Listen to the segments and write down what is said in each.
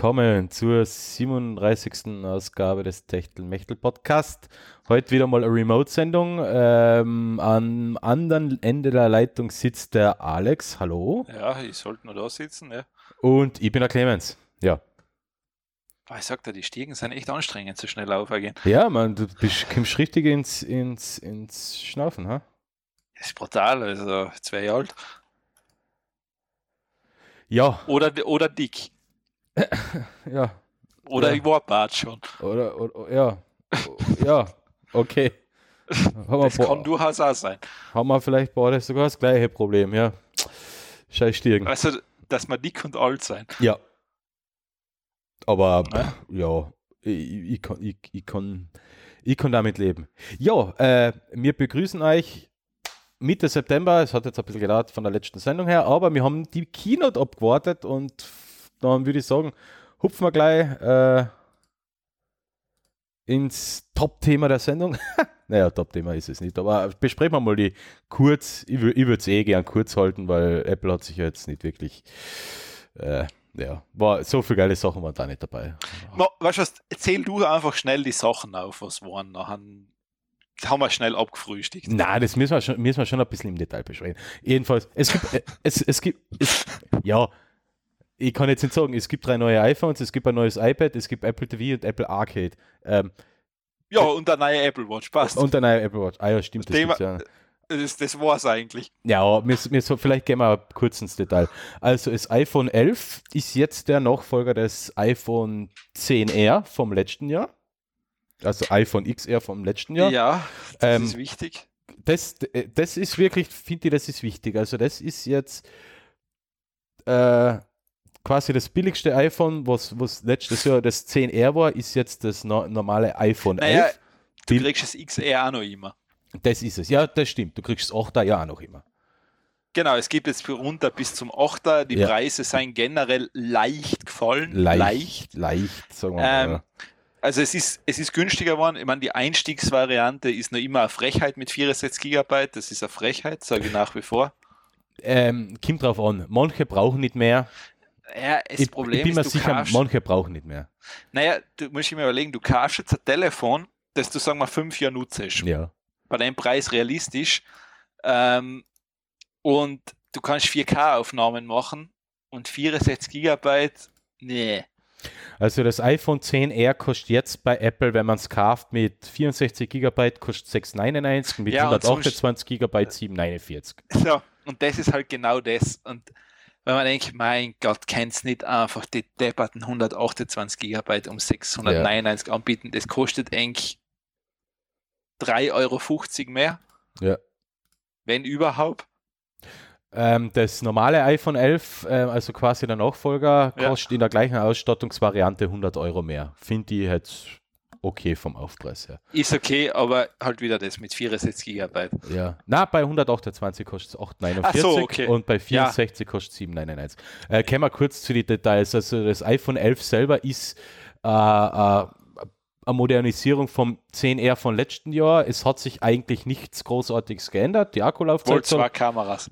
Willkommen zur 37. Ausgabe des Techtel-Mechtel Podcast. Heute wieder mal eine Remote-Sendung. Ähm, am anderen Ende der Leitung sitzt der Alex. Hallo. Ja, ich sollte nur da sitzen, ja. Und ich bin der Clemens. Ja. Boah, ich sag dir, die Stiegen sind echt anstrengend, so schnell aufgehen. Ja, man, du bist, kommst richtig ins, ins, ins Schnaufen, ha? Das ist brutal, also zwei Jahre alt. Ja. Oder, oder dick. ja. Oder Ja. ich war Bart schon. Oder, oder ja. ja, okay. Haben wir, Das kann durchaus auch sein. haben wir vielleicht beide sogar das gleiche Problem, ja. Scheiß Stirn. Also, dass wir dick und alt sein. Ja. Aber Ja. ja, ich, ich, kann, ich, ich, kann, ich kann damit leben. Ja, äh, wir begrüßen euch Mitte September. Es hat jetzt ein bisschen gedauert von der letzten Sendung her, aber wir haben die Keynote abgewartet und dann würde ich sagen, hupfen wir gleich äh, ins Top-Thema der Sendung. naja, Top-Thema ist es nicht, aber besprechen wir mal die kurz. Ich, ich würde es eh gern kurz halten, weil Apple hat sich ja jetzt nicht wirklich. Äh, ja, war so viele geile Sachen waren da nicht dabei. Ma, weißt du was, erzähl du einfach schnell die Sachen auf, was waren. Nachher haben wir schnell abgefrühstückt. Nein, das müssen wir schon, müssen wir schon ein bisschen im Detail besprechen. Jedenfalls, es gibt, äh, es, es gibt, es, ja, ich kann jetzt nicht sagen, es gibt drei neue iPhones, es gibt ein neues iPad, es gibt Apple TV und Apple Arcade. Ähm, Ja, und der neue Apple Watch, passt. und ein neuer Apple Watch. Ah ja, stimmt, das gibt's ja. das, das war's eigentlich. Ja, mir, mir so, vielleicht gehen wir kurz ins Detail. Also das iPhone 11 ist jetzt der Nachfolger des iPhone 10R vom letzten Jahr. Also iPhone XR vom letzten Jahr. Ja, das Ähm, ist wichtig. das, äh, das ist wirklich, finde ich, das ist wichtig. Also das ist jetzt äh, quasi das billigste iPhone, was, was letztes Jahr das 10R war, ist jetzt das no normale iPhone Naja, 11. du Bill- kriegst das XR auch noch immer. Das ist es. Ja, das stimmt. Du kriegst das 8er ja auch noch immer. Genau, es gibt jetzt für runter bis zum 8er. Die Ja. Preise sind generell leicht gefallen. Leicht, leicht, sagen wir mal. Ähm, Also es ist, es ist günstiger geworden. Ich meine, die Einstiegsvariante ist noch immer eine Frechheit mit 64 GB. Das ist eine Frechheit, sage ich nach wie vor. ähm, kommt drauf an. Manche brauchen nicht mehr. Ja, das Ich, Problem ich bin mir ist, sicher, kaufst, manche brauchen nicht mehr. naja, du musst mal überlegen, du kaufst jetzt ein Telefon, das du, sagen wir, fünf Jahre nutzt. Ja. Bei dem Preis realistisch. Ähm, und du kannst 4K-Aufnahmen machen und 64 GB, nee. Also das iPhone 10R kostet jetzt bei Apple, wenn man es kauft, mit 64 GB kostet 6,99, mit Ja, und 128 GB 7,49. So, und das ist halt genau das. Und wenn man denkt, mein Gott, kannst nicht einfach die depperten 128 GB um 699 anbieten, das kostet eigentlich 3,50 Euro mehr, Ja. wenn überhaupt. Ähm, das normale iPhone 11, äh, also quasi der Nachfolger, Ja. kostet in der gleichen Ausstattungsvariante 100 Euro mehr. Finde ich jetzt okay vom Aufpreis her. Ist okay, aber halt wieder das mit 64 GB. Ja. Na, bei 128 kostet es 8,49 Ach so, okay. und bei 64 kostet es 7,99. Äh, kommen wir kurz zu den Details. Also das iPhone 11 selber ist äh, äh, eine Modernisierung vom 10R von letzten Jahr. Es hat sich eigentlich nichts Großartiges geändert. Die Wohl Akkulaufzeit soll, zwei Kameras.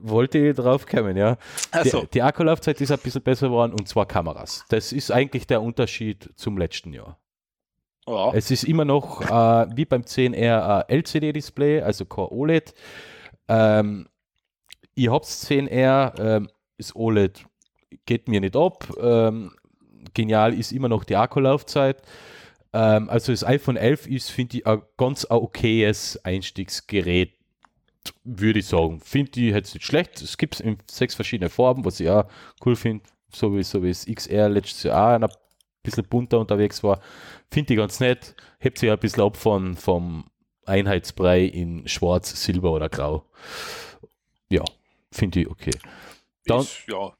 wollte ich drauf kommen, ja. Die, Also, die Akkulaufzeit ist ein bisschen besser geworden und zwar Kameras. Das ist eigentlich der Unterschied zum letzten Jahr. Ja. Es ist immer noch äh, wie beim 10R ein LCD-Display, also kein OLED. Ähm, ich hab's 10R, ähm, das OLED geht mir nicht ab. Ähm, genial ist immer noch die Akkulaufzeit. Ähm, also das iPhone 11 ist, finde ich, ein ganz okayes Einstiegsgerät, würde ich sagen. Finde ich jetzt nicht schlecht. Es gibt es in sechs verschiedene Farben, was ich auch cool finde. So wie, so wie das XR letztes Jahr auch ein bisschen bunter unterwegs war. Finde ich ganz nett. Hebt sich ein bisschen ab von, vom Einheitsbrei in schwarz, silber oder grau. Ja, finde ich okay. Dann, ist, ja.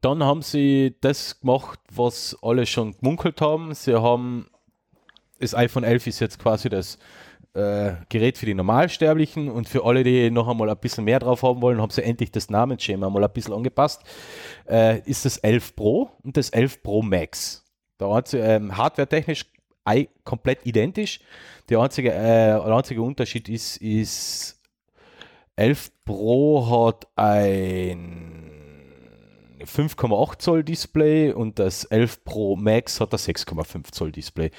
dann haben sie das gemacht, was alle schon gemunkelt haben. Sie haben das iPhone 11 ist jetzt quasi das äh, Gerät für die Normalsterblichen und für alle, die noch einmal ein bisschen mehr drauf haben wollen, haben sie endlich das Namensschema mal ein bisschen angepasst. Äh, ist das 11 Pro und das 11 Pro Max. Der einzige, ähm, hardwaretechnisch komplett identisch. Der einzige, äh, der einzige Unterschied ist, ist 11 Pro hat ein 5,8 Zoll Display und das 11 Pro Max hat ein 6,5 Zoll Display.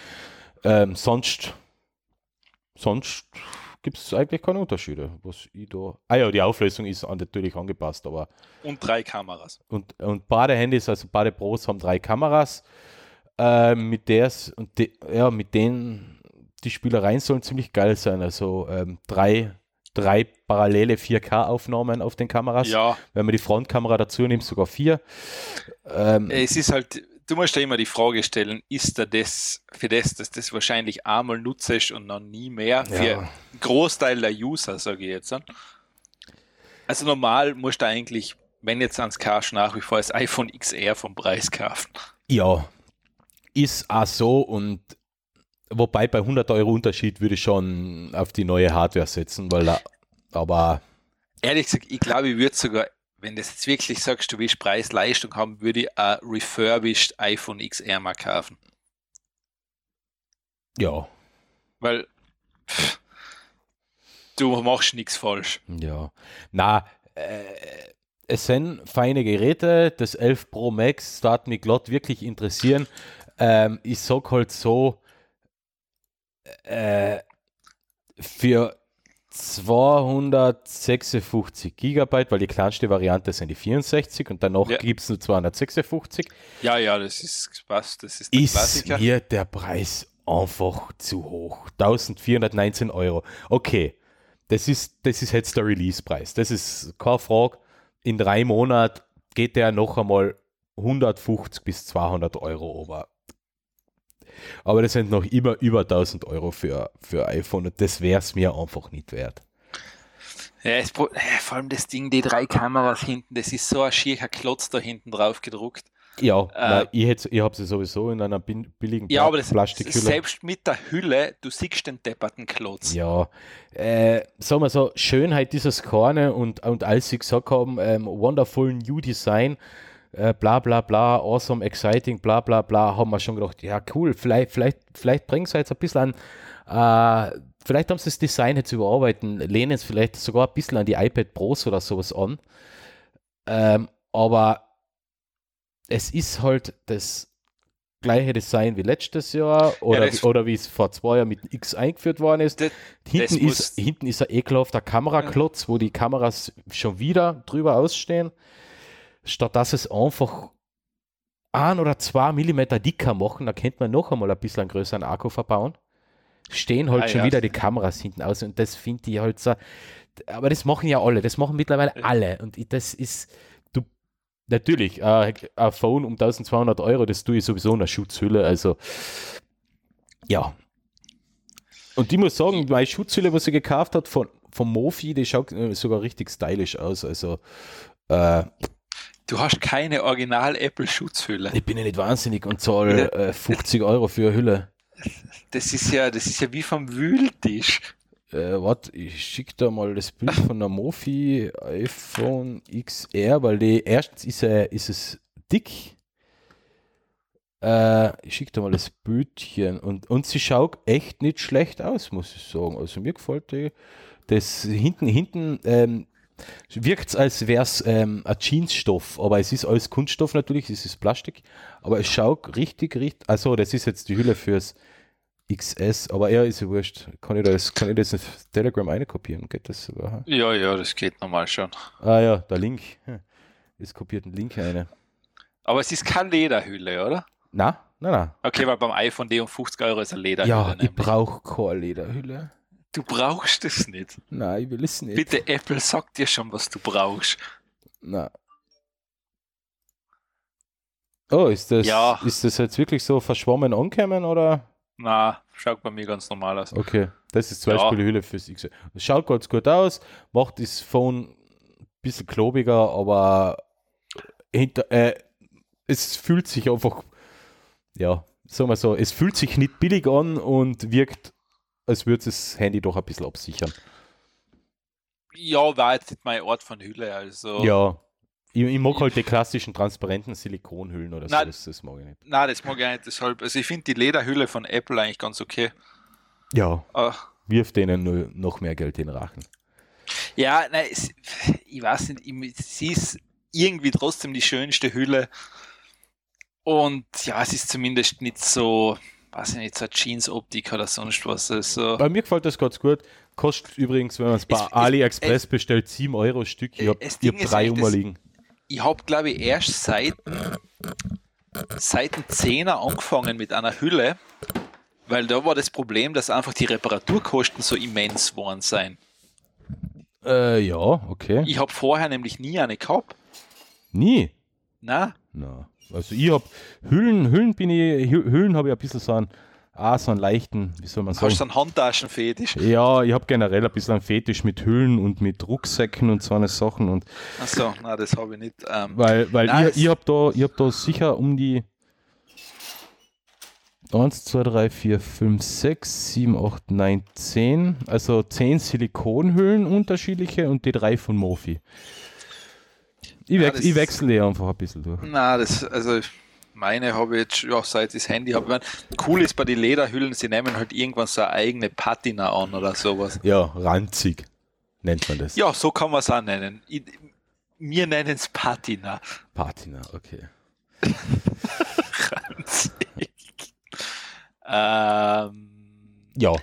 Ähm, sonst sonst gibt es eigentlich keine Unterschiede. Was ich da. Ah ja, die Auflösung ist natürlich angepasst, aber. Und drei Kameras. Und, und beide Handys, also beide Pros haben drei Kameras. Äh, mit der und de, ja, mit denen die Spielereien sollen ziemlich geil sein. Also ähm, drei, drei parallele 4K-Aufnahmen auf den Kameras. Ja. Wenn man die Frontkamera dazu nimmt, sogar vier. Ähm, es ist halt, du musst ja immer die Frage stellen, ist da das für das, dass das wahrscheinlich einmal nutzt und noch nie mehr für ja. Großteil der User, sage ich jetzt. Also normal musst du eigentlich, wenn jetzt ans Cash nach wie vor das iPhone XR vom Preis kaufen. Ja, ist auch so und wobei bei 100 Euro Unterschied würde ich schon auf die neue Hardware setzen, weil da, aber ehrlich gesagt, ich glaube, ich würde sogar, wenn du jetzt wirklich sagst, du willst Preis-Leistung haben, würde ich ein refurbished iPhone XR mal kaufen. Ja. Weil pff, du machst nichts falsch. Ja. Na, äh, es sind feine Geräte. Das 11 Pro Max, da hat mich glatt wirklich interessieren. Ähm, ich sag halt so, äh, für 256 Gigabyte, weil die kleinste Variante sind die 64 und danach ja. gibt es nur 256. Ja, ja, das ist was, das ist der ist Klassiker. mir der Preis einfach zu hoch. 1419 Euro. Okay, das ist, das ist jetzt der Release-Preis. Das ist keine Frage. In drei Monaten geht der noch einmal 150 bis 200 Euro over. Aber das sind noch immer über 1000 Euro für, für iPhone und das wäre es mir einfach nicht wert. Ja, es, vor allem das Ding, die drei Kameras hinten, das ist so ein schierer Klotz da hinten drauf gedruckt. Ja, äh, nein, ich, ich habe sie sowieso in einer billigen ja, aber das, Plastikhülle. Selbst mit der Hülle, du siehst den depperten Klotz. Ja, äh, sagen wir so, Schönheit dieses Korne und, und als sie gesagt haben, ähm, wonderful new design, äh, bla bla bla, awesome, exciting, bla bla bla, haben wir schon gedacht, ja cool, vielleicht, vielleicht, vielleicht bringen sie jetzt ein bisschen an, äh, vielleicht haben sie das Design jetzt überarbeiten, lehnen es vielleicht sogar ein bisschen an die iPad Pros oder sowas an. Ähm, aber es ist halt das gleiche Design wie letztes Jahr oder, ja, oder wie es vor zwei Jahren mit X eingeführt worden ist. Das, hinten, das ist hinten ist ein ekelhafter Kameraklotz, wo die Kameras schon wieder drüber ausstehen statt dass es einfach ein oder zwei Millimeter dicker machen, da könnte man noch einmal ein bisschen einen größeren Akku verbauen. Stehen halt ah, schon ja. wieder die Kameras hinten aus und das finde ich halt so. Aber das machen ja alle, das machen mittlerweile alle und das ist, du, natürlich, äh, ein Phone um 1200 Euro, das tue ich sowieso in der Schutzhülle, also ja. Und ich muss sagen, meine Schutzhülle, was sie gekauft hat von, von Mofi, die schaut äh, sogar richtig stylisch aus, also äh, Du hast keine Original-Apple-Schutzhülle. Ich bin ja nicht wahnsinnig und zahle äh, 50 Euro für eine Hülle. Das ist ja, das ist ja wie vom Wühltisch. Äh, warte, ich schicke da mal das Bild von der Mofi iPhone XR, weil die erstens ist, er, ist es dick. Äh, ich schicke da mal das Bildchen und, und sie schaut echt nicht schlecht aus, muss ich sagen. Also mir gefällt die. Das hinten, hinten ähm, wirkt es, als wäre es ähm, ein Jeansstoff, aber es ist alles Kunststoff natürlich, es ist Plastik, aber es schaut richtig, richtig, also das ist jetzt die Hülle fürs XS, aber er ist ja wurscht. Kann ich das, kann ich das in Telegram einkopieren? Geht das sogar? Ja, ja, das geht normal schon. Ah ja, der Link. Es kopiert ein Link eine. Aber es ist keine Lederhülle, oder? Na, na, na. Okay, weil beim iPhone D um 50 Euro ist eine Lederhülle. Ja, ich brauche keine Lederhülle. Du brauchst es nicht. Nein, ich will es nicht. Bitte, Apple sagt dir schon, was du brauchst. Na. Oh, ist das, ja. ist das jetzt wirklich so verschwommen angekommen oder? Na, schaut bei mir ganz normal aus. Okay, das ist zum ja. Beispiel die Hülle fürs X. Schaut ganz gut aus, macht das Phone ein bisschen klobiger, aber hinter, äh, es fühlt sich einfach, ja, sagen wir so, es fühlt sich nicht billig an und wirkt als würde das Handy doch ein bisschen absichern. Ja, war jetzt nicht mein Ort von Hülle, also. Ja. Ich, ich mag halt die klassischen transparenten Silikonhüllen oder nein, so, das, das mag ich nicht. Nein, das mag ich nicht, deshalb. Also ich finde die Lederhülle von Apple eigentlich ganz okay. Ja. Uh, wirf denen nur noch mehr Geld in den Rachen. Ja, nein, es, ich weiß nicht, ich, sie ist irgendwie trotzdem die schönste Hülle. Und ja, es ist zumindest nicht so, weiß ich nicht, so Jeans-Optik oder sonst was. Also, Bei mir gefällt das ganz gut. Kostet übrigens, wenn man es bei Es- AliExpress es- bestellt, 7 Euro Stück. Ich habe ist drei rumliegen. ich habe, glaube ich, erst seit, seit dem 10er angefangen mit einer Hülle, weil da war das Problem, dass einfach die Reparaturkosten so immens waren sein. Äh, ja, okay. Ich habe vorher nämlich nie eine gehabt. Nie. Na, Na, also ich habe Hüllen, Hüllen bin ich, Hü- Hüllen habe ich ein bisschen so einen, ah, so einen leichten, wie soll man sagen? hast du einen Handtaschenfetisch? Ja, ich habe generell ein bisschen einen Fetisch mit Hüllen und mit Rucksäcken und so eine Sachen und Achso, na, das habe ich nicht. Ähm, weil, weil Nein, ich, ich habe da, ich hab da sicher um die 1, 2, 3, 4, 5, 6, 7, 8, 9, 10. Also 10 Silikonhüllen unterschiedliche und die drei von Mofi. Ich, Ja, wex, das- ich wechsle die einfach ein bisschen durch. na, das, also meine habe ich jetzt, ja, seit ich das Handy habe. Ich mein, Cool ist bei den Lederhüllen, sie nehmen halt irgendwann so eine eigene Patina an oder sowas. Ja, ranzig nennt man das. Ja, so kann man es auch nennen. Ich, wir nennen es Patina. Patina, okay. ähm, Ja,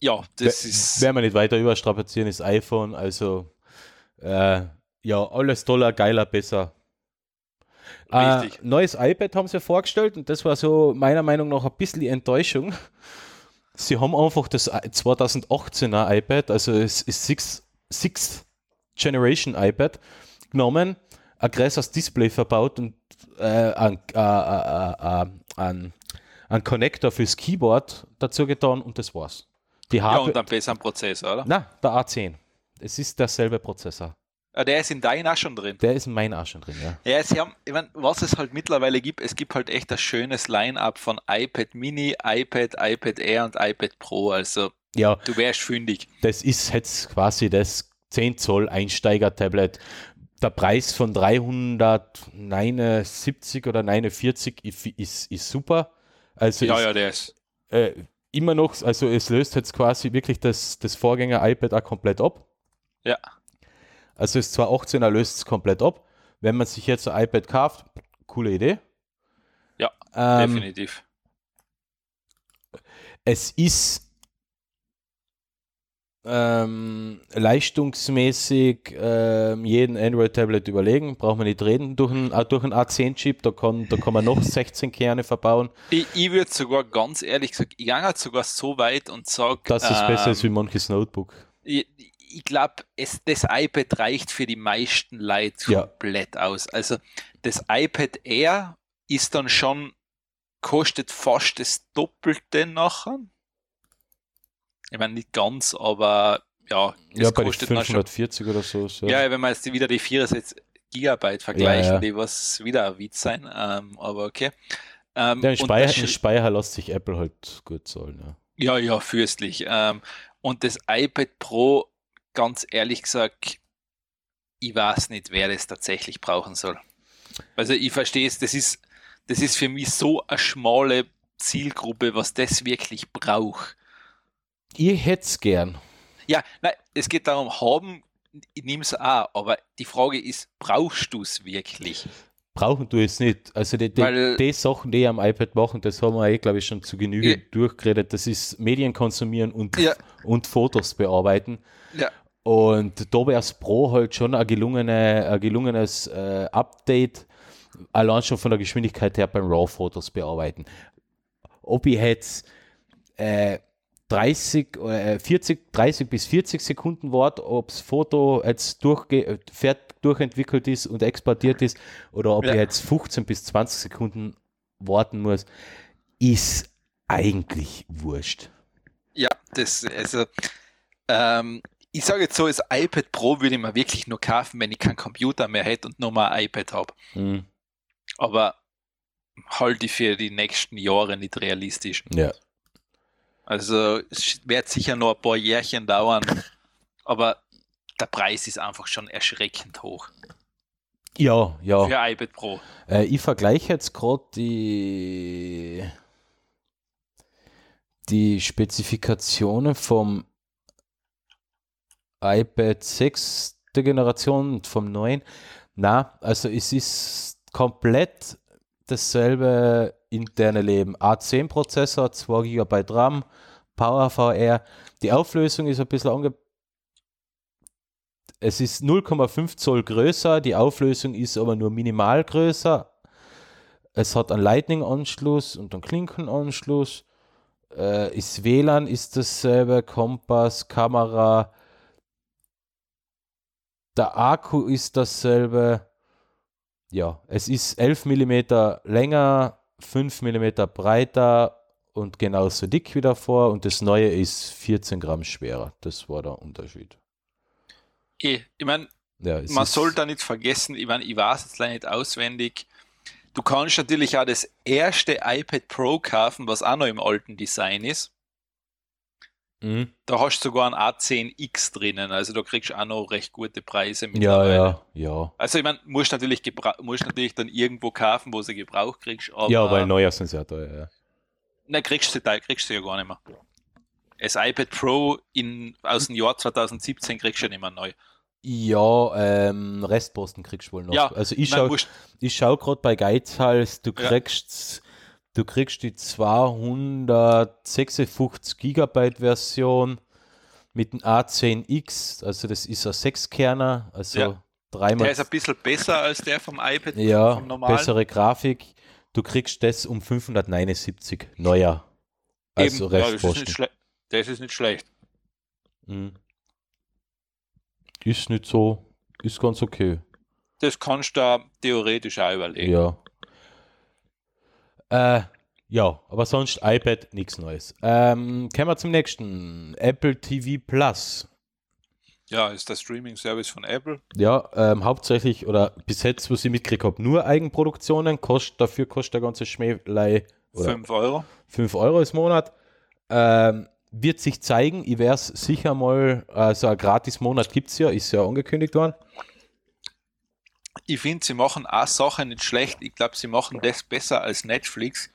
ja, das wer- ist. werden wir nicht weiter überstrapazieren, ist iPhone, also äh, ja, alles toller, geiler, besser. Richtig. Äh, neues iPad haben sie vorgestellt und das war so meiner Meinung nach ein bisschen Enttäuschung. Sie haben einfach das 2018er iPad, also es ist Sixth, Sixth Generation iPad, genommen, ein größeres Display verbaut und äh, ein, äh, äh, äh, ein, ein Connector fürs Keyboard dazu getan und das war's. Die ja, und einen besseren Prozessor, oder? na, der A10. Es ist derselbe Prozessor. Ah, der ist in deinem auch schon drin. Der ist in meinem auch schon drin, ja. Ja, sie haben, ich mein, was es halt mittlerweile gibt, es gibt halt echt ein schönes Line-up von iPad Mini, iPad, iPad Air und iPad Pro. Also Ja, du wärst fündig. das ist jetzt quasi das 10 Zoll Einsteiger-Tablet. Der Preis von 379 oder 49 ist, ist, ist super. Also Ja, ist, ja, der ist. Äh, immer noch, also es löst jetzt quasi wirklich das, das Vorgänger-iPad auch komplett ab. Ja. Also ist zwar 18er löst es komplett ab. Wenn man sich jetzt ein iPad kauft, coole Idee. Ja, Ähm, definitiv. es ist ähm, leistungsmäßig ähm, jeden Android-Tablet überlegen, braucht man nicht reden, durch einen, auch durch einen A10-Chip, da kann, da kann man noch 16 Kerne verbauen, Ich, ich würde sogar ganz ehrlich gesagt, ich gehe sogar so weit und sage, dass es ähm, besser ist wie manches Notebook. ich, ich glaube, das iPad reicht für die meisten Leute Ja. komplett aus. Also das iPad Air ist dann schon, kostet fast das Doppelte nachher. Ich meine, nicht ganz, aber ja, es Ja, den kostet noch schon. 540 oder so. so. Ja, wenn man jetzt wieder die 64 Gigabyte vergleichen, Ja, ja. die was wieder ein Witz sein, ähm, aber okay. Ähm, und Speicher, das Speicher lässt sich Apple halt gut zahlen. Ja. Ja, ja, fürstlich. Ähm, und das iPad Pro, ganz ehrlich gesagt, ich weiß nicht, wer das tatsächlich brauchen soll. Also ich verstehe es, das ist, das ist für mich so eine schmale Zielgruppe, was das wirklich braucht. Ich hätte es gern. Ja, nein, es geht darum, haben, ich nehme es auch, aber die Frage ist, brauchst du es wirklich? Brauchen du es nicht. Also die, die, Weil- die Sachen, die am iPad machen, das haben wir eh, glaube ich, schon zu Genüge Ja. durchgeredet. Das ist Medien konsumieren und, Ja. und Fotos bearbeiten. Ja. Und da wäre es Pro halt schon ein, gelungene, ein gelungenes äh, Update, allein schon von der Geschwindigkeit her beim RAW-Fotos bearbeiten. Ob ich jetzt äh, 30, äh, 40, 30 bis 40 Sekunden wart, ob das Foto jetzt durchge durchentwickelt ist und exportiert ist oder ob Ja. ich jetzt 15 bis 20 Sekunden warten muss, ist eigentlich wurscht. Ja, das, also, ähm, ich sage jetzt so, das iPad Pro würde ich mir wirklich nur kaufen, wenn ich keinen Computer mehr hätte und nur mal ein iPad habe. Mhm. Aber halte ich für die nächsten Jahre nicht realistisch. Ja. Also es wird sicher noch ein paar Jährchen dauern, aber der Preis ist einfach schon erschreckend hoch Ja, ja. für iPad Pro. Äh, ich vergleiche jetzt gerade die, die Spezifikationen vom iPad 6. Generation und vom neuen. Na, also es ist komplett dasselbe interne Leben. A10-Prozessor, 2 GB RAM, PowerVR. Die Auflösung ist ein bisschen ange es ist 0,5 Zoll größer, die Auflösung ist aber nur minimal größer. Es hat einen Lightning-Anschluss und einen Klinkenanschluss. Äh, ist WLAN ist dasselbe, Kompass, Kamera. Der Akku ist dasselbe. Ja, es ist 11 mm länger, 5 mm breiter und genauso dick wie davor. Und das neue ist 14 Gramm schwerer. Das war der Unterschied. Eh, ich meine, ja, man soll da nicht vergessen, ich meine, ich weiß jetzt leider nicht auswendig. Du kannst natürlich auch das erste iPad Pro kaufen, was auch noch im alten Design ist. Mhm. Da hast du sogar ein A10X drinnen, also da kriegst du auch noch recht gute Preise Ja, ja, ja. Also ich meine, musst natürlich, musst natürlich dann irgendwo kaufen, wo sie Gebrauch kriegst. Aber, ja, weil neuer sind sie ja teuer, ja. Nein, kriegst du, kriegst du ja gar nicht mehr. Das iPad Pro in, aus dem Jahr 2017 kriegst du ja nicht mehr neu. Ja, ähm, Restposten kriegst du wohl noch. Ja, also ich schaue schau gerade bei Geizhals, du kriegst. Du kriegst die 256 Gigabyte Version mit dem A10X, also das ist ein 6-Kerner, also ja. dreimal. Der ist ein bisschen besser als der vom iPad. Ja, vom bessere Grafik. Du kriegst das um 579 neuer. Also Eben. Ja, das, ist nicht schlecht. Mhm ist nicht so, ist ganz okay. Das kannst du da theoretisch auch überlegen. Ja. Äh, ja, aber sonst iPad nichts Neues. Ähm, kommen wir zum nächsten. Apple TV Plus. Ja, ist der Streaming-Service von Apple. Ja, ähm, hauptsächlich oder bis jetzt, was ich mitgekriegt habe, nur Eigenproduktionen. Kost, dafür kostet der ganze Schmählei 5 Euro. 5 Euro im Monat. Ähm, wird sich zeigen. Ich werde es sicher mal, also ein Gratis-Monat gibt es ja, ist ja angekündigt worden. Ich finde, sie machen auch Sachen nicht schlecht. Ich glaube, sie machen das besser als Netflix,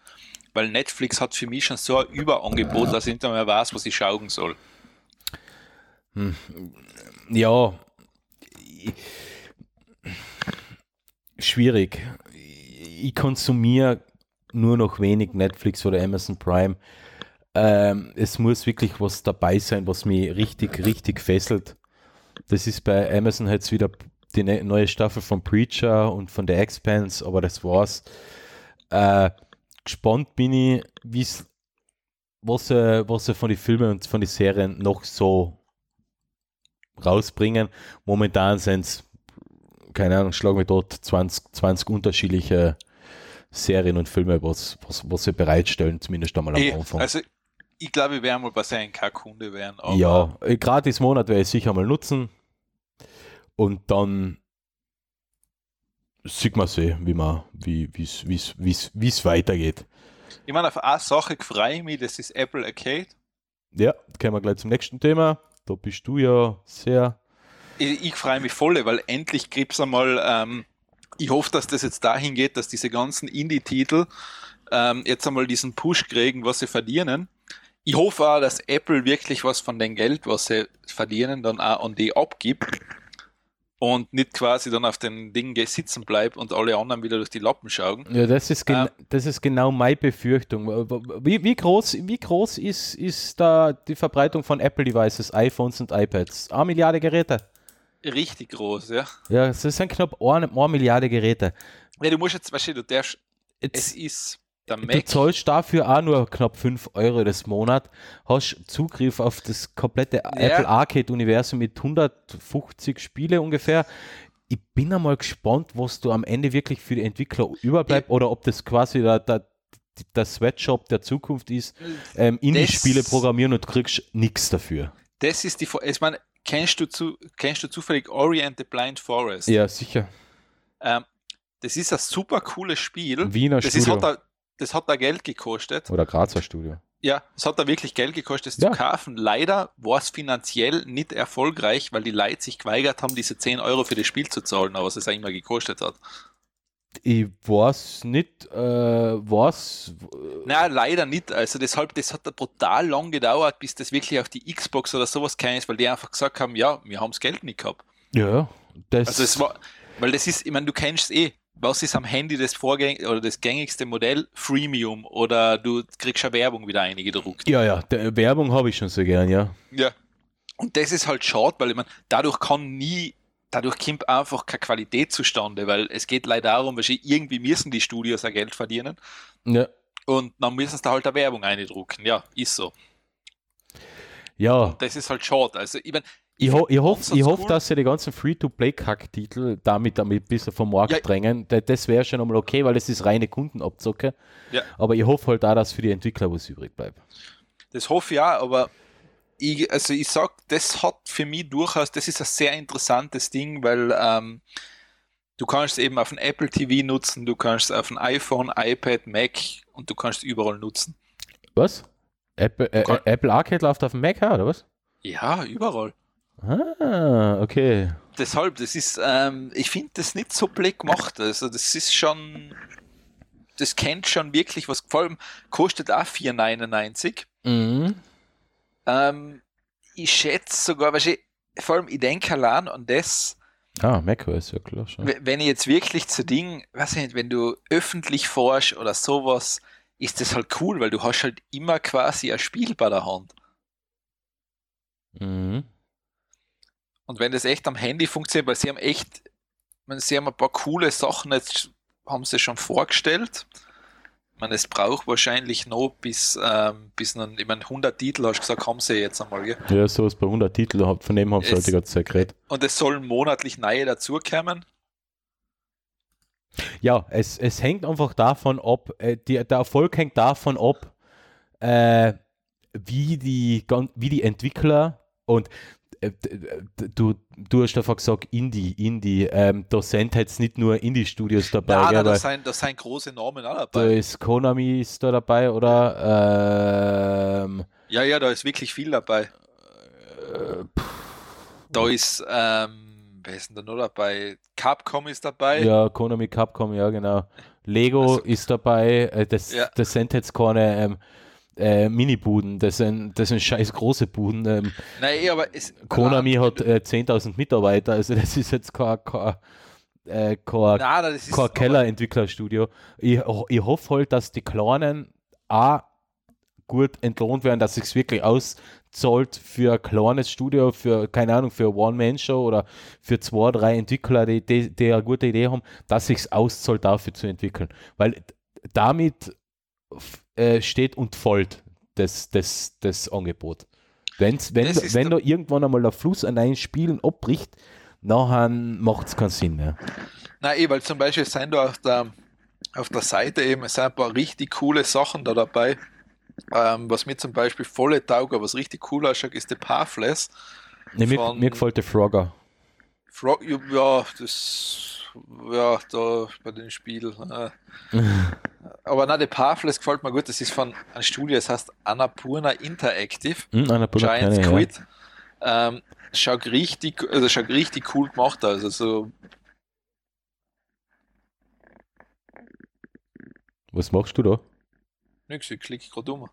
weil Netflix hat für mich schon so ein Überangebot, dass ich nicht mehr weiß, was ich schauen soll. Hm. Ja, schwierig. Ich konsumiere nur noch wenig Netflix oder Amazon Prime ähm, es muss wirklich was dabei sein, was mich richtig, richtig fesselt. Das ist bei Amazon jetzt wieder die ne neue Staffel von Preacher und von The Expanse, aber das war's. Äh, gespannt bin ich, wie's, was sie, was sie von den Filmen und von den Serien noch so rausbringen. Momentan sind es, keine Ahnung, schlagen wir dort 20, 20 unterschiedliche Serien und Filme, was, was, was sie bereitstellen, zumindest einmal am Anfang. Also ich glaube, wir werden mal bei seinen K-Kunde werden. ja, äh, gratis Monat werde ich sicher mal nutzen. Und dann sieht man sehen, wie man, wie es weitergeht. Ich meine, auf eine Sache freue ich mich, das ist Apple Arcade. Ja, kommen wir gleich zum nächsten Thema. Da bist du ja sehr. Ich, ich freue mich voll, weil endlich gibt es einmal, ähm, ich hoffe, dass das jetzt dahin geht, dass diese ganzen Indie-Titel ähm, jetzt einmal diesen Push kriegen, was sie verdienen ich hoffe auch, dass Apple wirklich was von dem Geld, was sie verdienen, dann auch an die abgibt und nicht quasi dann auf den Ding sitzen bleibt und alle anderen wieder durch die Lappen schauen. Ja, das ist, ähm, das ist genau meine Befürchtung. Wie, wie, groß, wie groß ist, ist da die Verbreitung von Apple-Devices, iPhones und iPads? Eine Milliarde Geräte? Richtig groß, ja. Ja, es sind knapp eine, eine Milliarde Geräte. Ja, du musst jetzt, weißt du, du darfst, es ist Du zahlst dafür auch nur knapp 5 Euro das Monat, hast Zugriff auf das komplette ja. Apple Arcade-Universum mit 150 Spiele ungefähr. Ich bin einmal gespannt, was du am Ende wirklich für die Entwickler überbleibt oder ob das quasi der, der, der Sweatshop der Zukunft ist, ähm, Indie-Spiele programmieren und kriegst nichts dafür. Das ist die, ich meine, kennst du, zu, kennst du zufällig Orient the Blind Forest? Ja, sicher. Ähm, das ist ein super cooles Spiel. Wiener das Studio. Ist, hat, das hat da Geld gekostet. Oder Grazer Studio. Ja, es hat da wirklich Geld gekostet, es ja. zu kaufen. Leider war es finanziell nicht erfolgreich, weil die Leute sich geweigert haben, diese 10 Euro für das Spiel zu zahlen, aber was es eigentlich mal gekostet hat. Ich weiß nicht, äh, was. Nein, leider nicht. Also deshalb, das hat da brutal lang gedauert, bis das wirklich auf die Xbox oder sowas kam, weil die einfach gesagt haben, ja, wir haben das Geld nicht gehabt. Ja, das. Also es war, Weil das ist, ich meine, du kennst eh, was ist am Handy das Vorgäng oder das gängigste Modell? Freemium oder du kriegst ja Werbung wieder eingedruckt. Ja, ja, der, Werbung habe ich schon so gern, ja. Ja. Und das ist halt schade, weil ich meine, dadurch kann nie, dadurch kommt einfach keine Qualität zustande, weil es geht leider darum, weil irgendwie müssen die Studios ja Geld verdienen. Ja. Und dann müssen sie da halt eine Werbung eindrucken. Ja, ist so. Ja. Und das ist halt schade. Also, ich meine, ich, ho ich hoffe, ich hoff, dass sie die ganzen Free-to-Play-Kack-Titel damit, damit ein bisschen vom Markt ja. drängen. Das wäre schon einmal okay, weil es ist reine Kundenabzocke. Ja. Aber ich hoffe halt auch, dass für die Entwickler was übrig bleibt. Das hoffe ich auch, aber ich, also ich sag, das hat für mich durchaus, das ist ein sehr interessantes Ding, weil ähm, du kannst es eben auf dem Apple TV nutzen, du kannst es auf dem iPhone, iPad, Mac und du kannst es überall nutzen. Was? Apple, äh, Apple Arcade läuft auf dem Mac, oder was? Ja, überall. Ah, okay. Deshalb, das ist, ähm, ich finde das nicht so blöd gemacht. Also, das ist schon, das kennt schon wirklich was. Vor allem kostet auch 4,99. Mhm. Ähm, ich schätze sogar, weil ich, vor allem, ich denke allein an das. Ah, macOS, ja klar schon. Wenn ich jetzt wirklich zu Ding, weiß ich nicht, wenn du öffentlich forschst oder sowas, ist das halt cool, weil du hast halt immer quasi ein Spiel bei der Hand. Mhm. Und wenn das echt am Handy funktioniert, weil sie haben echt, meine, sie haben ein paar coole Sachen jetzt, haben sie schon vorgestellt. Ich meine, es braucht wahrscheinlich noch bis, ähm, bis dann, ich meine, 100 Titel, hast du gesagt, haben sie jetzt einmal, gell? Ja, sowas bei 100 Titel, von dem haben sie heute die ganze Zeit geredet. Und es sollen monatlich neue dazukommen. Ja, es, es hängt einfach davon ab, äh, die, der Erfolg hängt davon ab, äh, wie, die, wie die Entwickler und äh, du, du hast einfach gesagt, Indie, Indie. Ähm, da sind jetzt nicht nur Indie-Studios dabei. Ja, nein, das, sind, sind große Namen auch dabei. Da ist Konami ist da dabei, oder? Ähm, ja, ja, da ist wirklich viel dabei. Äh, da ist, ähm, wer ist denn da noch dabei? Capcom ist dabei. Ja, Konami, Capcom, ja, genau. Lego also, ist dabei. Äh, das, ja. das sind jetzt keine. Ähm, äh, Mini-Buden, das sind, das sind scheiß große Buden. Ähm, Nein, eh, aber es, Konami klar, hat äh, 10.000 Mitarbeiter, also das ist jetzt kein, kein, äh, kein, Nein, kein Keller-Entwicklerstudio. Ich, ich hoffe halt, dass die Kleinen A gut entlohnt werden, dass es wirklich auszahlt für ein kleines Studio, für, keine Ahnung, für One-Man-Show oder für zwei, drei Entwickler, die, die, die eine gute Idee haben, dass sich auszahlt, dafür zu entwickeln. Weil damit äh, steht und folgt das, das, das Angebot. Wenn's, wenn das wenn da irgendwann einmal der Fluss an einen Spielen abbricht, nachher macht es keinen Sinn mehr. Na, eh, weil zum Beispiel sind da auf der, auf der Seite eben sind ein paar richtig coole Sachen da dabei. Ähm, was mir zum Beispiel volle Tauger, was richtig cool ausschaut, ist der Pathless. Nee, mir, mir gefällt der Frogger. Frog, ja, das ja, da bei den Spielen. Äh. Aber na, der Pathless gefällt mir gut. Das ist von einem Studio, das heißt Annapurna Interactive. Mm, Annapurna Giant Squid. Ja. Ähm, schaut richtig, also schaut richtig cool gemacht aus. Also Was machst du da? Nix, ich klicke gerade um.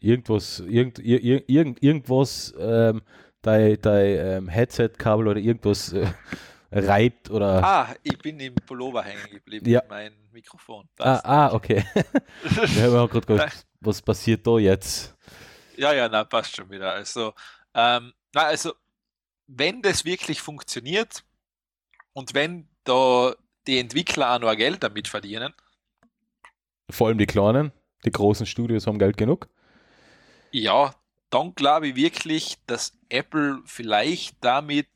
Irgendwas, irgend, irgend, irgendwas, ähm, dein, dein ähm, Headset-Kabel oder irgendwas äh, reibt oder. Ah, ich bin im Pullover hängen geblieben ja. mein Mikrofon. Ah, ah, okay. Wir haben gerade gedacht, was passiert da jetzt? Ja, ja, na, passt schon wieder. Also, ähm, na, also, wenn das wirklich funktioniert und wenn da die Entwickler auch noch Geld damit verdienen. Vor allem die kleinen, die großen Studios haben Geld genug. Ja, dann glaube ich wirklich, dass Apple vielleicht damit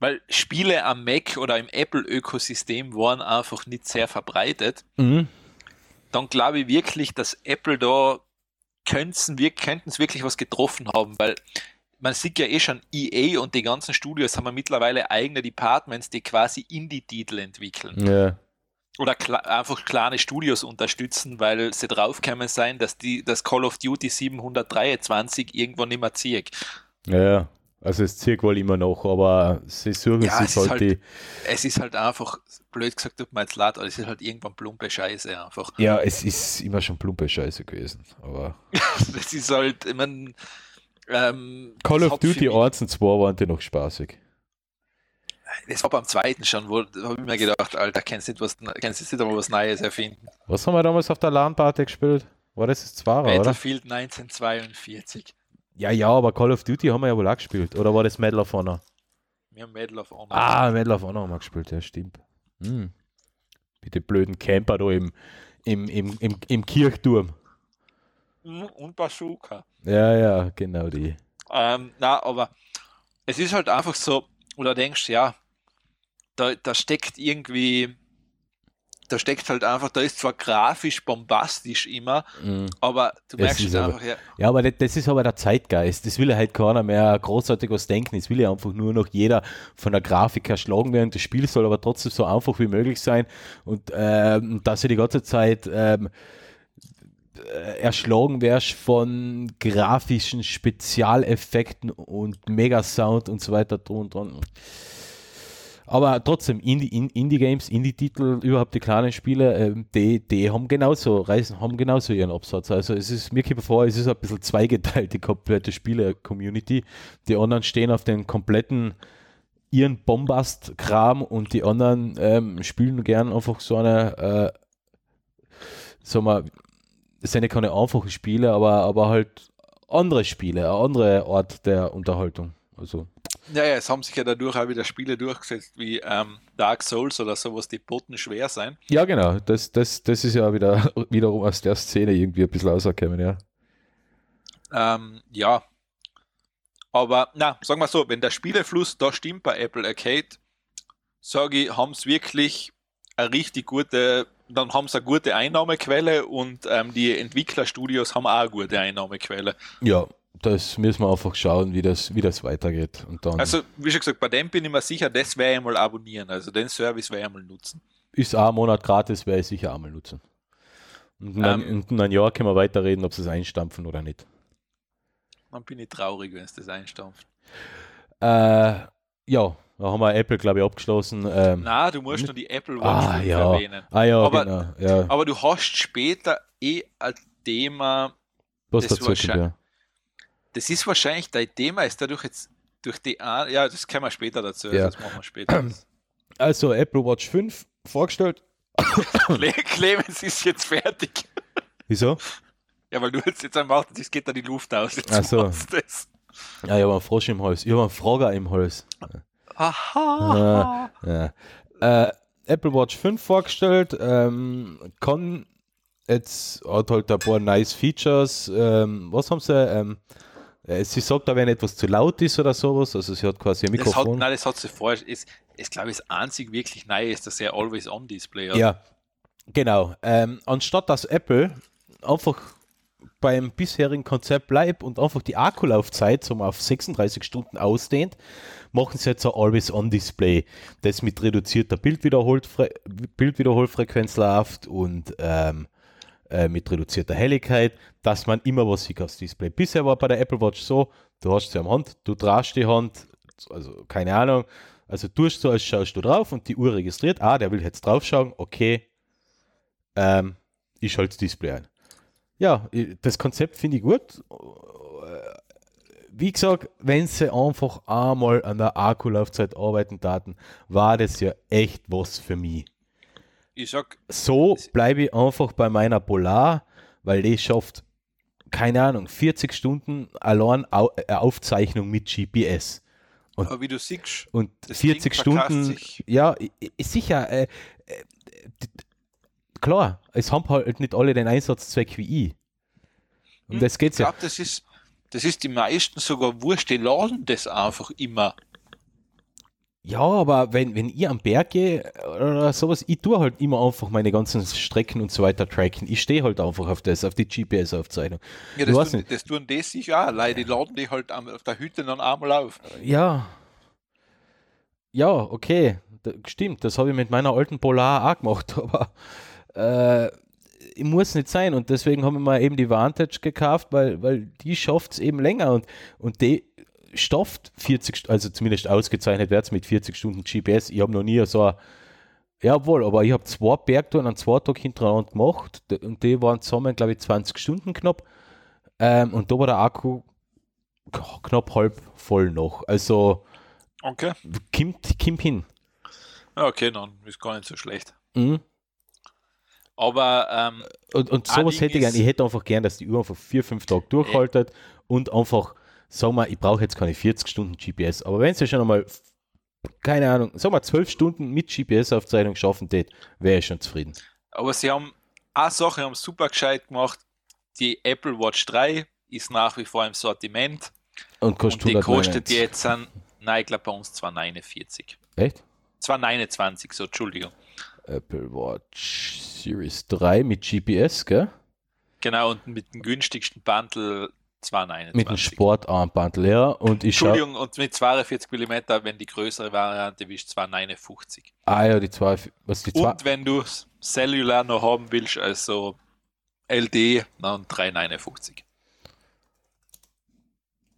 weil Spiele am Mac oder im Apple-Ökosystem waren einfach nicht sehr verbreitet. Mhm. Dann glaube ich wirklich, dass Apple da könnten wir könnten es wirklich was getroffen haben, weil man sieht ja eh schon, EA und die ganzen Studios haben ja mittlerweile eigene Departments, die quasi Indie-Titel entwickeln. Ja. Oder kle einfach kleine Studios unterstützen, weil sie draufgekommen sein, dass die das Call of Duty 723 irgendwann nicht mehr zieht. Ja, also es zieht wohl immer noch, aber sie suchen ja, sich halt, halt die. Es ist halt einfach, blöd gesagt, tut mir jetzt leid, aber es ist halt irgendwann plumpe Scheiße einfach. Ja, es ist immer schon plumpe Scheiße gewesen, aber. das ist halt, ich meine. Ähm, Call of Duty 1 und 2 waren die noch spaßig. das war beim zweiten schon, wo habe ich mir gedacht, Alter, kannst du nicht, was, kannst nicht einmal was Neues erfinden. Was haben wir damals auf der LAN-Party gespielt? War das das Zweier, oder? Battlefield 1942. Ja, ja, aber Call of Duty haben wir ja wohl auch gespielt. Oder war das Medal of Honor? Wir haben Medal of Honor. Ah, Medal of Honor haben wir gespielt, ja, stimmt. Hm. Mit den blöden Camper da im, im, im, im, im Kirchturm. Mhm, Und Bazooka. Ja, ja, genau die. Ähm, na, aber es ist halt einfach so, oder denkst, ja, da, da steckt irgendwie, da steckt halt einfach, da ist zwar grafisch bombastisch immer, Mhm. aber du Es merkst aber- einfach, ja, Ja, aber das, das ist aber der Zeitgeist. Das will ja halt keiner mehr großartig was denken. Es will ja einfach nur noch jeder von der Grafik erschlagen werden. Das Spiel soll aber trotzdem so einfach wie möglich sein und ähm, dass du die ganze Zeit ähm, äh, erschlagen wirst von grafischen Spezialeffekten und Megasound und so weiter drum und dran. Aber trotzdem, Indie- In- Indie-Games, Indie-Titel, überhaupt die kleinen Spiele, ähm, die, die haben genauso, reisen, haben genauso ihren Absatz. Also es ist, mir kommt vor, es ist ein bisschen zweigeteilt, die komplette Spiele-Community. Die anderen stehen auf den kompletten ihren Bombast-Kram und die anderen ähm, spielen gern einfach so eine, äh, sagen wir, es sind ja keine einfachen Spiele, aber, aber halt andere Spiele, eine andere Art der Unterhaltung. Also ja, ja, es haben sich ja dadurch auch wieder Spiele durchgesetzt wie ähm, Dark Souls oder sowas, die boten schwer sein. Ja, genau. Das, das, das ist ja wieder wiederum aus der Szene irgendwie ein bisschen rausgekommen, ja. Ähm, ja. Aber, na, sagen wir so, wenn der Spielefluss da stimmt bei Apple Arcade, sage ich, haben sie wirklich eine richtig gute, dann haben sie eine gute Einnahmequelle und ähm, die Entwicklerstudios haben auch eine gute Einnahmequelle. Ja, das müssen wir einfach schauen, wie das, wie das weitergeht. Und dann Also, wie schon gesagt, bei dem bin ich mir sicher, das werde ich mal abonnieren. Also den Service werde ich mal nutzen. ist auch ein Monat gratis, werde ich sicher einmal nutzen. Und in, ein, Ähm. und in ein Jahr können wir weiterreden, ob sie es einstampfen oder nicht. Dann bin ich traurig, wenn es das einstampft. Äh, ja, da haben wir Apple, glaube ich, abgeschlossen. Ähm, Na, du musst nur die Apple Watch ah, 5 ja. erwähnen. ah ja, aber- genau. Ja, Aber du hast später eh ein Thema, was das dazu wahrscheinlich- ja. Das ist wahrscheinlich dein Thema, ist dadurch jetzt durch die, An- ja, das können wir später dazu, Ja. das machen wir später. Also Apple Watch 5 vorgestellt. Cle- Clemens ist jetzt fertig. Wieso? Ja, weil du jetzt jetzt am Warten, es geht da die Luft aus. Jetzt Ach so. das. Ja, ich habe einen Frosch im Hals. Ich habe einen Frager im Hals. Aha. Ja. Äh, Apple Watch 5 vorgestellt, ähm, kann jetzt hat halt ein paar nice Features. Ähm, was haben sie? Ähm, äh, sie sagt, da wenn etwas zu laut ist oder sowas, also sie hat quasi ein Das hat, Mikrofon. nein, das hat sie vorher. Ist, ist glaube ich, das einzig wirklich Neue ist, dass er Always-On-Display hat. ja, genau. Ähm, anstatt dass Apple einfach beim bisherigen Konzept bleibt und einfach die Akkulaufzeit so auf 36 Stunden ausdehnt, machen sie jetzt ein Always-On-Display, das mit reduzierter Bildwiederholfre Bildwiederholfrequenz läuft und ähm, äh, mit reduzierter Helligkeit, dass man immer was sieht aufs Display. Bisher war bei der Apple Watch so, du hast sie am Hand, du drehst die Hand, also keine Ahnung, also tust du, als schaust du drauf und die Uhr registriert, ah, der will jetzt drauf schauen, okay, ähm, ich schalte das Display ein. Ja, das Konzept finde ich gut. Wie gesagt, wenn sie einfach einmal an der Akkulaufzeit arbeiten taten, war das ja echt was für mich. Ich sag, So bleibe ich einfach bei meiner Polar, weil die schafft, keine Ahnung, 40 Stunden allein Au äh, Aufzeichnung mit GPS. aber wie du siehst, Und Das 40 Ding verkauft Stunden, sich. ja, sicher, äh, äh, klar, es haben halt nicht alle den Einsatzzweck wie ich. Um Hm, das geht's ich ja. glaube, das ist, das ist die meisten sogar wurscht, die laden das einfach immer. Ja, aber wenn, wenn ich am Berg gehe oder sowas, ich tue halt immer einfach meine ganzen Strecken und so weiter tracken. Ich stehe halt einfach auf das, auf die GPS-Aufzeichnung. Ja, das, tun, nicht. das tun die sicher auch, Leute, die laden die halt auf der Hütte dann einmal auf. Ja. Ja, okay. Da, stimmt, das habe ich mit meiner alten Polar auch gemacht, aber äh, muss nicht sein und deswegen haben wir mal eben die Vantage gekauft, weil, weil die schafft es eben länger und, und die stofft 40, St- also zumindest ausgezeichnet wird mit 40 Stunden GPS. Ich habe noch nie so jawohl, aber ich habe zwei Bergtouren an zwei Tagen hintereinander gemacht und die waren zusammen, glaube ich, 20 Stunden knapp ähm, und da war der Akku knapp halb voll noch. Also Okay. Kommt, kommt hin. Okay, dann ist gar nicht so schlecht. Mhm. Aber ähm, Und, und sowas hätte ich gern. Ich hätte einfach gern, dass die Uhr einfach vier, fünf Tage durchhaltet und einfach, sag mal, ich brauche jetzt keine 40 Stunden GPS, aber wenn es ja schon einmal, keine Ahnung, sag mal, zwölf Stunden mit GPS-Aufzeichnung schaffen tät, wäre ich schon zufrieden. Aber sie haben eine Sache haben super gescheit gemacht. Die Apple Watch 3 ist nach wie vor im Sortiment Und kostet und die kostet 199. jetzt an, nein, ich glaube bei uns 2,49. Echt? 2,29, so, Entschuldigung. Apple Watch Series 3 mit GPS, gell? Genau, und mit dem günstigsten Bundle 2,29. Mit dem Sportarmband leer und ich. Entschuldigung, und mit 42 mm, wenn die größere Variante ist, 2,59. Ah ja, die zwei, was die zwei. Und wenn du Cellular noch haben willst, also LD, dann 3,59.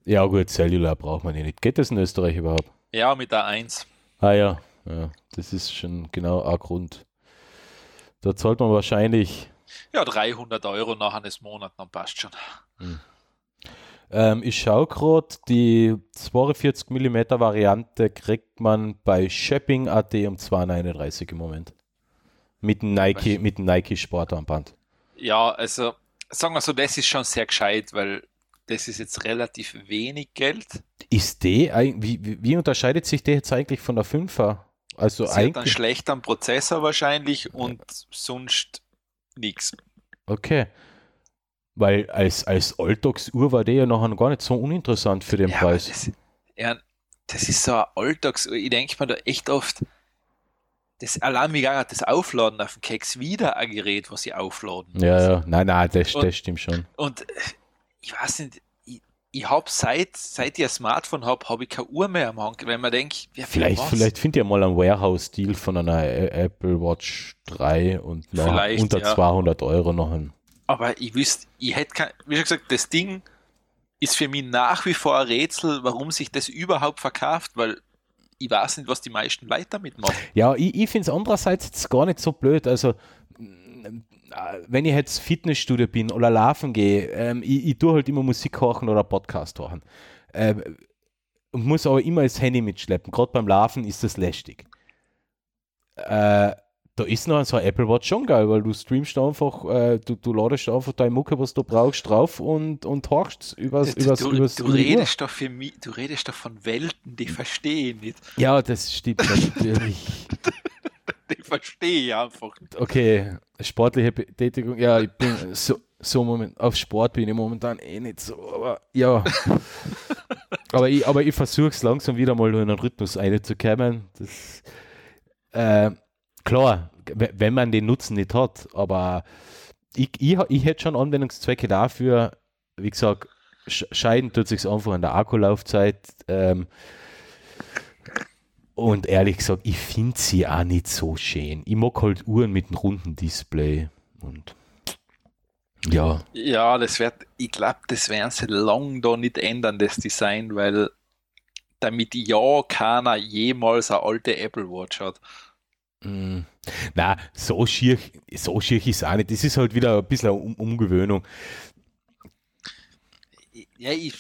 Ja gut, Cellular braucht man ja nicht. Geht das in Österreich überhaupt? Ja, mit der 1. Ah ja, ja, das ist schon genau ein Grund. Da zahlt man wahrscheinlich, Ja, 300 Euro nach eines Monats, dann passt schon. Ähm, ich schaue gerade, die 42 mm Variante kriegt man bei Shopping.at um 2,39 im Moment. Mit dem Nike, mit Nike Sportarmband. Ja, also sagen wir so, das ist schon sehr gescheit, weil das ist jetzt relativ wenig Geld. Ist die, wie, wie, unterscheidet sich die jetzt eigentlich von der 5er? Also Sie hat einen eigentlich, schlechteren Prozessor wahrscheinlich und sonst nichts. okay. Weil als, als Alltags-Uhr war die ja nachher gar nicht so uninteressant für den Ja, Preis. das, ja, das ist so ein Alltags... Ich denke mir da echt oft, das wie hat das Aufladen auf dem Keks wieder ein Gerät, was sie aufladen Ja, muss. ja, nein, nein, das, Und- das stimmt schon. Und äh, ich weiß nicht, ich, ich habe seit, seit ich ein Smartphone habe, habe ich keine Uhr mehr am Hang. Wenn man denkt, ja, Vielleicht, vielleicht findet ihr mal einen Warehouse-Deal von einer Apple Watch 3 und Vielleicht, unter ja. 200 Euro noch ein. Aber ich wüsste, ich hätte kein, wie schon gesagt, das Ding ist für mich nach wie vor ein Rätsel, warum sich das überhaupt verkauft, weil ich weiß nicht, was die meisten Leute damit machen. Ja, ich, ich finde es andererseits jetzt gar nicht so blöd. Also, äh, wenn ich jetzt Fitnessstudio bin oder laufen gehe, ähm, ich, ich tue halt immer Musik hören oder Podcast hören. Ähm, und muss aber immer das Handy mitschleppen. Gerade beim Laufen ist das lästig. Äh, da ist noch so ein Apple Watch schon geil, weil du streamst einfach, äh, du, du ladest einfach deine Mucke, was du brauchst, drauf und, und horchst übers, Du, übers, du, übers du Uhr. redest doch für mich, du redest doch von Welten, die verstehe ich nicht. Ja, das stimmt natürlich. Die verstehe ich einfach nicht. Okay, sportliche Betätigung, ja, ich bin so, so moment, auf Sport bin ich momentan eh nicht so, aber ja. aber ich, aber ich versuche es langsam wieder mal in einen Rhythmus einzukommen. Das, äh, klar, wenn man den Nutzen nicht hat, aber ich, ich, ich hätte schon Anwendungszwecke dafür, wie gesagt, sch- scheiden tut sich einfach an der Akkulaufzeit. Ähm, und ehrlich gesagt, ich finde sie auch nicht so schön. Ich mag halt Uhren mit einem runden Display. Und ja, Ja, das wird, ich glaube, das werden sie lang da nicht ändern, das Design, weil damit ja keiner jemals eine alte Apple Watch hat. Mm, na, so schier, so schier ist es auch nicht. Das ist halt wieder ein bisschen eine um Umgewöhnung. Ja, ich,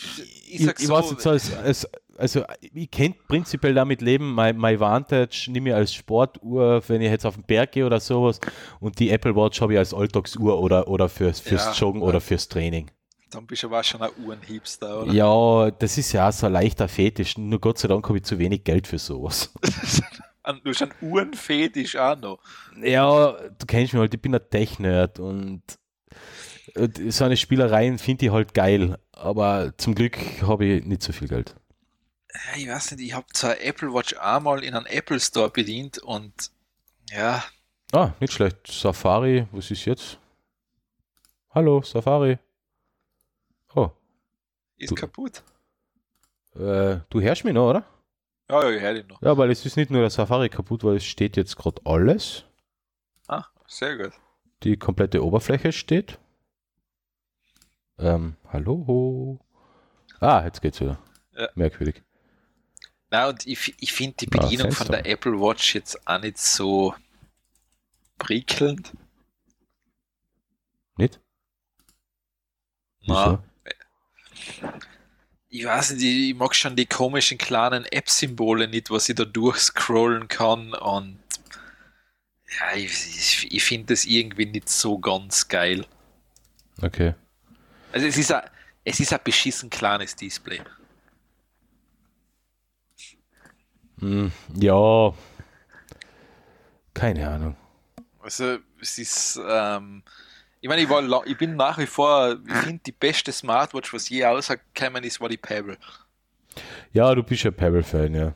ich Ich, sag ich so, weiß jetzt als, als, also ich könnte prinzipiell damit leben, mein, mein Vantage nehme ich als Sportuhr, wenn ich jetzt auf den Berg gehe oder sowas und die Apple Watch habe ich als Alltagsuhr oder, oder fürs, fürs Ja, Joggen ja. oder fürs Training. dann bist du aber auch schon ein Uhrenhipster, oder? Ja, das ist ja auch so ein leichter Fetisch, nur Gott sei Dank habe ich zu wenig Geld für sowas. Du hast einen Uhrenfetisch auch noch. Ja, du kennst mich halt, ich bin ein Tech-Nerd und äh, so eine Spielereien finde ich halt geil, aber zum Glück habe ich nicht so viel Geld. Ja, ich weiß nicht, ich habe zwar Apple Watch einmal in einem Apple Store bedient und ja, Ah, nicht schlecht. Safari, was ist jetzt? Hallo, Safari. Oh, ist Du- kaputt. äh, du hörst mich noch, oder? Ja, ja, ich höre noch. Ja, weil es ist nicht nur der Safari kaputt, weil es steht jetzt gerade alles. Ah, sehr gut. Die komplette Oberfläche steht. Ähm, hallo. Ah, jetzt geht's wieder. Ja. Merkwürdig. Na, und ich, ich finde die Ah, Bedienung von Fenster. der Apple Watch jetzt auch nicht so prickelnd. Nicht? Na, Wieso? Ich weiß nicht, ich mag schon die komischen kleinen App-Symbole nicht, was ich da durchscrollen kann und ja, ich, ich, finde das irgendwie nicht so ganz geil. Okay. Also es ist ein, es ist ein beschissen kleines Display. Hm, ja. Keine Ahnung. Also es ist, ähm, ich meine, ich, war, ich bin nach wie vor, ich finde die beste Smartwatch, was je rausgekommen ist, war die Pebble. Ja, du bist ja Pebble-Fan, ja.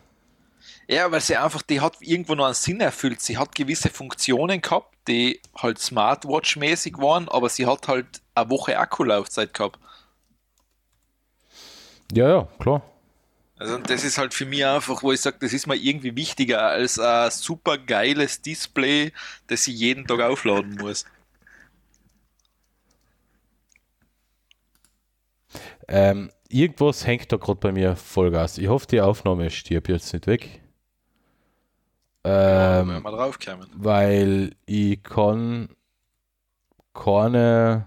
Ja, weil sie einfach, die hat irgendwo noch einen Sinn erfüllt. Sie hat gewisse Funktionen gehabt, die halt Smartwatch-mäßig waren, aber sie hat halt eine Woche Akkulaufzeit gehabt. Ja, ja, klar. Also das ist halt für mich einfach, wo ich sage, das ist mir irgendwie wichtiger als ein super geiles Display, das ich jeden Tag aufladen muss. Ähm, irgendwas hängt da gerade bei mir Vollgas. Ich hoffe, die Aufnahme stirbt jetzt nicht weg. Ähm, ja, mal draufkommen. Weil ich kann keine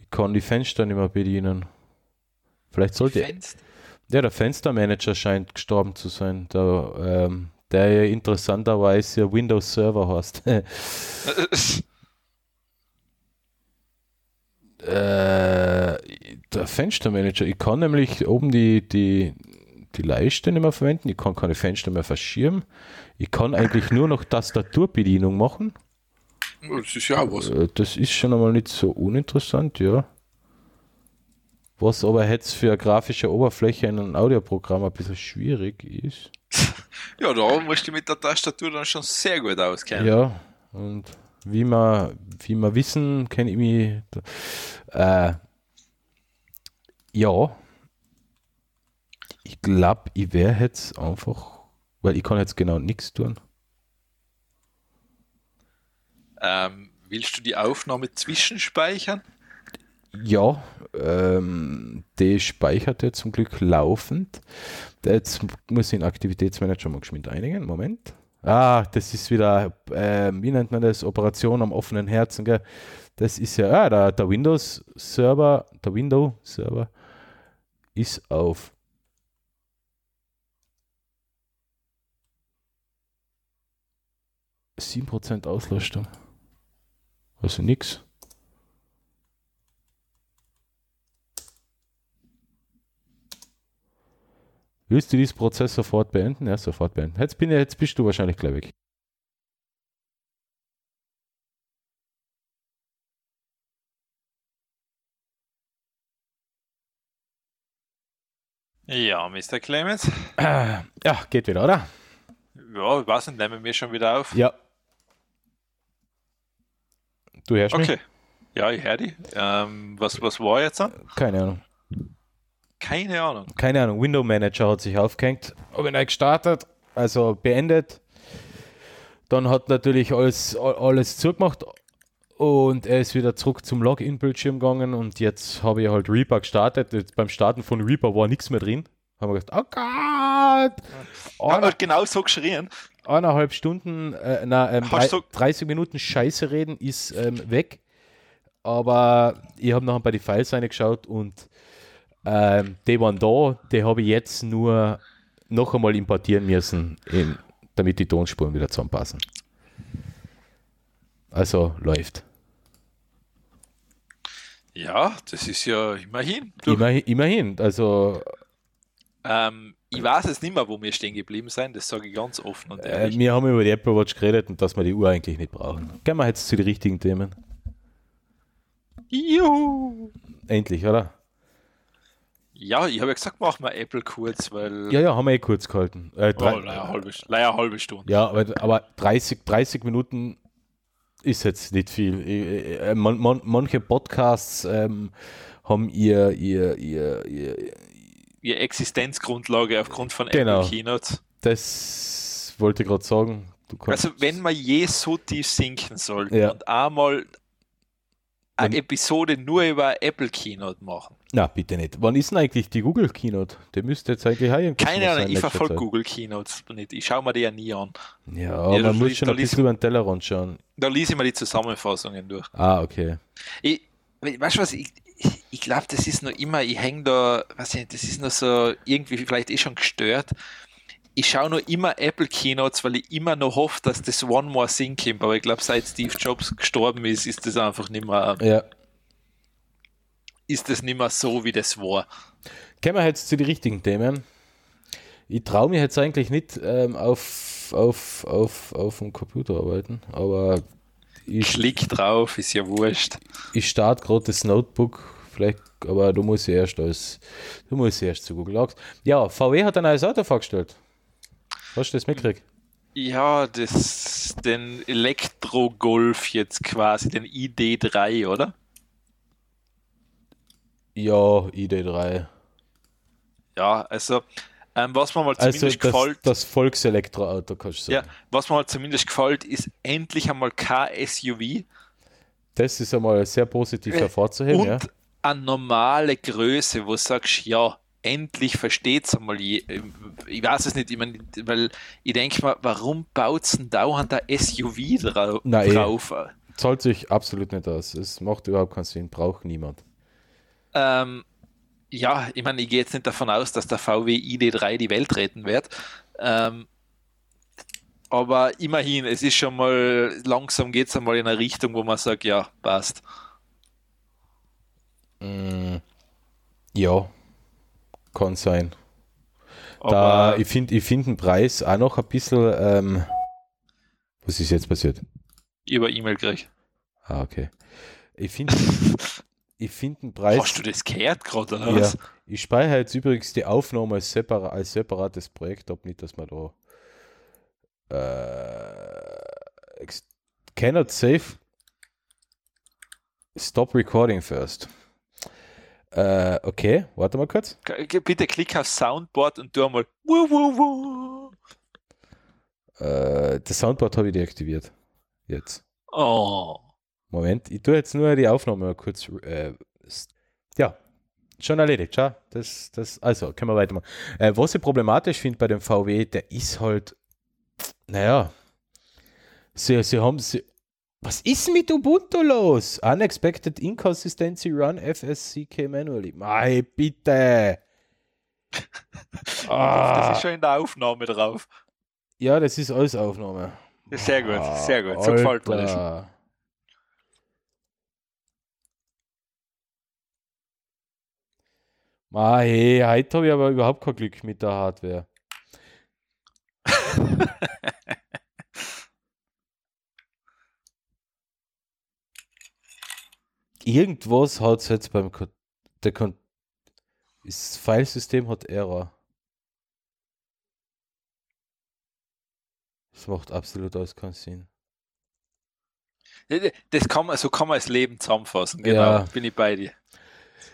ich kann die Fenster nicht mehr bedienen. Vielleicht sollte Fenster? ja der Fenstermanager scheint gestorben zu sein, der, ähm, der ja interessanterweise ja Windows Server heißt. äh, der Fenstermanager, ich kann nämlich oben die, die, die Leiste nicht mehr verwenden, ich kann keine Fenster mehr verschirmen. Ich kann eigentlich nur noch Tastaturbedienung machen. Das ist ja auch was. Äh, Das ist schon einmal nicht so uninteressant, ja. Was aber jetzt für eine grafische Oberfläche in einem Audioprogramm ein bisschen schwierig ist. Ja, da musst du mit der Tastatur dann schon sehr gut auskennen. Ja, und wie wir, wie wir wissen, kenne ich mich. Äh, ja, ich glaube, ich wäre jetzt einfach, weil ich kann jetzt genau nichts tun. Ähm, willst du die Aufnahme zwischenspeichern? Ja, ähm, die speichert er zum Glück laufend. Jetzt muss ich den Aktivitätsmanager mal geschwind einigen. Moment. Ah, das ist wieder, ähm, wie nennt man das? Operation am offenen Herzen. Gell? Das ist ja, ah, der, der Windows-Server, der Windows-Server ist auf Prozent Auslastung. Also nix. Willst du diesen Prozess sofort beenden? Ja, sofort beenden. Jetzt, bin, jetzt bist du wahrscheinlich gleich weg. Ja, Mr. Clemens. Ja, geht wieder, oder? Ja, weiß nicht, nehmen wir schon wieder auf. Ja. Du hörst Okay. Ja, ich höre die. Ähm, was, was war jetzt mich? Keine Ahnung. Keine Ahnung. Keine Ahnung. Window Manager hat sich aufgehängt. Habe ihn neu gestartet, also beendet. Dann hat natürlich alles, alles zugemacht und er ist wieder zurück zum Login-Bildschirm gegangen und jetzt habe ich halt Reaper gestartet. Jetzt beim Starten von Reaper war nichts mehr drin. Haben wir gedacht, oh Gott! Er Einer, hat genau so geschrien. eineinhalb Stunden, äh, na, ähm, drei, du- 30 Minuten Scheiße reden ist ähm, weg. Aber ich habe noch bei die Files reingeschaut und ähm, die waren da, die habe ich jetzt nur noch einmal importieren müssen, in, damit die Tonspuren wieder zusammenpassen. Also läuft. Ja, das ist ja immerhin. Du, Immerhin. Also ähm, ich weiß jetzt nicht mehr, wo wir stehen geblieben sind. Das sage ich ganz offen und äh, ehrlich. wir haben über die Apple Watch geredet und dass wir die Uhr eigentlich nicht brauchen. Gehen wir jetzt zu den richtigen Themen. Juhu. Endlich, oder? Ja, ich habe ja gesagt, machen wir Apple kurz, weil. Ja, ja, haben wir eh kurz gehalten. Äh, drei, oh, leider, eine halbe, leider halbe Stunde. Ja, aber, aber 30, 30 Minuten ist jetzt nicht viel. Äh, äh, Man, man, manche Podcasts ähm, haben ihr, ihr, ihr, ihr, Ihre Existenzgrundlage aufgrund von Genau. Apple Keynote. das wollte ich gerade sagen. Also, wenn wir je so tief sinken sollten Ja. und einmal eine Episode nur über Apple Keynote machen. Na, bitte nicht. Wann ist denn eigentlich die Google Keynote? Der müsste jetzt eigentlich auch Keine Ahnung, ich verfolge. Google Keynotes nicht. Ich schaue mir die ja nie an. Ja, da man muss liest- schon ein bisschen über den Tellerrand schauen. Da lese ich mir die Zusammenfassungen durch. Ah, okay. Ich, weißt du was, ich, ich, ich glaube, das ist noch immer, ich hänge da, weiß ich nicht, das ist noch so irgendwie vielleicht eh schon gestört. Ich schaue noch immer Apple Keynotes, weil ich immer noch hoffe, dass das One More Thing kommt. Aber ich glaube, seit Steve Jobs gestorben ist, ist das einfach nicht mehr, Ja. Ist das nicht mehr so, wie das war. Kommen wir jetzt zu den richtigen Themen. Ich traue mich jetzt eigentlich nicht ähm, auf, auf, auf, auf dem Computer arbeiten, aber ich, Klick drauf, ist ja wurscht. ich starte gerade das Notebook, vielleicht, aber du musst erst als, du musst erst zu Google Docs. Ja, VW hat ein neues Auto vorgestellt. Hast du das mitgekriegt? Ja, das, den Elektro-Golf jetzt quasi, den ID3, oder? Ja, ID3. Ja, also, ähm, was mir mal Also zumindest das, gefällt, das Volkselektroauto, kannst du ja, sagen. was mir mal zumindest gefällt, ist endlich einmal kein SUV Das ist einmal sehr positiv hervorzuheben, und ja. eine normale Größe, wo du sagst, ja, endlich versteht es einmal. Je, ich weiß es nicht, ich mein, weil ich denke mal, warum baut es denn dauernd ein SUV drau Na, eh. drauf? Zahlt sich absolut nicht aus. Es macht überhaupt keinen Sinn, braucht niemand. Ähm, ja, ich meine, ich gehe jetzt nicht davon aus, dass der VW ID3 die Welt retten wird. Ähm, aber immerhin, es ist schon mal, langsam geht es einmal in eine Richtung, wo man sagt, ja, passt. Mm, ja, kann sein. Aber Da, ich finde ich find den Preis auch noch ein bisschen. Ähm, was ist jetzt passiert? über E-Mail krieg. Ah, okay. Ich finde ich find den Preis. Hast du das gehört gerade, oder ja, was? ich speichere jetzt übrigens die Aufnahme als, separa als separates Projekt ab, nicht, dass man da. Äh, cannot save. Stop recording first. Äh, okay, warte mal kurz. Bitte klick auf Soundboard und tu wuh, wuh, wuh. Äh, das Soundboard habe ich deaktiviert. Jetzt. Oh. Moment, ich tue jetzt nur die Aufnahme kurz. Äh, ja, schon erledigt. Schau, das, das, also, können wir weitermachen. Äh, was ich problematisch finde bei dem VW, der ist halt, naja, sie, sie haben, sie, was ist mit Ubuntu los? Unexpected Inconsistency Run FSCK manually. Mei, bitte. Das Ah, ist schon in der Aufnahme drauf. ja, das ist alles Aufnahme. Sehr gut, sehr gut. So gefällt mir das. Ma, hey, heute habe ich aber überhaupt kein Glück mit der Hardware. Irgendwas hat es jetzt beim Ko der Kon das Filesystem hat Error. Das macht absolut alles keinen Sinn. Das kann man, so kann man das Leben zusammenfassen. Genau, Ja. bin ich bei dir.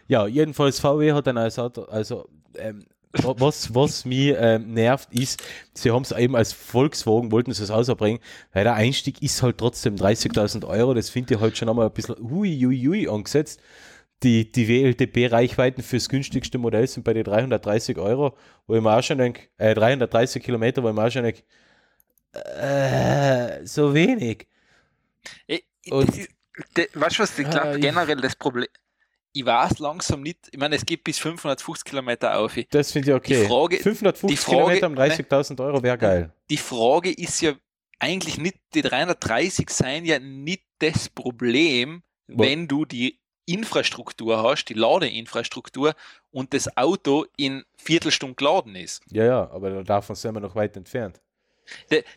Ja, jedenfalls VW hat ein neues Auto. Also, ähm, wa- was, was mich ähm, nervt, ist, sie haben es eben als Volkswagen, wollten sie es rausbringen, weil der Einstieg ist halt trotzdem 30.000 Euro. Das finde ich halt schon einmal ein bisschen hui, hui, hui angesetzt. Die, die WLTP-Reichweiten fürs günstigste Modell sind bei den 330 Euro, wo ich mir auch schon denke, äh, 330 Kilometer, wo ich mir auch schon denke, äh, so wenig. Ich, Und- das ist, de, weißt du was, ich Ah, glaube ich- generell das Problem, ich weiß langsam nicht, ich meine, es geht bis 550 Kilometer auf. Das finde ich okay. Die Frage- 550 die Frage- Kilometer um 30.000 Euro wäre geil. Die Frage ist ja eigentlich nicht, die 330 seien ja nicht das Problem, Wo- wenn du die Infrastruktur hast, die Ladeinfrastruktur und das Auto in Viertelstunde geladen ist. Ja, ja, aber davon sind wir noch weit entfernt.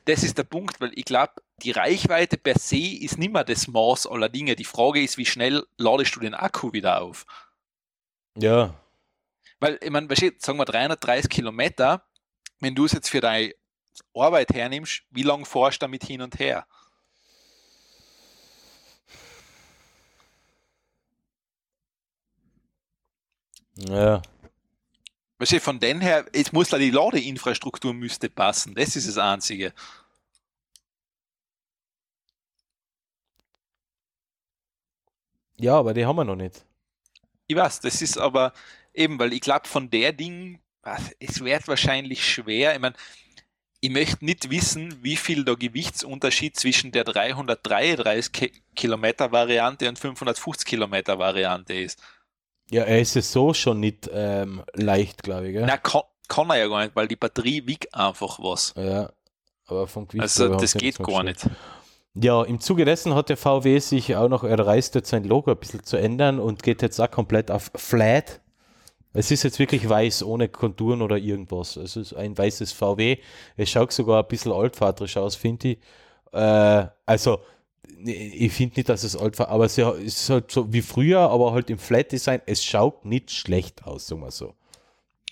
Das ist der Punkt, weil ich glaube, die Reichweite per se ist nicht mehr das Maß aller Dinge. Die Frage ist, wie schnell ladest du den Akku wieder auf? Ja, Weil, ich meine, sagen wir 330 Kilometer, wenn du es jetzt für deine Arbeit hernimmst, wie lange fährst du damit hin und her? ja. Weißt du, von den her, jetzt muss da die Ladeinfrastruktur müsste passen. Das ist das Einzige. Ja, aber die haben wir noch nicht. Ich weiß, das ist aber eben, weil ich glaube, von der Ding, es wird wahrscheinlich schwer. Ich meine, ich möchte nicht wissen, wie viel der Gewichtsunterschied zwischen der 333 Ki Kilometer Variante und 550 Kilometer Variante ist. Ja, er ist es so schon nicht ähm, leicht, glaube ich. Gell? Na, kann, kann er ja gar nicht, weil die Batterie wiegt einfach was. Ja, aber vom Gewicht Also das geht gar nicht. Ja, im Zuge dessen hat der VW sich auch noch erreist, jetzt sein Logo ein bisschen zu ändern und geht jetzt auch komplett auf Flat. Es ist jetzt wirklich weiß, ohne Konturen oder irgendwas. Es ist ein weißes VW. Es schaut sogar ein bisschen altvaterisch aus, finde ich. Äh, also, ich finde nicht, dass es altvaterisch aber es ist halt so wie früher, aber halt im Flat-Design. Es schaut nicht schlecht aus, sagen wir so.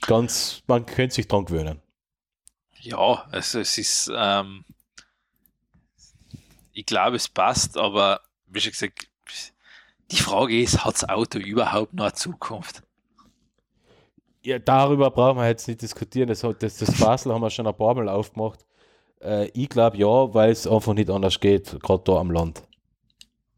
Ganz, man könnte sich dran gewöhnen. Ja, also es ist, ähm, ich glaube, es passt, aber wie schon gesagt, die Frage ist, hat das Auto überhaupt noch eine Zukunft? Ja, darüber brauchen wir jetzt nicht diskutieren. Das, das, das Basel haben wir schon ein paar Mal aufgemacht. Äh, ich glaube ja, weil es einfach nicht anders geht, gerade da am Land.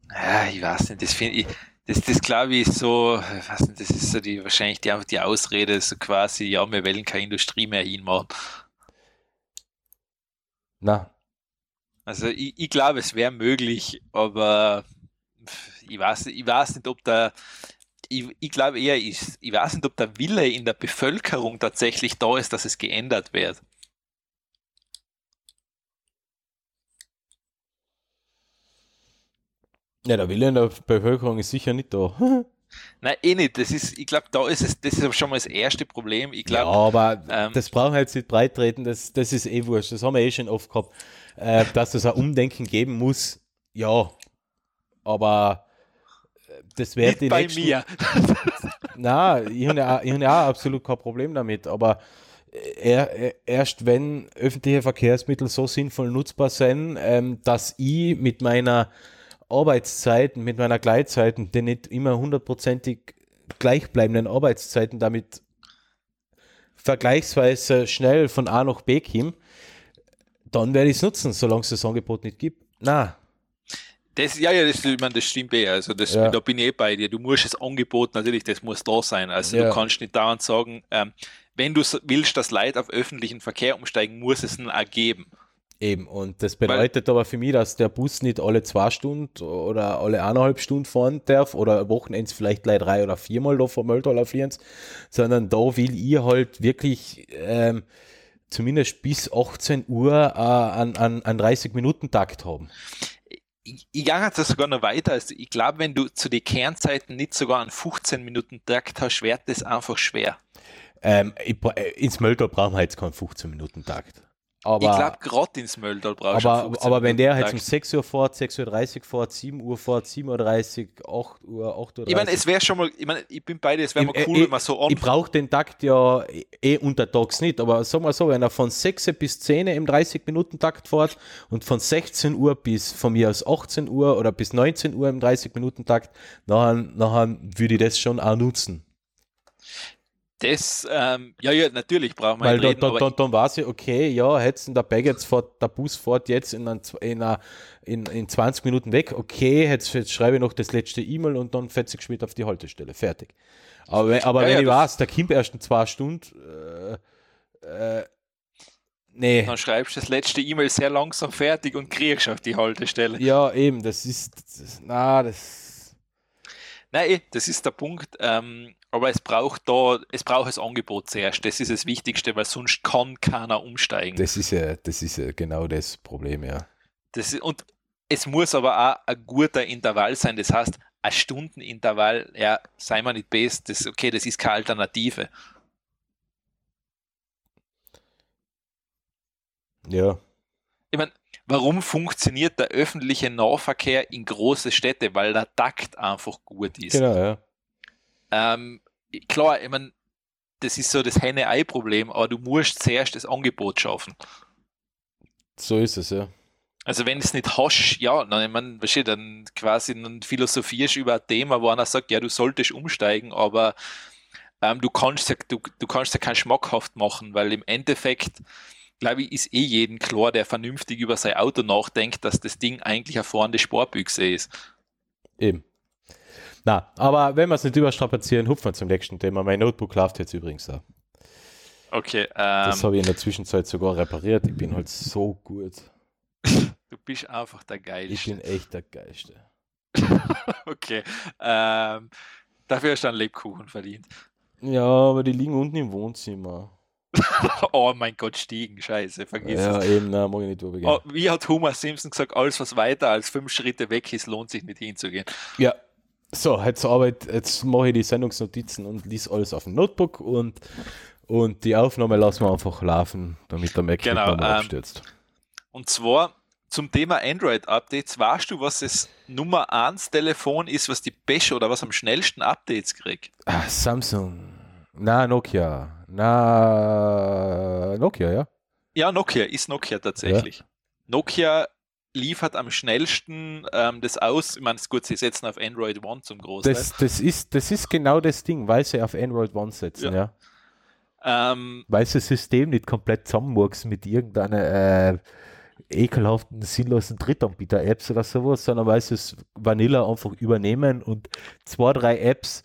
Ja, ich weiß nicht, das finde ich, das, das glaube ich so, ich weiß nicht, das ist so die, wahrscheinlich die, einfach die Ausrede, so quasi, ja, wir wollen keine Industrie mehr hinmachen. Na, Also ich, ich glaube, es wäre möglich, aber ich weiß, ich weiß nicht, ob da, ich, ich glaube eher, ich, ich weiß nicht, ob der Wille in der Bevölkerung tatsächlich da ist, dass es geändert wird. Ja, der Wille in der Bevölkerung ist sicher nicht da. Nein, eh nicht. Das ist, ich glaube, da ist es, das ist schon mal das erste Problem. Ich Ja, glaube, aber ähm, das brauchen wir jetzt nicht breit treten, das, das ist eh wurscht. Das haben wir eh schon oft gehabt. Äh, dass es ein Umdenken geben muss, ja. Aber äh, das nicht die bei nächsten, mir. Na, ich habe ja, ich hab ja absolut kein Problem damit, aber er, er, erst wenn öffentliche Verkehrsmittel so sinnvoll nutzbar sind, ähm, dass ich mit meiner Arbeitszeiten, mit meiner Gleitzeiten, den nicht immer hundertprozentig gleichbleibenden Arbeitszeiten damit vergleichsweise schnell von A nach B komme, dann werde ich es nutzen, solange es das Angebot nicht gibt. Na, Das, ja, ja, das, ich meine, das stimmt eh. Also das, Ja. da bin ich eh bei dir. Du musst das Angebot natürlich, das muss da sein. Also Ja. du kannst nicht dauernd sagen, ähm, wenn du willst, dass Leute auf öffentlichen Verkehr umsteigen, muss es einen ergeben. Eben, und das bedeutet aber für mich, dass der Bus nicht alle zwei Stunden oder alle eineinhalb Stunden fahren darf oder Wochenends vielleicht gleich drei oder viermal da vom Mölltal fliehen, sondern da will ich halt wirklich ähm, zumindest bis 18 Uhr äh, an, an, an 30-Minuten-Takt haben. Ich, ich gehe jetzt sogar noch weiter. Also ich glaube, wenn du zu den Kernzeiten nicht sogar einen 15 Minuten Takt hast, wird das einfach schwer. Ähm, ich, äh, ins Mölltal brauchen wir jetzt keinen 15-Minuten-Takt. Aber, ich glaube, gerade ins Mölltal brauchst du aber, 15 aber wenn der halt um Takt. 6 Uhr fährt, 6.30 Uhr fährt, 7 Uhr fährt, 7.30 Uhr, 8 Uhr, 8.30 Uhr. Ich meine, es wäre schon mal, ich meine, ich bin bei dir, es wäre mal Ich- cool, ich- wenn man so Ich anfängt. brauche den Takt ja eh untertags nicht, aber sag mal so, wenn er von 6 bis 10 im 30-Minuten-Takt fährt und von 16 Uhr bis von mir aus 18 Uhr oder bis 19 Uhr im 30-Minuten-Takt, dann, dann würde ich das schon auch nutzen. Das, ähm, ja, ja, natürlich brauchen wir Weil da, reden, da, da, dann weiß ich, okay, ja, jetzt der Bag jetzt fährt, der Bus fährt jetzt in, ein, in, ein, in, in 20 Minuten weg, okay, jetzt, jetzt schreibe ich noch das letzte E-Mail und dann fährt sich später auf die Haltestelle, fertig. Aber, wenn- aber Ja, wenn ja, ich weiß, der kommt erst in zwei Stunden, äh, äh, nee. dann schreibst du das letzte E-Mail sehr langsam fertig und kriegst auf die Haltestelle. Ja, eben, das ist, das, na, das, Nein, eh, das ist der Punkt. Ähm, aber es braucht da, es braucht das Angebot zuerst. Das ist das Wichtigste, weil sonst kann keiner umsteigen. das ist ja, das ist ja genau das Problem, ja. Das ist, und es muss aber auch ein guter Intervall sein. Das heißt, ein Stundenintervall, ja, sei mal nicht best, das, okay, das ist keine Alternative. Ja, Ich meine, warum funktioniert der öffentliche Nahverkehr in große Städte? Weil der Takt einfach gut ist. genau, ja. Ähm, klar, ich meine, das ist so das Henne-Ei-Problem, aber du musst zuerst das Angebot schaffen. So ist es, ja. Also wenn es nicht hast, ja, dann, ich meine, weißt du, dann quasi dann philosophierst über ein Thema, wo einer sagt, ja, du solltest umsteigen, aber ähm, du kannst ja, du, du kannst ja kein schmackhaft machen, weil im Endeffekt, glaube ich, ist eh jedem klar, der vernünftig über sein Auto nachdenkt, dass das Ding eigentlich eine fahrende Sportbüchse ist. Eben. Na, aber wenn wir es nicht überstrapazieren, hupfen wir zum nächsten Thema. Mein Notebook läuft jetzt übrigens auch. Okay, Das ähm, habe ich in der Zwischenzeit sogar repariert. Ich bin halt so gut. du bist einfach der Ich Geilste. bin echt der Geilste. Okay. Ähm, Dafür hast du einen Lebkuchen verdient. Ja, aber die liegen unten im Wohnzimmer. oh mein Gott, Stiegen, scheiße, vergiss Ja, es. eben, na, mag ich nicht drüber gehen. Oh, wie hat Homer Simpson gesagt, alles was weiter als fünf Schritte weg ist, lohnt sich nicht hinzugehen. Ja. So, jetzt Arbeit, jetzt mache ich die Sendungsnotizen und lies alles auf dem Notebook und, und die Aufnahme lassen wir einfach laufen, damit der Mac Genau, nicht ähm, abstürzt. Und zwar zum Thema Android-Updates. Weißt du, was das Nummer 1 Telefon ist, was die beste oder was am schnellsten Updates kriegt? Ah, Samsung. Na, Nokia. Na, Nokia, ja. Ja, Nokia ist Nokia tatsächlich. Nokia liefert am schnellsten ähm, das aus. Ich meine, gut, sie setzen auf Android One zum Großteil. Das, das, ist, das ist genau das Ding, weil sie auf Android One setzen, Ja. ja. ähm, Weil sie das System nicht komplett zusammenmurksen mit irgendeiner äh, ekelhaften, sinnlosen Drittanbieter-Apps oder sowas, sondern weil sie es Vanilla einfach übernehmen und zwei, drei Apps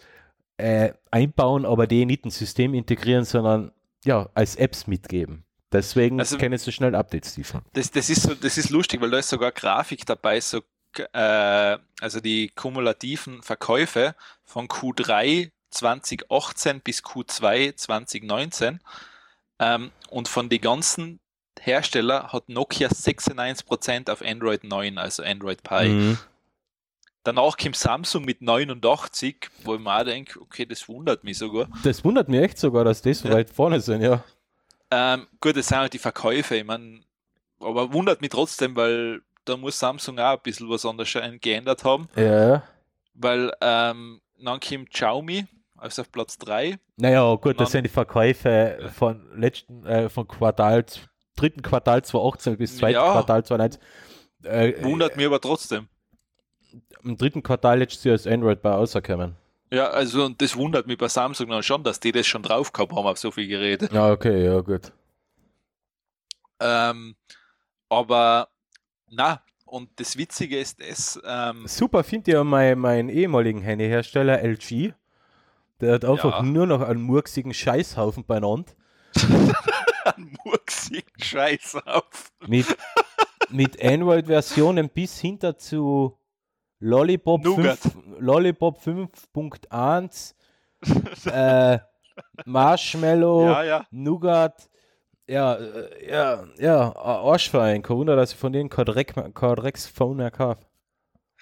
äh, einbauen, aber die nicht ins System integrieren, sondern ja, als Apps mitgeben. Deswegen Also- können sie schnell Updates liefern. das, das, ist so, das ist lustig, weil da ist sogar Grafik dabei, so, äh, also die kumulativen Verkäufe von Q3 2018 bis Q2 2019. Ähm, und von den ganzen Hersteller hat Nokia 96% auf Android 9, also Android Pie. Mhm. Danach kommt Samsung mit 89, wo ich mir auch denke, okay, das wundert mich sogar. Das wundert mich echt sogar, dass die so Ja. weit vorne sind, ja. Ähm, gut, das sind halt die Verkäufe, ich mein, aber wundert mich trotzdem, weil da muss Samsung auch ein bisschen was anderes geändert haben, Ja. weil ähm, dann kommt Xiaomi, also auf Platz 3. Naja, gut, das sind die Verkäufe von letzten, äh, von Quartal, dritten Quartal 2018 bis zweiten Ja. Quartal 2019. Äh, Wundert mich aber trotzdem. Im dritten Quartal letztes Jahr ist Android bei rausgekommen. Ja, also und das wundert mich bei Samsung dann schon, dass die das schon drauf gehabt haben auf so viele Geräte. Ja, okay, ja, gut. Ähm, aber na, und das Witzige ist es, ähm, Super, finde ich ja mein, meinen ehemaligen Handyhersteller LG. Der hat einfach Ja. nur noch einen murksigen Scheißhaufen beieinander. einen murksigen Scheiß auf. Mit, mit Android-Versionen bis hinter zu Lollipop, Nougat. 5, Lollipop 5.1, äh, Marshmallow, Ja, ja. Nougat, ja, äh, ja, ja, Arschverein. Kein Wunder, dass ich von denen Drecks-Phone mehr kaufe.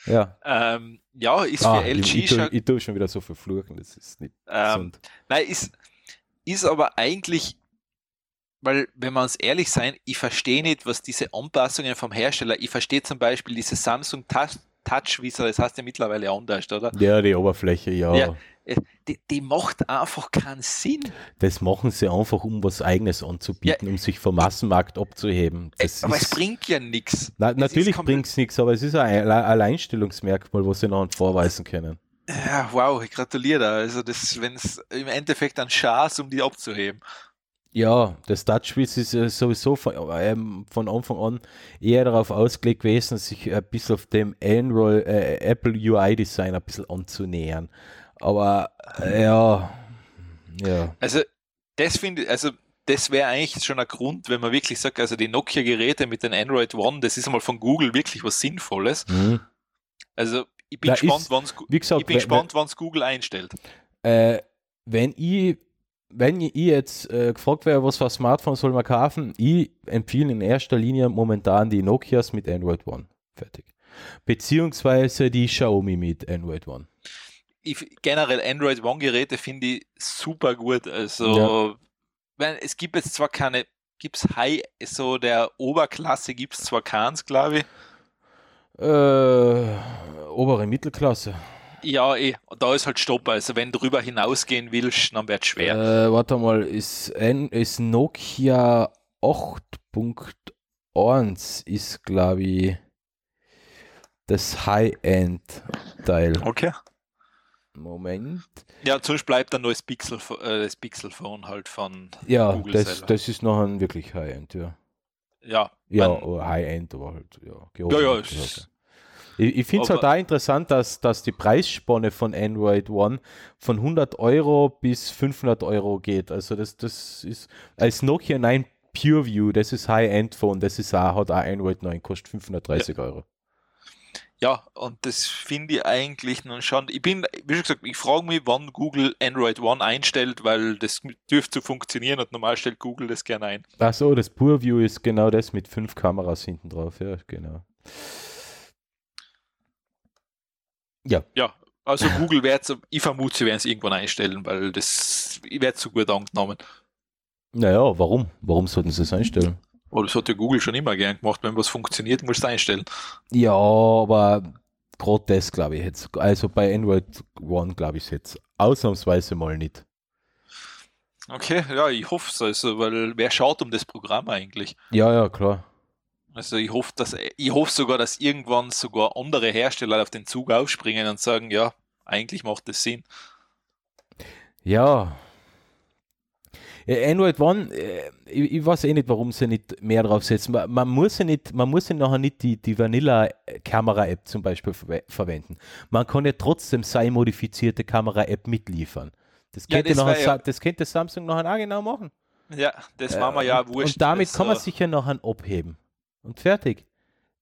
Ja. Ähm, ja, ist für Ah, LG ich, ich, schon ich tue schon wieder so viel fluchen, das ist nicht Ähm, nein, ist, ist aber eigentlich, weil, wenn wir uns ehrlich sein, ich verstehe nicht, was diese Anpassungen vom Hersteller, ich verstehe zum Beispiel diese Samsung Touch, Touch Visa, das heißt ja mittlerweile anders, oder? Ja, die Oberfläche, ja. Ja. Äh, Die, die macht einfach keinen Sinn. Das machen sie einfach, um was Eigenes anzubieten, um sich vom Massenmarkt abzuheben. Das aber es ist, bringt ja nichts. na, es natürlich bringt es nichts, aber es ist ein Alle- Alleinstellungsmerkmal, was sie noch vorweisen können. Ja, wow, ich gratuliere da. Also, das, wenn es im Endeffekt ein Chance, um die abzuheben. Ja, das Touchwiz ist äh, sowieso von, ähm, von Anfang an eher darauf ausgelegt gewesen, sich ein bisschen auf dem Android, äh, Apple UI-Design ein bisschen anzunähern. Aber äh, ja, ja. Also, das finde ich, also, das wäre eigentlich schon ein Grund, wenn man wirklich sagt, also die Nokia-Geräte mit den Android One, das ist einmal von Google wirklich was Sinnvolles. Hm. Also, ich bin Da gespannt, wann es Google einstellt. Äh, wenn ich, wenn ich jetzt äh, gefragt wäre, was für ein Smartphone soll man kaufen, ich empfehle in erster Linie momentan die Nokias mit Android One. Fertig. Beziehungsweise die Xiaomi mit Android One. Ich, generell Android One-Geräte finde ich super gut. Also, wenn, es gibt jetzt zwar keine, gibt es High, so der Oberklasse gibt es zwar keins, glaube ich. Äh, obere Mittelklasse. Ja, eh, da ist halt Stopp. Also, wenn du drüber hinausgehen willst, dann wird es schwer. Äh, warte mal, ist, N, ist Nokia 8.1 ist, glaube ich, das High-End-Teil. Okay. Moment. Ja, sonst bleibt dann nur das Pixel, äh, das Pixel-Phone halt von, Ja, Google das, selber. das ist noch ein wirklich High-End, ja. ja, Ja, High-End, aber halt, ja. ja, ja, ist- Ich, ich finde es halt da interessant, dass, dass die Preisspanne von Android One von 100 Euro bis 500 Euro geht. Also das, das ist als Nokia 9 PureView, das ist High-End-Phone, das ist auch, hat auch Android 9, kostet 530 Euro. Ja, und das finde ich eigentlich nun schon. Ich bin, wie schon gesagt, ich frage mich, wann Google Android One einstellt, weil das dürfte so funktionieren und normal stellt Google das gerne ein. Ach so, das PureView ist genau das mit fünf Kameras hinten drauf, ja, genau. Ja. Ja, also Google wird ich vermute, sie werden es irgendwann einstellen, weil das wird zu gut angenommen. Naja, warum? Warum sollten sie es einstellen? Oder das hat ja Google schon immer gern gemacht. Wenn was funktioniert, musst du es einstellen. Ja, aber gerade das glaube ich jetzt. Also bei Android One glaube ich es jetzt ausnahmsweise mal nicht. Okay, ja, ich hoffe es, also, weil wer schaut um das Programm eigentlich? Ja, ja, klar. Also ich hoffe, dass ich hoffe sogar, dass irgendwann sogar andere Hersteller auf den Zug aufspringen und sagen, ja, eigentlich macht das Sinn. Ja. Android One, äh, ich, ich, weiß eh nicht, warum sie nicht mehr drauf setzen. Man, man muss ja nicht, man muss ja nachher nicht die, die Vanilla-Kamera-App zum Beispiel ver verwenden. Man kann ja trotzdem seine modifizierte Kamera-App mitliefern. Das könnte, ja, das, nachher, ja. das könnte Samsung nachher auch genau machen. Ja, das machen wir ja äh, wurscht. Und damit kann man sich ja nachher abheben. Und fertig.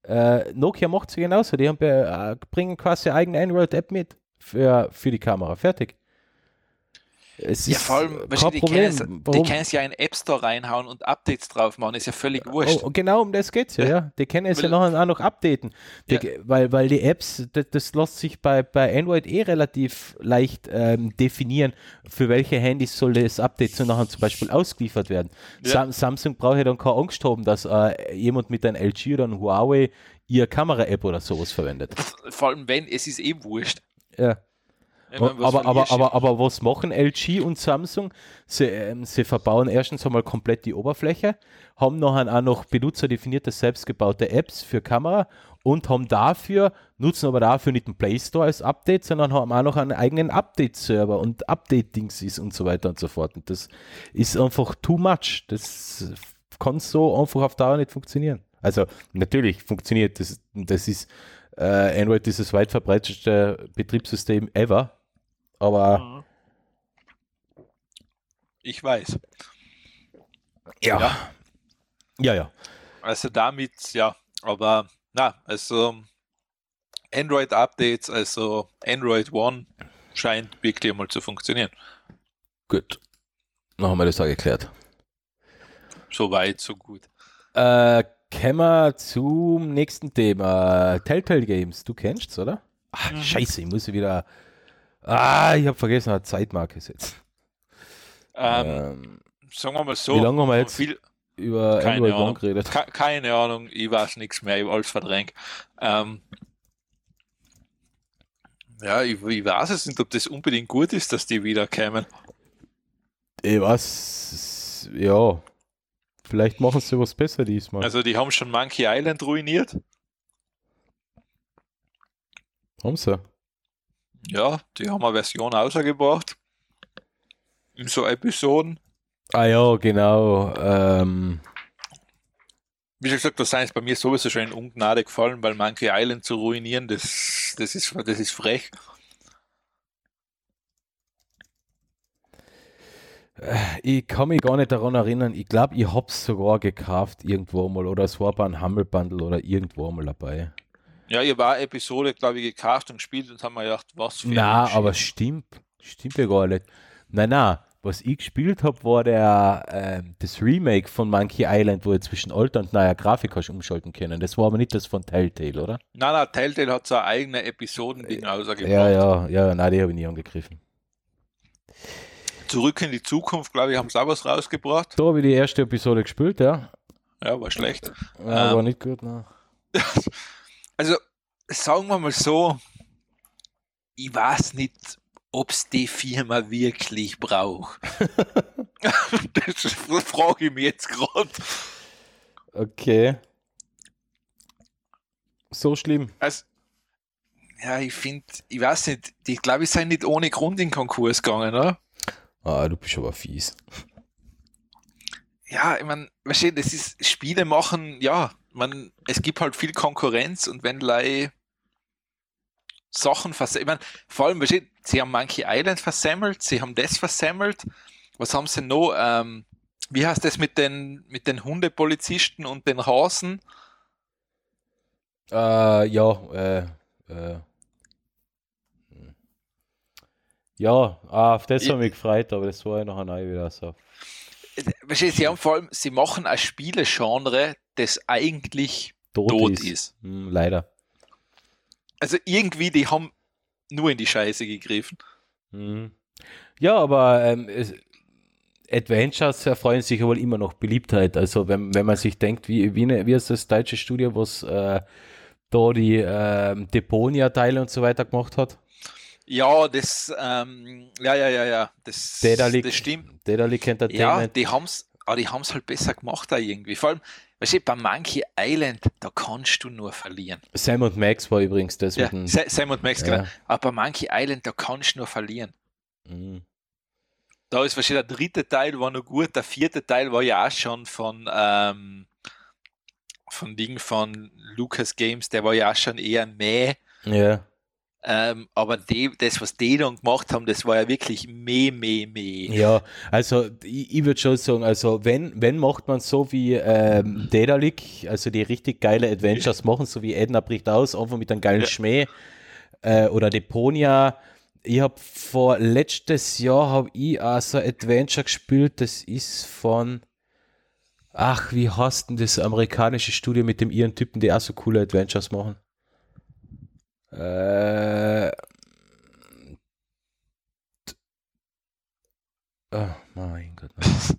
Äh, Nokia macht es genauso. Die haben, äh, bringen quasi eigene Android-App mit für, für die Kamera. Fertig. Es ja, vor allem, kein die Problem. die können es ja in den App Store reinhauen und Updates drauf machen, ist ja völlig wurscht. Oh, genau um das geht es ja, ja. Die können es ja noch, auch noch updaten. Die, ja. weil, weil die Apps, das, das lässt sich bei, bei Android eh relativ leicht ähm, definieren, für welche Handys soll das Update so nachher zum Beispiel ausgeliefert werden. Sam Samsung braucht ja dann keine Angst haben, dass äh, jemand mit einem LG oder einem Huawei ihr Kamera-App oder sowas verwendet. Vor allem wenn, es ist eh wurscht. Ja. Meine, aber, aber, aber, aber was machen LG und Samsung? Sie, ähm, sie verbauen erstens einmal komplett die Oberfläche, haben nachher auch noch benutzerdefinierte, selbstgebaute Apps für Kamera und haben dafür, nutzen aber dafür nicht den Play Store als Update, sondern haben auch noch einen eigenen Update-Server und Update-Dings ist und so weiter und so fort. Und das ist einfach too much. Das kann so einfach auf Dauer nicht funktionieren. Also natürlich funktioniert das, das ist äh, Android ist das weit verbreitetste Betriebssystem ever aber. Ich weiß. Ja. ja. Ja, ja. Also damit, ja, aber na, also Android-Updates, also Android One scheint wirklich mal zu funktionieren. Gut. Noch haben wir das auch geklärt. So weit, so gut. Äh, kommen wir zum nächsten Thema. Telltale Games, du kennst es, oder? Ach, mhm. scheiße, ich muss wieder Ah, ich habe vergessen, eine Zeitmarke setzen. Ähm, ähm, sagen wir mal so. Wie lange haben wir jetzt viel, über keine Android One geredet? Ke keine Ahnung, ich weiß nichts mehr, ich habe alles verdrängt. Ähm, ja, ich, ich, weiß es nicht, ob das unbedingt gut ist, dass die wieder kämen. Ich weiß, ja. Vielleicht machen sie was besser diesmal. Also, die haben schon Monkey Island ruiniert. Haben sie? Ja, die haben eine Version ausgebracht. In so Episoden. Ah ja, genau. Ähm. Wie schon gesagt, da sind es bei mir sowieso schon in Ungnade gefallen, weil manche Island zu ruinieren, das, das, ist, das ist frech. Äh, ich kann mich gar nicht daran erinnern. Ich glaube, ich habe es sogar gekauft irgendwo mal oder es war bei einem Humble Bundle oder irgendwo mal dabei. Ja, ihr war Episode, glaube ich, gekauft und gespielt und haben wir gedacht, was für Na, aber stimmt. Stimmt ja gar nicht. Nein, nein. Was ich gespielt habe, war der, äh, das Remake von Monkey Island, wo ihr zwischen alter und neuer Grafik hast umschalten können. Das war aber nicht das von Telltale, oder? Nein, nein, Telltale hat so eine eigene Episodending ausgebracht. Ja, ja, ja, nein, die habe ich nie angegriffen. Zurück in die Zukunft, glaube ich, haben sie auch was rausgebracht. Da habe ich die erste Episode gespielt, ja. Ja, war schlecht. Ja, ähm, war nicht gut, ne. Also, sagen wir mal so, ich weiß nicht, ob es die Firma wirklich braucht. das frage ich mich jetzt gerade. Okay. So schlimm. Also, ja, ich finde, ich weiß nicht, ich glaube, ich sei nicht ohne Grund in Konkurs gegangen, oder? Ah, du bist aber fies. Ja, ich meine, weißt du, das ist Spiele machen, ja, man, es gibt halt viel Konkurrenz und wenn Lei Sachen versammelt, ich meine, vor allem, sie haben Monkey Island versammelt, sie haben das versammelt, was haben sie noch, ähm, wie heißt das mit den, mit den Hundepolizisten und den Hasen? Äh, ja, äh, äh. Ja, ah, auf das haben wir gefreut, aber das war ja noch ein wieder so. Äh, sie haben vor allem, sie machen ein Spielegenre, das eigentlich tot, tot ist. ist. Hm, leider. Also irgendwie, die haben nur in die Scheiße gegriffen. Hm. Ja, aber ähm, es, Adventures erfreuen sich wohl immer noch Beliebtheit. Also wenn, wenn man sich denkt, wie, wie, eine, wie ist das deutsche Studio, was äh, da die äh, Deponia-Teile und so weiter gemacht hat? Ja, das, ähm, ja, ja, ja, ja, das, Dedalic, das stimmt. Dedalic Entertainment. Ja, die haben es aber die haben es halt besser gemacht da irgendwie. Vor allem, weißt du, bei Monkey Island, da kannst du nur verlieren. Sam und Max war übrigens das. Ja, dem, Sam und Max, ja. genau. Aber bei Monkey Island, da kannst du nur verlieren. Mhm. Da ist wahrscheinlich der dritte Teil war noch gut, der vierte Teil war ja auch schon von, ähm, von Ding von Lucas Games, der war ja auch schon eher mehr. Ja. Ähm, aber die, das, was die dann gemacht haben, das war ja wirklich meh, meh, meh. Ja, also ich, ich würde schon sagen, also wenn, wenn macht man so wie ähm, Dedalic, also die richtig geile Adventures machen, so wie Edna bricht aus, einfach mit einem geilen ja. Schmäh äh, oder Deponia. Ich habe vor letztes Jahr habe ich auch so ein Adventure gespielt, das ist von ach, wie heißt denn das amerikanische Studio mit dem ihren Typen, die auch so coole Adventures machen? Äh, oh mein Gott.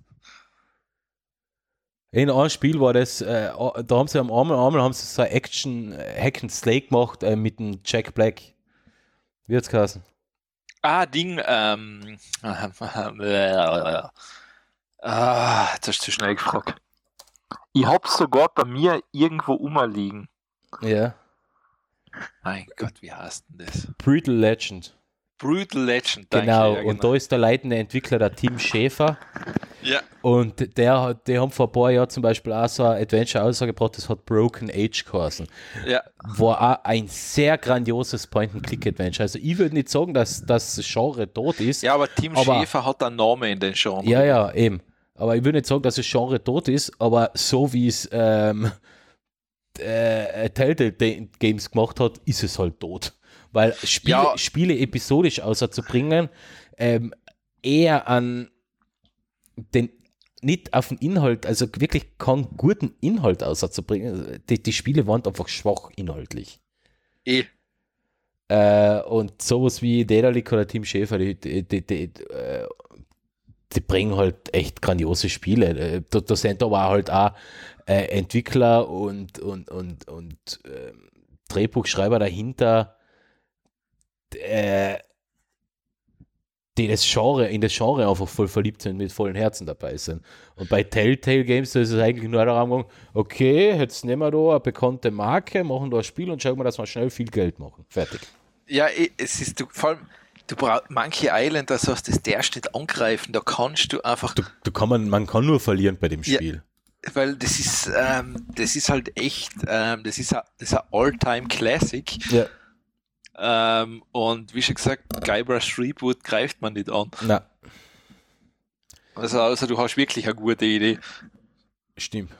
In einem Spiel war das, äh, da haben sie am einmal, einmal haben sie so Action Hack and Slay gemacht äh, mit dem Jack Black. Wie hat's geheißen? Ah, Ding, ähm, ah, jetzt hast du zu schnell gefragt. Ich hab's sogar bei mir irgendwo umliegen. Ja. Mein Gott, wie heißt denn das? Brutal Legend. Brutal Legend, danke. Genau, ja, genau. und da ist der leitende Entwickler der Tim Schäfer. Ja. Und der, die haben vor ein paar Jahren zum Beispiel auch so ein Adventure ausgebracht, das hat Broken Age geheißen. Ja. War auch ein sehr grandioses Point-and-Click-Adventure. Also ich würde nicht sagen, dass das Genre tot ist. Ja, aber Tim aber, Schäfer hat einen Namen in den Genre. Ja, ja, eben. Aber ich würde nicht sagen, dass das Genre tot ist, aber so wie es ähm, äh, Telltale Games gemacht hat, ist es halt tot. Weil Spiele, ja. Spiele episodisch außerzubringen, ähm, eher an den nicht auf den Inhalt, also wirklich keinen guten Inhalt außerzubringen. Die, die Spiele waren einfach schwach inhaltlich. Eh. Äh, und sowas wie Dedalic oder Team Schäfer, die, die, die, die, äh, die bringen halt echt grandiose Spiele. Äh, da sind aber halt auch äh, Entwickler und, und, und, und äh, Drehbuchschreiber dahinter, äh, die das Genre, in das Genre einfach voll verliebt sind, mit vollen Herzen dabei sind. Und bei Telltale Games da ist es eigentlich nur daran gegangen, okay, jetzt nehmen wir da eine bekannte Marke, machen da ein Spiel und schauen wir, dass wir schnell viel Geld machen. Fertig. Ja, es ist vor allem, du brauchst manche Island, da sagst du, der steht angreifen, da kannst du einfach. Du, du kann man, man kann nur verlieren bei dem Spiel. Ja, weil das ist, ähm, das ist halt echt, ähm, das ist ein, ein All-Time-Classic. Ja. Ähm, und wie schon gesagt, Guybrush Reboot greift man nicht an. Na. Also, also du hast wirklich eine gute Idee. Stimmt.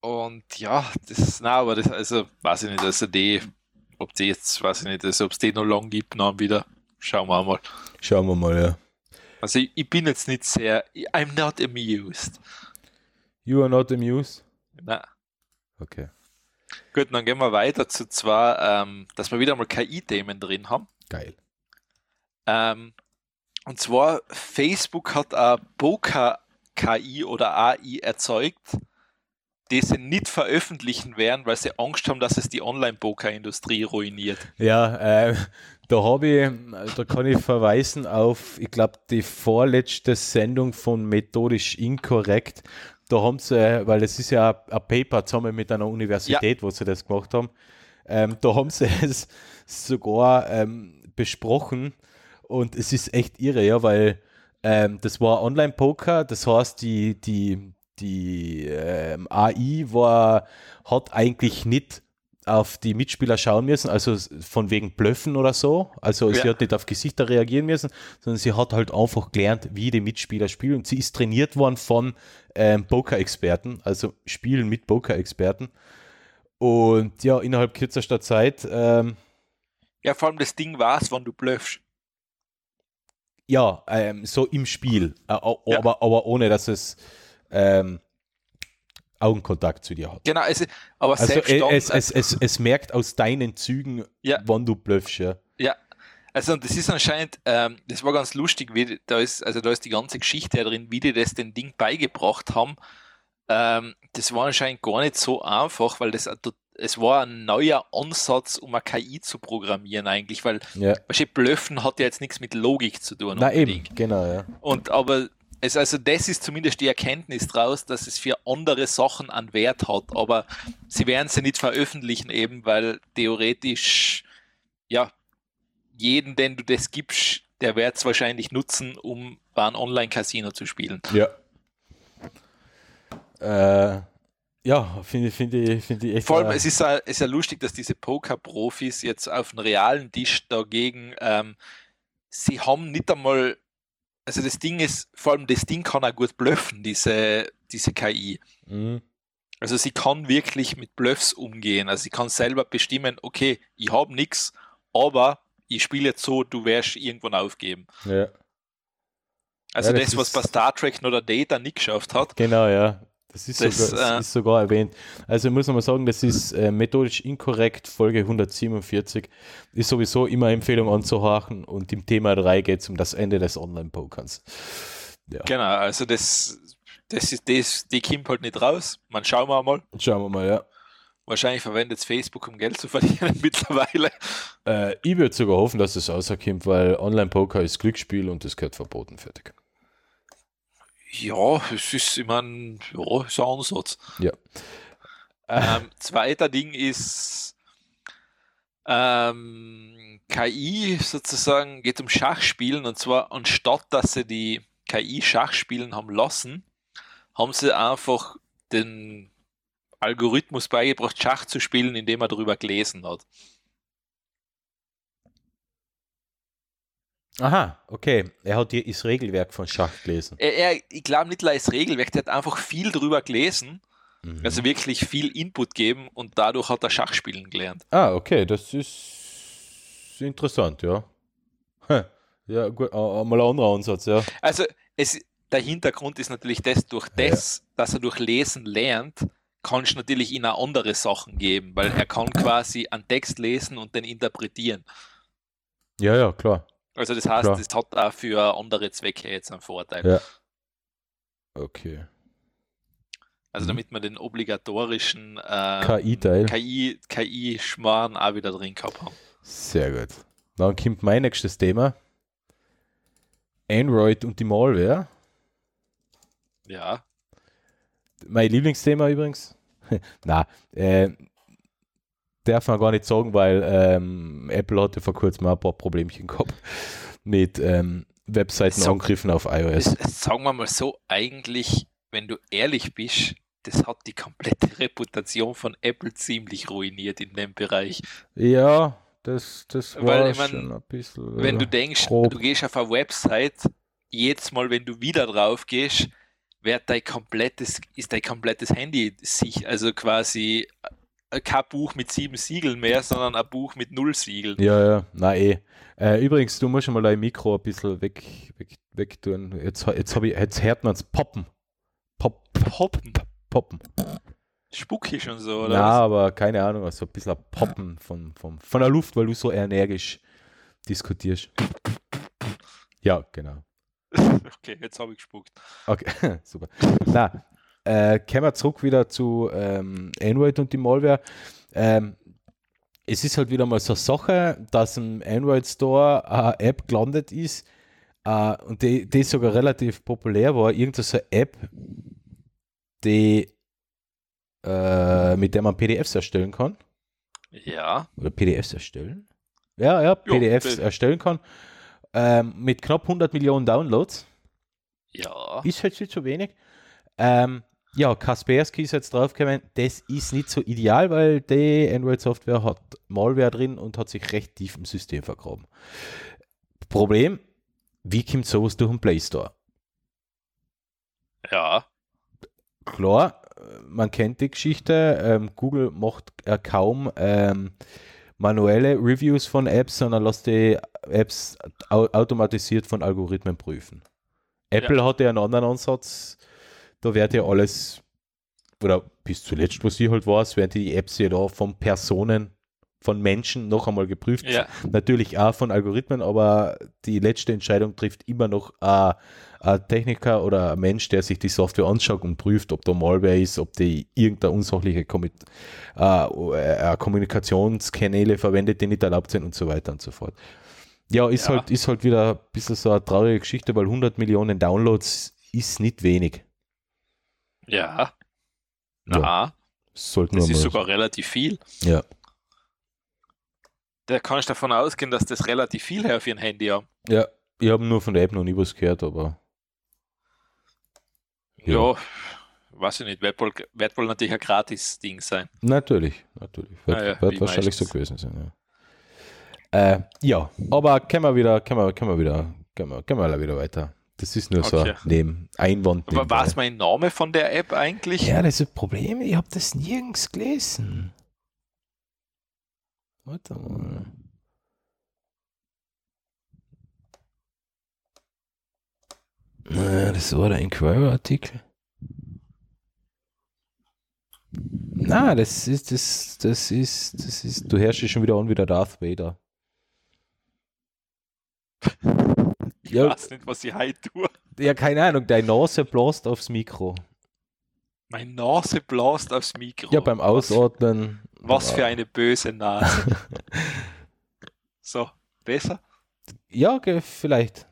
Und ja, das ist, na, aber das, also, weiß ich nicht, also die, ob die jetzt, weiß ich nicht, ob es die noch lang gibt, dann wieder, schauen wir mal. Schauen wir mal, ja. Also ich, ich, bin jetzt nicht sehr, I'm not amused. You are not amused? Nein. Okay. Gut, dann gehen wir weiter zu zwar, ähm, dass wir wieder mal KI-Themen drin haben. Geil. Ähm, und zwar, Facebook hat eine Boca-KI oder AI erzeugt, die sie nicht veröffentlichen werden, weil sie Angst haben, dass es die Online-Poker-Industrie ruiniert. Ja, äh, da habe ich, da kann ich verweisen auf, ich glaube, die vorletzte Sendung von Methodisch Inkorrekt. Da haben sie, weil es ist ja ein Paper zusammen mit einer Universität, ja. wo sie das gemacht haben. Ähm, da haben sie es sogar ähm, besprochen und es ist echt irre, ja, weil ähm, das war Online-Poker, das heißt, die, die, die ähm, AI war, hat eigentlich nicht auf die Mitspieler schauen müssen, also von wegen Blöffen oder so. Also ja. sie hat nicht auf Gesichter reagieren müssen, sondern sie hat halt einfach gelernt, wie die Mitspieler spielen. Und sie ist trainiert worden von ähm, Poker-Experten, also Spielen mit Poker-Experten. Und ja, innerhalb kürzester Zeit ähm, Ja, vor allem das Ding war es, wann du bluffst. Ja, ähm, so im Spiel, äh, aber, Ja. aber ohne, dass es ähm, Augenkontakt zu dir hat. Genau, es, aber Also äh, es, es, es, es merkt aus deinen Zügen, Ja. wann du bluffst. Ja. Ja, also und das ist anscheinend, ähm, das war ganz lustig, wie, da ist, also da ist die ganze Geschichte drin, wie die das den Ding beigebracht haben. Ähm, das war anscheinend gar nicht so einfach, weil das tot- es war ein neuer Ansatz, um eine KI zu programmieren eigentlich, weil Ja. Blöffen hat ja jetzt nichts mit Logik zu tun. Na eben, genau, ja. Und aber es, also das ist zumindest die Erkenntnis draus, dass es für andere Sachen einen Wert hat, aber sie werden sie nicht veröffentlichen eben, weil theoretisch ja jeden, den du das gibst, der wird es wahrscheinlich nutzen, um bei einem Online-Casino zu spielen. Ja. Äh, ja, finde ich, finde ich, finde ich echt. Vor allem, äh, es ist ja, es ist ja lustig, dass diese Poker-Profis jetzt auf dem realen Tisch dagegen, ähm, sie haben nicht einmal, also das Ding ist, vor allem das Ding kann auch gut bluffen, diese, diese KI. mhm. Also sie kann wirklich mit Bluffs umgehen. Also sie kann selber bestimmen, okay, ich habe nichts, aber ich spiele jetzt so, du wirst irgendwann aufgeben. ja. Also Ja, das, das was bei Star Trek noch der Data nicht geschafft hat. Genau, ja. Das ist, Das, sogar, das äh, ist sogar erwähnt. Also muss man mal sagen, das ist äh, methodisch inkorrekt, Folge 147. Ist sowieso immer Empfehlung anzuhaken und im Thema 3 geht es um das Ende des Online-Pokerns. Ja. Genau, also das, das ist das, die kommt halt nicht raus. Man schauen wir mal. Schauen wir mal, ja. Wahrscheinlich verwendet es Facebook, um Geld zu verdienen mittlerweile. Äh, ich würde sogar hoffen, dass es rauskommt, weil Online-Poker ist Glücksspiel und das gehört verboten, fertig. Ja, es ist immer ein, ja, ist ein Ansatz. Ja. Ähm, zweiter Ding ist ähm, KI sozusagen, geht um Schachspielen und zwar anstatt dass sie die KI Schachspielen haben lassen, haben sie einfach den Algorithmus beigebracht, Schach zu spielen, indem er darüber gelesen hat. Aha, okay. Er hat hier das Regelwerk von Schach gelesen. Er, er, ich glaube nicht nur das Regelwerk, der hat einfach viel drüber gelesen, Mhm. also wirklich viel Input geben und dadurch hat er Schachspielen gelernt. Ah, okay, das ist interessant, ja. Ja, gut, äh, mal ein anderer Ansatz, ja. Also es, der Hintergrund ist natürlich das, durch das, dass er durch Lesen lernt, kannst natürlich ihm auch andere Sachen geben, weil er kann quasi einen Text lesen und den interpretieren. Ja, ja, klar. Also das heißt, Klar. das hat auch für andere Zwecke jetzt einen Vorteil. Ja. Okay. Also Mhm. damit man den obligatorischen äh, KI-Teil. KI, KI-Schmarrn auch wieder drin gehabt haben. Sehr gut. Dann kommt mein nächstes Thema. Android und die Malware. Ja. Mein Lieblingsthema übrigens. Na, äh, darf man gar nicht sagen, weil ähm, Apple hatte vor kurzem ein paar Problemchen gehabt mit ähm, Webseitenangriffen auf iOS. Das, sagen wir mal so, eigentlich, wenn du ehrlich bist, das hat die komplette Reputation von Apple ziemlich ruiniert in dem Bereich. Ja, das, das war Weil, ich mein, schon ein bisschen. Wenn du äh, denkst, grob. du gehst auf eine Website, jedes Mal, wenn du wieder drauf gehst, wird dein komplettes, ist dein komplettes Handy sich, also quasi äh, kein Buch mit sieben Siegeln mehr, sondern ein Buch mit null Siegeln. Ja, ja, na eh. Äh, übrigens, du musst schon mal dein Mikro ein bisschen weg, weg, weg tun. Jetzt, jetzt, ich, jetzt hört man es poppen. Pop, Poppen. poppen. Spuckig und so, oder? Ja, aber keine Ahnung, also ein bisschen ein Poppen von, von, von der Luft, weil du so energisch diskutierst. Ja, genau. Okay, jetzt habe ich gespuckt. Okay, super. Na, äh, kommen wir zurück wieder zu ähm, Android und die Malware. Ähm, es ist halt wieder mal so eine Sache, dass im Android Store eine App gelandet ist äh, und die, die sogar relativ populär war. Irgendeine so eine App, die äh, mit der man PDFs erstellen kann. Ja. Oder PDFs erstellen? Ja, ja, PDFs P- erstellen kann. Ähm, mit knapp 100 Millionen Downloads. Ja. Ist halt viel zu wenig. Ähm, ja, Kaspersky ist jetzt draufgekommen, das ist nicht so ideal, weil die Android-Software hat Malware drin und hat sich recht tief im System vergraben. Problem, wie kommt sowas durch den Play Store? Ja. Klar, man kennt die Geschichte, ähm, Google macht äh, kaum ähm, manuelle Reviews von Apps, sondern lass die Apps au automatisiert von Algorithmen prüfen. Apple ja. hatte einen anderen Ansatz, da wird ja alles, oder bis zuletzt, was ich halt weiß, werden die Apps ja da von Personen, von Menschen noch einmal geprüft. Ja. Natürlich auch von Algorithmen, aber die letzte Entscheidung trifft immer noch ein, ein Techniker oder ein Mensch, der sich die Software anschaut und prüft, ob da Malware ist, ob die irgendeine unsachliche äh, äh, Kommunikationskanäle verwendet, die nicht erlaubt sind und so weiter und so fort. Ja, ist, ja. Halt, ist halt wieder ein bisschen so eine traurige Geschichte, weil 100 Millionen Downloads ist nicht wenig. Ja. Na, ja. Sollten das ist sogar relativ viel. Ja. Da kannst du davon ausgehen, dass das relativ viel her für ein Handy haben. Ja, ich habe nur von der App noch nie was gehört, aber. Ja, ja weiß ich nicht. Wird wohl, wird wohl natürlich ein Gratis-Ding sein. Natürlich, natürlich. Wird, ah ja, wird wahrscheinlich meistens. so gewesen sein, ja. Äh, ja, aber können wir wieder, können wir, können wir wieder, können wir, können wir wieder weiter. Das ist nur okay. so neben Einwand. Aber war es mein Name von der App eigentlich? Ja, das ist ein Problem. Ich habe das nirgends gelesen. Warte mal. Na, das war der Inquirer-Artikel. Na, das ist, das, das ist, das ist, du herrschst schon wieder an wie der Darth Vader. Ich ja. weiß nicht, was ich heute tue. Ja, keine Ahnung, deine Nase blast aufs Mikro. Meine Nase blast aufs Mikro. Ja, beim Ausatmen. Was, was für eine böse Nase. so, besser? Ja, okay, vielleicht.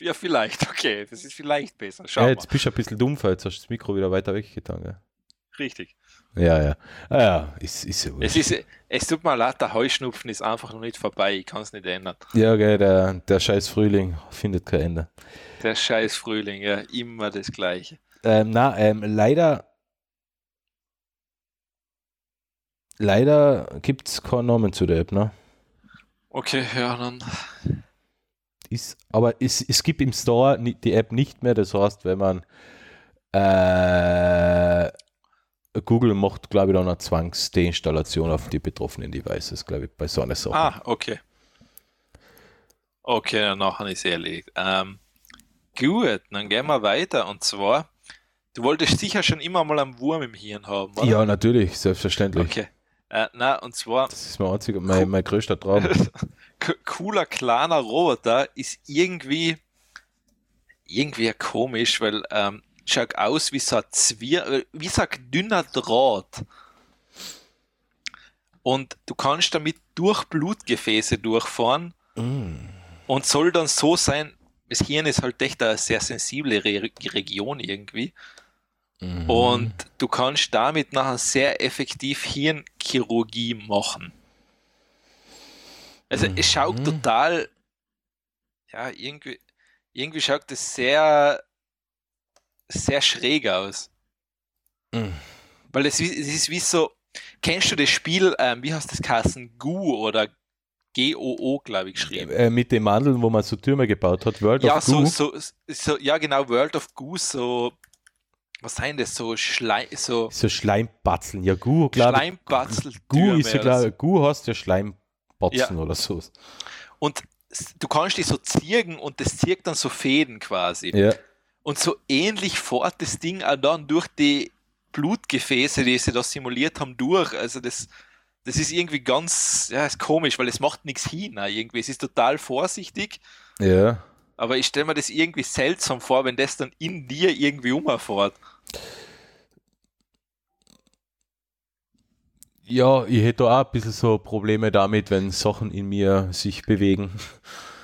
Ja, vielleicht, okay. Das ist vielleicht besser. Schau ja, jetzt mal. bist du ein bisschen dumpfer, jetzt hast du das Mikro wieder weiter weggetan. Ja. Richtig. Ja, ja. Ah, ja, ist, ist ja es, ist, es tut mir leid, der Heuschnupfen ist einfach noch nicht vorbei. Ich kann es nicht ändern. Ja, okay, der, der scheiß Frühling findet kein Ende. Der scheiß Frühling, ja, immer das Gleiche. Ähm, na, ähm, leider. Leider gibt es keinen Namen zu der App, ne? Okay, ja, dann. Ist, aber es, es gibt im Store die App nicht mehr, das heißt, wenn man äh, Google macht, glaube ich, dann eine Zwangsdeinstallation auf die betroffenen Devices, glaube ich, bei so einer Sache. Ah, okay. Okay, dann nachher ist erledigt. Ähm, gut, dann gehen wir weiter und zwar, du wolltest sicher schon immer mal einen Wurm im Hirn haben, oder? Ja, natürlich, selbstverständlich. Okay. Äh, na, und zwar. Das ist mein einziger, mein, mein größter Traum. cooler, kleiner Roboter ist irgendwie, irgendwie komisch, weil ähm, schaut aus wie so ein Zwir äh, wie so ein dünner Draht. Und du kannst damit durch Blutgefäße durchfahren mm. und soll dann so sein, das Hirn ist halt echt eine sehr sensible Re Region irgendwie. Mm. Und du kannst damit nachher sehr effektiv Hirnchirurgie machen. Also mm. es schaut mhm. total, ja, irgendwie, irgendwie schaut es sehr sehr schräg aus. Mhm. Weil es, es, ist wie so, kennst du das Spiel, ähm, wie heißt das Kassen? Gu oder G-O-O, glaube ich, geschrieben. Äh, mit den Mandeln, wo man so Türme gebaut hat, World ja, of so, Goo. So, so, ja, genau, World of Goo, so, was seien das, so Schleim, so... So Schleimpatzeln, ja, Gu, glaube ich. Schleimpatzel Gu ist ja, glaube Gu heißt ja Schleimpatzeln ja. oder so. Und du kannst die so zirgen und das zirkt dann so Fäden quasi. Ja. Und so ähnlich fährt das Ding auch dann durch die Blutgefäße, die sie da simuliert haben, durch. Also das, das ist irgendwie ganz, ja, ist komisch, weil es macht nichts hin. Irgendwie. Es ist total vorsichtig. Ja. Aber ich stelle mir das irgendwie seltsam vor, wenn das dann in dir irgendwie umfährt. Ja, ich hätte auch ein bisschen so Probleme damit, wenn Sachen in mir sich bewegen.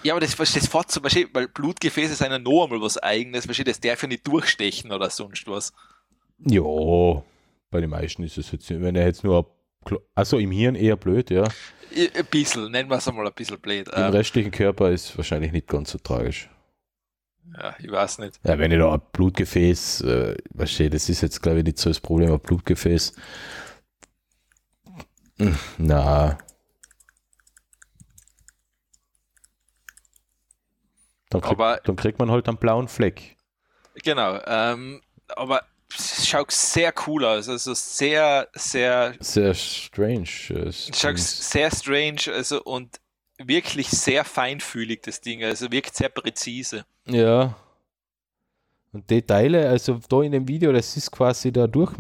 Ja, aber das, das fährt zum Beispiel, weil Blutgefäße sind ja noch einmal was Eigenes, das darf ja nicht durchstechen oder sonst was. Ja, bei den meisten ist es jetzt, wenn er jetzt nur, also im Hirn eher blöd, ja. Ein bisschen, nennen wir es einmal ein bisschen blöd. Im ähm, restlichen Körper ist wahrscheinlich nicht ganz so tragisch. Ja, ich weiß nicht. Ja, wenn ich da ein Blutgefäß, äh, du, das ist jetzt glaube ich nicht so das Problem, ein Blutgefäß. Hm, na, Dann, krieg, aber, dann kriegt man halt einen blauen Fleck. Genau. Ähm, aber schaut sehr cool aus. Also sehr, sehr. Sehr strange. Schaut sehr strange, also und wirklich sehr feinfühlig, das Ding. Also wirkt sehr präzise. Ja. Und die Teile, also da in dem Video, das ist quasi da durch,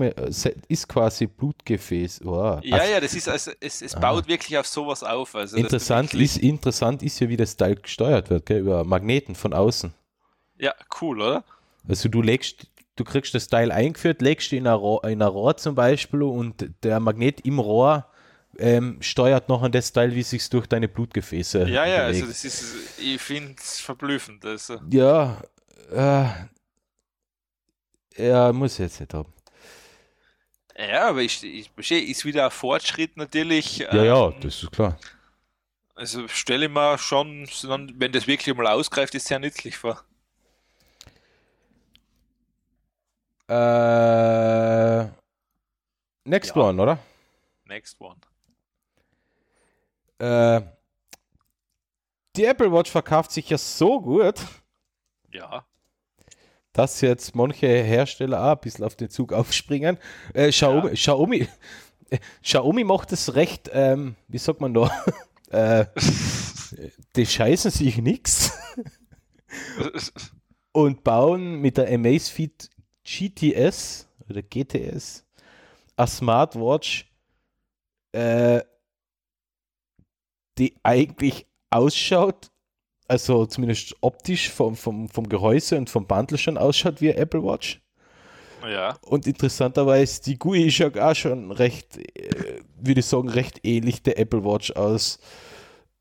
ist quasi Blutgefäß. Wow. Ja, also, ja, das ist also, es, es baut wirklich auf sowas auf. Also, interessant, ist, interessant ist ja, wie das Teil gesteuert wird, gell, über Magneten von außen. Ja, cool, oder? Also du legst, du kriegst das Teil eingeführt, legst in ein Rohr, in ein Rohr zum Beispiel und der Magnet im Rohr ähm, steuert noch an das Teil, wie sich durch deine Blutgefäße. Ja, ja, bewegt. also das ist, ich finde es verblüffend. Also. Ja, äh, ja, muss jetzt nicht haben. Ja, aber ich, ich, ist wieder ein Fortschritt natürlich. Ja, ähm, ja, das ist klar. Also stelle mir schon, wenn das wirklich mal ausgreift, ist sehr nützlich vor. Äh, next ja. one, oder? Next one. Äh, die Apple Watch verkauft sich ja so gut. Ja. Dass jetzt manche Hersteller auch ein bisschen auf den Zug aufspringen. Äh, Xiaomi, ja. Xiaomi, Xiaomi macht es recht, ähm, wie sagt man da? äh, die scheißen sich nichts und bauen mit der Amazfit GTS oder GTS eine Smartwatch, äh, die eigentlich ausschaut, also zumindest optisch vom, vom, vom Gehäuse und vom Bundle schon ausschaut wie Apple Watch. Ja. Und interessanterweise, die GUI schaut auch schon recht, äh, würde ich sagen, recht ähnlich der Apple Watch aus.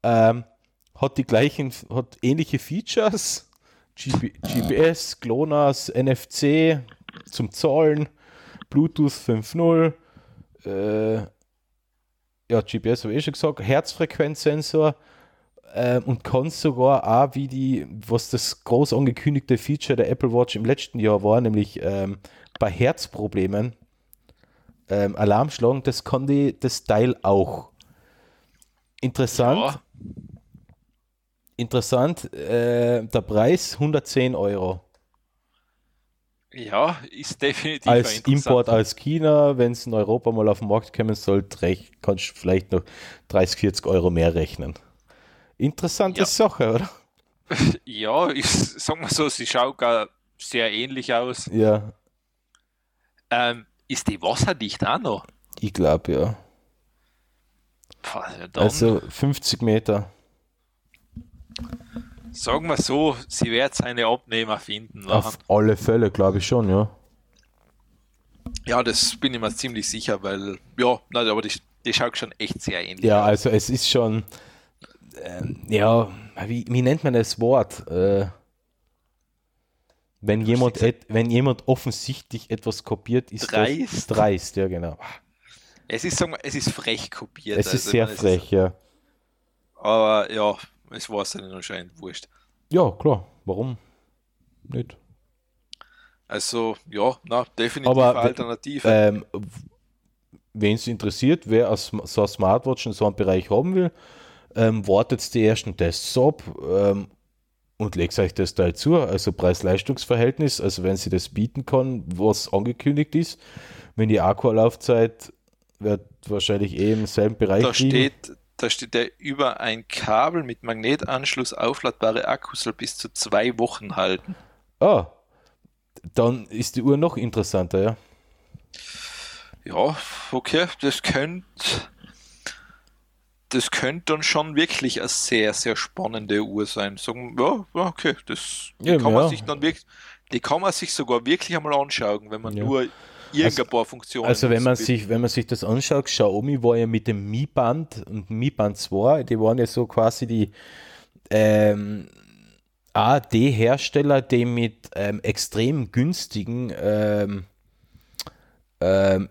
Ähm, hat die gleichen, hat ähnliche Features. GB, GPS, GLONASS, NFC zum Zahlen, Bluetooth 5.0, äh, ja, GPS habe ich eh schon gesagt, Herzfrequenzsensor äh, und kann sogar auch wie die, was das groß angekündigte Feature der Apple Watch im letzten Jahr war, nämlich ähm, bei Herzproblemen ähm, Alarm schlagen, das kann die, das Teil auch. Interessant. Ja. Interessant, äh, der Preis 110 Euro. Ja, ist definitiv Als Import aus China, wenn es in Europa mal auf den Markt kommen sollte, kannst du vielleicht noch 30, 40 Euro mehr rechnen. Interessante ja. Sache, oder? Ja, ich sag mal so, sie schaut gar sehr ähnlich aus. Ja. Ähm, ist die wasserdicht auch noch? Ich glaube, ja. also 50 Meter. Sagen wir so, sie wird seine Abnehmer finden. Auf alle Fälle, glaube ich schon, ja. Ja, das bin ich mir ziemlich sicher, weil, ja, nein, aber die, die schaut schon echt sehr ähnlich Ja, aus. also es ist schon, ähm, ja, wie, wie, nennt man das Wort? Äh, wenn jemand, et, wenn jemand offensichtlich etwas kopiert, ist dreist. das dreist, ja genau. Es ist, sagen wir, es ist frech kopiert. Es also, ist sehr frech, ist, ja. Aber ja, es war es dann anscheinend wurscht. Ja, klar. Warum nicht? Also, ja, na, definitiv Aber, Alternative. Ähm, Wen es interessiert, wer so eine Smartwatch in so einem Bereich haben will, ähm, wartet die ersten Tests ab ähm, und legt euch das Teil zu. Also Preis-Leistungs-Verhältnis, also wenn sie das bieten kann, was angekündigt ist. Wenn die Akkulaufzeit wird wahrscheinlich eh im selben Bereich da steht da steht der über ein Kabel mit Magnetanschluss aufladbare Akkus soll bis zu zwei Wochen halten. Ah, dann ist die Uhr noch interessanter, ja. Ja, okay, das könnte das könnte dann schon wirklich eine sehr, sehr spannende Uhr sein. Sagen, ja, okay, das die ja, kann man ja. sich dann wirklich, die kann man sich sogar wirklich einmal anschauen, wenn man ja. nur irgendein also, paar Funktionen. Also wenn man sich, wenn man sich das anschaut, Xiaomi war ja mit dem Mi Band und Mi Band 2, die waren ja so quasi die ähm, AD-Hersteller, die mit ähm, extrem günstigen ähm, ähm,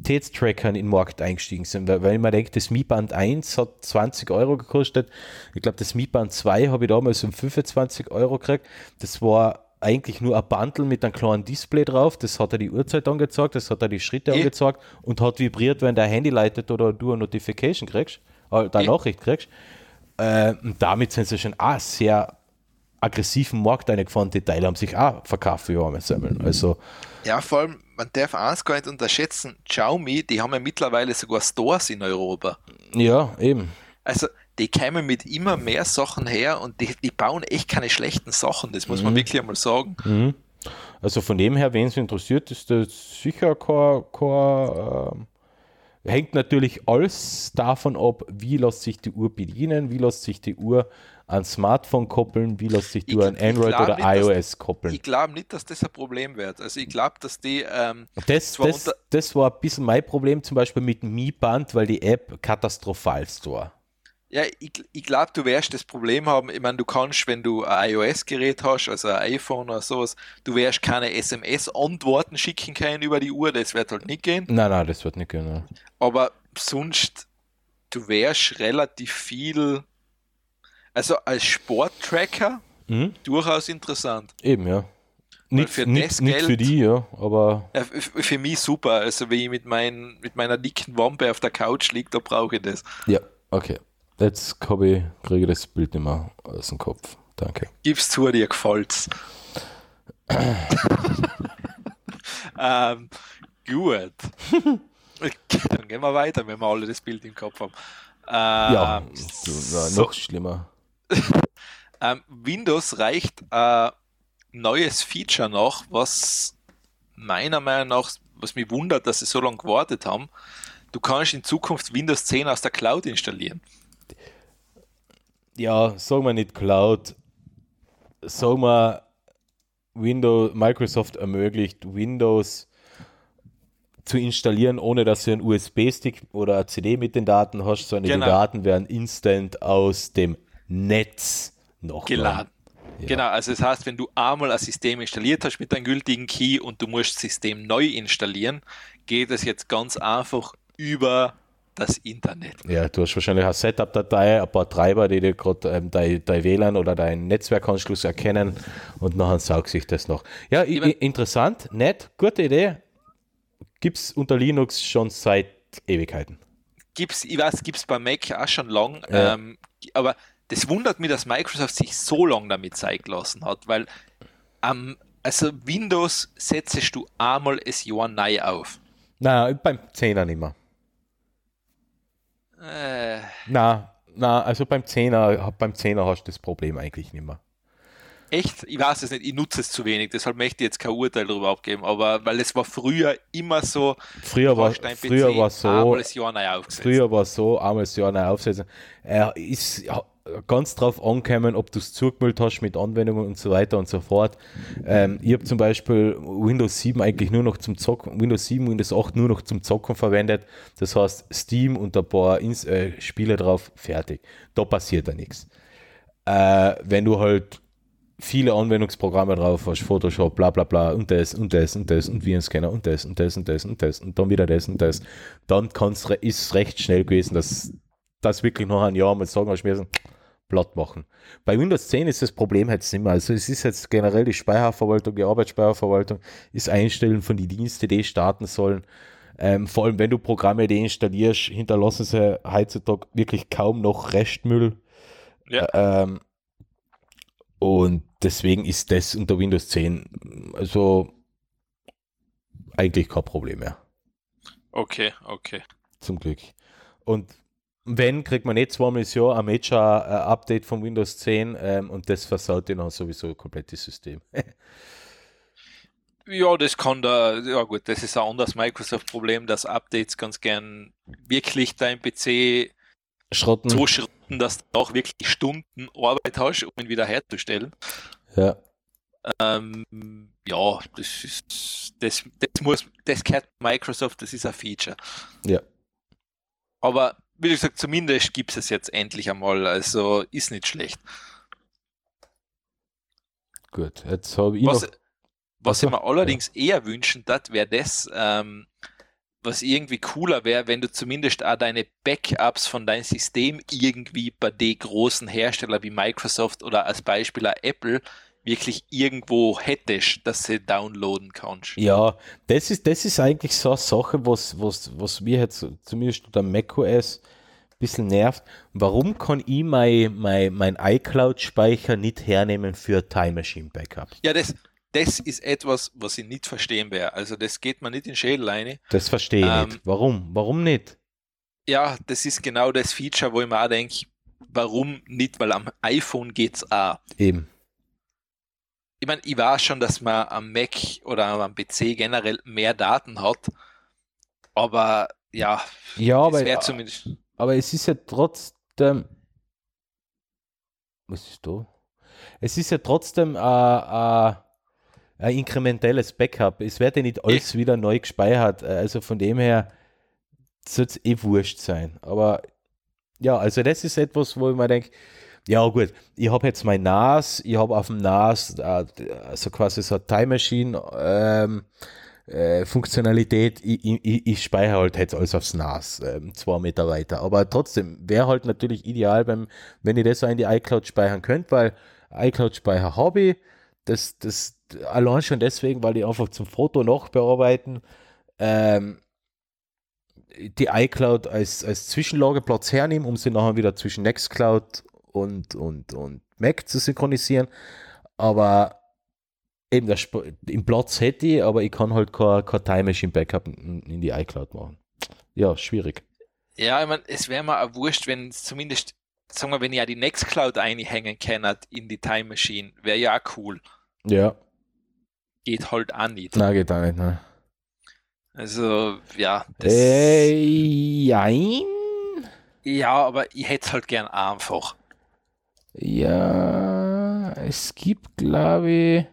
Aktivitätstrackern in den Markt eingestiegen sind. Weil, weil man denkt, das Mi Band 1 hat 20 Euro gekostet. Ich glaube, das Mi Band 2 habe ich damals um 25 Euro gekriegt. Das war eigentlich nur ein Bundle mit einem kleinen Display drauf. Das hat er die Uhrzeit angezeigt, das hat er die Schritte e angezeigt und hat vibriert, wenn dein Handy leitet oder du eine Notification kriegst, äh, eine Nachricht kriegst. Äh, und damit sind sie schon auch sehr aggressiven Markt eingefahren, die Teile haben sich auch verkauft für arme Semmeln. Also, ja, vor allem, man darf eins gar nicht unterschätzen, Xiaomi, die haben ja mittlerweile sogar Stores in Europa. Ja, eben. Also, die kämen mit immer mehr Sachen her und die, die bauen echt keine schlechten Sachen, das muss man mhm. wirklich einmal sagen. Mhm. Also von dem her, wen es interessiert, ist das sicher kein, kein äh, hängt natürlich alles davon ab, wie lässt sich die Uhr bedienen, wie lässt sich die Uhr an Smartphone koppeln, wie lässt sich Uhr an Android oder nicht, iOS koppeln. Ich glaube nicht, dass das ein Problem wird. Also ich glaube, dass die ähm, das, das, das war ein bisschen mein Problem zum Beispiel mit Mi Band, weil die App katastrophal war. Ja, ich, ich glaube, du wirst das Problem haben. Ich meine, du kannst, wenn du ein iOS-Gerät hast, also ein iPhone oder sowas, du wirst keine SMS-Antworten schicken können über die Uhr, das wird halt nicht gehen. Nein, nein, das wird nicht gehen. Ja. Aber sonst, du wärst relativ viel, also als Sporttracker mhm. durchaus interessant. Eben, ja. Nicht für, nicht, das nicht Geld, für die, ja, aber. Ja, für mich super. Also, wenn ich mit, mein, mit meiner dicken Wampe auf der Couch liege, da brauche ich das. Ja, okay. Jetzt ich, kriege ich das Bild nicht mehr aus dem Kopf. Danke. Gib's zu, dir gefällt's. ähm, gut. Dann gehen wir weiter, wenn wir alle das Bild im Kopf haben. Ähm, ja, so. noch schlimmer. Ähm, Windows reicht ein neues Feature noch, was meiner Meinung nach, was mich wundert, dass sie so lange gewartet haben. Du kannst in Zukunft Windows 10 aus der Cloud installieren ja, sagen wir nicht Cloud, sagen wir Windows, Microsoft ermöglicht Windows zu installieren, ohne dass du einen USB-Stick oder eine CD mit den Daten hast, sondern genau. die Daten werden instant aus dem Netz noch geladen. Ja. Genau, also das heißt, wenn du einmal ein System installiert hast mit deinem gültigen Key und du musst das System neu installieren, geht es jetzt ganz einfach über das Internet. Ja, du hast wahrscheinlich eine Setup-Datei, ein paar Treiber, die dir gerade ähm, dein, dein WLAN oder deinen Netzwerkanschluss erkennen und nachher saugt sich das noch. Ja, ich mein, interessant, nett, gute Idee. Gibt es unter Linux schon seit Ewigkeiten. Gibt's, ich weiß, gibt es bei Mac auch schon lang, ja. ähm, aber das wundert mich, dass Microsoft sich so lange damit Zeit gelassen hat, weil ähm, also Windows setzt du einmal das Jahr neu auf. Nein, beim 10er nicht mehr. Äh. Na, na, also beim Zehner, beim Zehner hast du das Problem eigentlich nicht mehr. Echt? Ich weiß es nicht, ich nutze es zu wenig, deshalb möchte ich jetzt kein Urteil darüber abgeben, aber weil es war früher immer so, früher war, früher war so, einmal das Jahr neu aufgesetzt. Früher war so, einmal das Jahr neu aufsetzen. Er ist ganz drauf ankommen, ob du es zugemüllt hast mit Anwendungen und so weiter und so fort. Ähm, ich habe zum Beispiel Windows 7 eigentlich nur noch zum Zocken, Windows 7, Windows 8 nur noch zum Zocken verwendet. Das heißt, Steam und ein paar Ins äh, Spiele drauf, fertig. Da passiert da nichts. Äh, wenn du halt viele Anwendungsprogramme drauf hast, Photoshop, bla bla bla und das und das und das und Virenscanner und das und das und das und das und dann wieder das und das, dann kann's, ist es recht schnell gewesen, dass das wirklich noch ein Jahr mal sagen, hast müssen, platt machen. Bei Windows 10 ist das Problem jetzt nicht mehr. Also es ist jetzt generell die Speicherverwaltung, die Arbeitsspeicherverwaltung, ist Einstellen von die Dienste, die starten sollen. Ähm, vor allem, wenn du Programme deinstallierst, hinterlassen sie heutzutage wirklich kaum noch Restmüll. Ja. Ähm, und deswegen ist das unter Windows 10 also eigentlich kein Problem mehr. Okay, okay. Zum Glück. Und wenn, kriegt man nicht zweimal im Jahr ein Major-Update von Windows 10 ähm, und das versaut dann sowieso komplett das System. ja, das kann da, ja gut, das ist ein anderes Microsoft-Problem, dass Updates ganz gern wirklich dein PC schrotten. so schrotten, dass du auch wirklich Stunden Arbeit hast, um ihn wieder herzustellen. Ja. Ähm, ja, das ist, das, das muss, das gehört Microsoft, das ist ein Feature. Ja. Aber wie gesagt, zumindest gibt es es jetzt endlich einmal, also ist nicht schlecht. Gut, jetzt habe ich was, noch... Was ich mir allerdings ja. eher wünschen würde, wäre das, ähm, was irgendwie cooler wäre, wenn du zumindest auch deine Backups von deinem System irgendwie bei den großen Herstellern wie Microsoft oder als Beispiel Apple wirklich irgendwo hättest, dass sie downloaden kannst. Ja, das ist, das ist eigentlich so eine Sache, was, was, was wir jetzt zumindest unter macOS bisschen nervt. Warum kann ich mein, mein, mein iCloud-Speicher nicht hernehmen für Time Machine Backup? Ja, das, das ist etwas, was ich nicht verstehen werde. Also das geht mir nicht in Schädel rein. Das verstehe ich Ähm, nicht. Warum? Warum nicht? Ja, das ist genau das Feature, wo ich mir auch denke, warum nicht? Weil am iPhone geht's auch. Eben. Ich meine, ich weiß schon, dass man am Mac oder am PC generell mehr Daten hat, aber ja, Ja, das aber, wäre zumindest. aber es ist ja trotzdem. Was ist da? Es ist ja trotzdem äh, äh, ein inkrementelles Backup. Es wird ja nicht alles wieder neu gespeichert. Also von dem her soll es eh wurscht sein. Aber ja, also das ist etwas, wo ich mir denke, ja gut, ich habe jetzt mein NAS, ich habe auf dem NAS äh, also quasi so Time Machine ähm, äh, Funktionalität, ich, ich, ich speichere halt jetzt alles aufs NAS, ähm, zwei Meter weiter. Aber trotzdem wäre halt natürlich ideal, beim, wenn ich das auch in die iCloud speichern könnte, weil iCloud-Speicher habe ich. Das, das allein schon deswegen, weil ich einfach zum Foto nachbearbeiten ähm, die iCloud als, als Zwischenlageplatz hernehme, um sie nachher wieder zwischen Nextcloud und, und, und Mac zu synchronisieren. Aber eben das, den Platz hätte ich, aber ich kann halt kein, kein Time Machine Backup in, die iCloud machen. Ja, schwierig. Ja, ich meine, es wäre mir auch wurscht, wenn es zumindest, sagen wir, wenn ich ja die Nextcloud einhängen kann in die Time Machine, wäre ja auch cool. Ja, Geht halt auch nicht. na geht auch nicht. Ne? Also, ja. Das, Äh, jein. Ja, aber ich hätte es halt gern einfach. Ja, es gibt, glaube ich.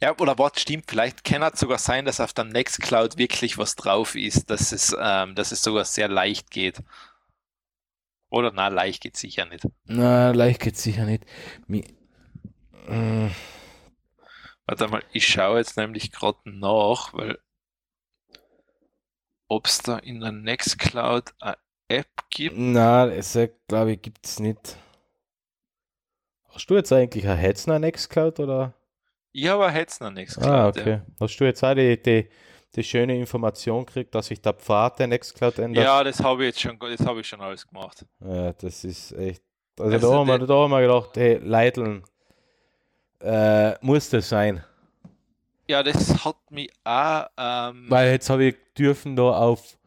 Ja, oder was stimmt, vielleicht kann es sogar sein, dass auf der Nextcloud wirklich was drauf ist, dass es, ähm, dass es sogar sehr leicht geht. Oder na, leicht geht sicher nicht. Na, leicht geht's sicher nicht. Mi Mm, Warte mal, ich schaue jetzt nämlich gerade nach, weil ob es da in der Nextcloud eine App gibt. Na, es glaube ich, gibt's nicht. Hast du jetzt eigentlich ein Hetzner Nextcloud oder? Ich habe jetzt noch Nextcloud. Ah, ja. okay. Hast du jetzt auch die, die, die schöne Information gekriegt, dass sich der Pfad der Nextcloud ändert? Ja, das habe ich jetzt schon, das habe ich schon alles gemacht. Ja, das ist echt. Also, Also da, haben wir, da haben wir gedacht, hey, Leiteln, äh, muss das sein. Ja, das hat mich auch, ähm, Weil jetzt habe ich dürfen da auf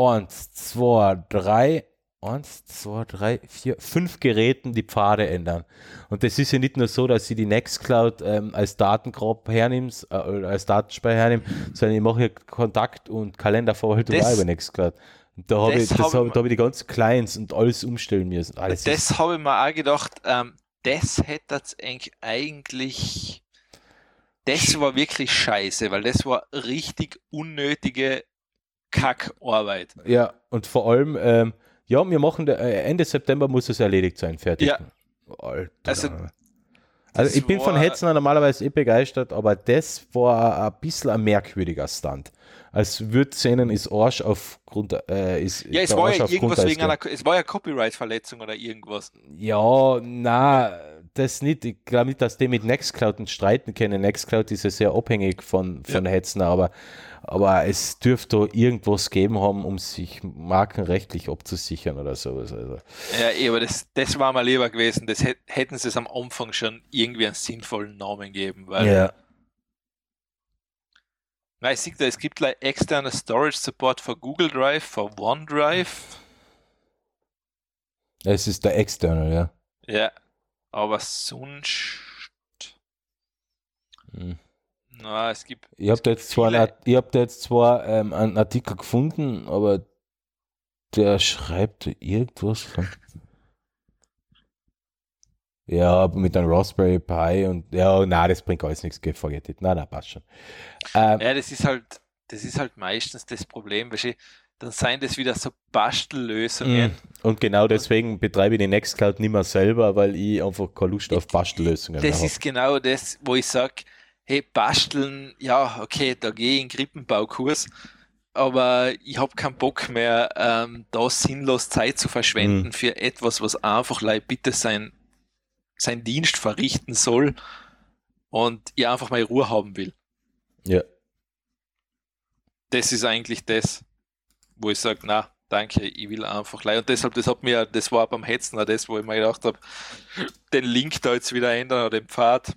1, 2, 3, 1, 2, 3, 4, 5 Geräten die Pfade ändern. Und das ist ja nicht nur so, dass ich die Nextcloud ähm, als Datengrab hernimmst, äh, als Datenspeicher hernehme, sondern ich mache hier Kontakt- und Kalenderverwaltung Das- über Nextcloud. Und da habe ich, hab hab, hab ich die ganzen Clients und alles umstellen müssen. Ah, das habe ich mir auch gedacht, ähm, das hätte eigentlich, das war wirklich scheiße, weil das war richtig unnötige Kackarbeit. ja, und vor allem, ähm, ja, wir machen, da- äh, Ende September muss es erledigt sein, fertig. Ja. Alter. Also, also ich bin von Hetzner normalerweise eh begeistert, aber das war ein bisschen ein merkwürdiger Stunt. Als würde sehen, ist Arsch aufgrund, äh, ist Ja, es der war Arsch ja irgendwas wegen einer, es war ja Copyright-Verletzung oder irgendwas. Ja, na, das nicht. Ich glaube nicht, dass die mit Nextcloud streiten können. Nextcloud ist ja sehr abhängig von, von Hetzner, aber, aber es dürfte irgendwas geben haben, um sich markenrechtlich abzusichern oder sowas. Also, Ja, eh, aber das, das war mal lieber gewesen. Das hätt, hätten sie es am Anfang schon irgendwie einen sinnvollen Namen geben, weil ja. Na, ich sehe da, es gibt gleich externe Storage Support für Google Drive, für OneDrive. Es ist der External, ja. Ja, aber sonst. Hm. Na, es gibt. Ich habe da jetzt zwar, einen, ich hab da jetzt zwar ähm, einen Artikel gefunden, aber der schreibt irgendwas von. Ja, aber mit einem Raspberry Pi und ja, na, das bringt alles nichts, forget it. Na, na, passt schon. Ähm, Ja, das ist halt, das ist halt meistens das Problem, weil dann seien das wieder so Bastellösungen. mm, und genau deswegen betreibe ich die Nextcloud nicht mehr selber, weil ich einfach keine Lust auf Bastellösungen mehr Das habe. ist genau das, wo ich sage, hey, basteln, ja, okay, da gehe ich in Krippenbaukurs, aber ich habe keinen Bock mehr, ähm, da sinnlos Zeit zu verschwenden Mhm. für etwas, was einfach leid bitte sein, sein Dienst verrichten soll und ich einfach mal Ruhe haben will. Ja. Das ist eigentlich das, wo ich sage, na, danke, ich will einfach leiden. Und deshalb, das hat mir, das war beim Hetzen auch das, wo ich mir gedacht habe, den Link da jetzt wieder ändern oder den Pfad.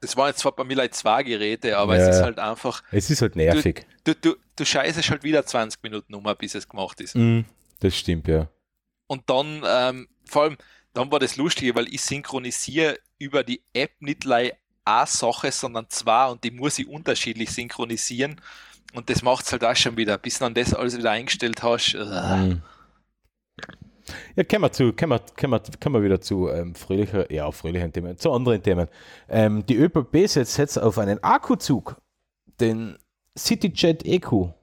Das waren jetzt zwar bei mir like zwei Geräte, aber Ja. es ist halt einfach, Es ist halt nervig. du, du, du scheißest halt wieder 20 Minuten um, bis es gemacht ist. Mm, das stimmt, ja. Und dann, ähm, vor allem, dann war das Lustige, weil ich synchronisiere über die App nicht like eine Sache, sondern zwei und die muss ich unterschiedlich synchronisieren. Und das macht es halt auch schon wieder, bis du dann das alles wieder eingestellt hast. äh, Mm. Ja, kommen wir zu, kommen wir, kommen wir, kommen wir wieder zu ähm, fröhlicher, ja, fröhlichen Themen, zu anderen Themen. Ähm, die ÖPB setzt jetzt auf einen Akkuzug, den CityJet EQ.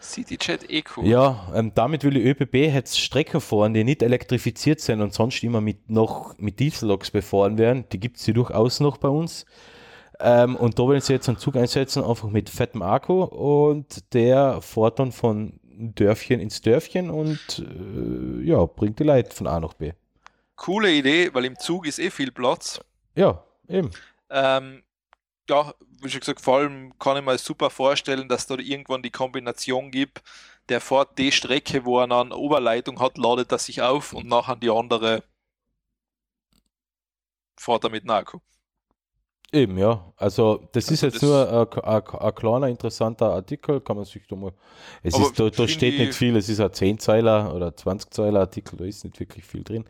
CityJet Eco. Ja, ähm, damit will die ÖPB jetzt Strecken fahren, die nicht elektrifiziert sind und sonst immer mit, noch mit Dieselloks befahren werden. Die gibt es durchaus noch bei uns. Ähm, und da wollen sie jetzt einen Zug einsetzen, einfach mit fettem Akku und der fährt dann von Dörfchen ins Dörfchen und äh, ja, bringt die Leute von A nach B. Coole Idee, weil im Zug ist eh viel Platz. Ja, eben. Ähm, ja, wie schon gesagt, vor allem kann ich mir super vorstellen, dass da irgendwann die Kombination gibt, der fährt die Strecke, wo er eine Oberleitung hat, ladet er sich auf und nachher die andere fährt er mit dem Akku. Eben, ja. Also, das ist Also jetzt das- nur ein, ein, ein kleiner, interessanter Artikel, kann man sich da mal. Es ist, da, da steht ich- nicht viel, es ist ein 10-Zeiler oder 20-Zeiler Artikel, da ist nicht wirklich viel drin.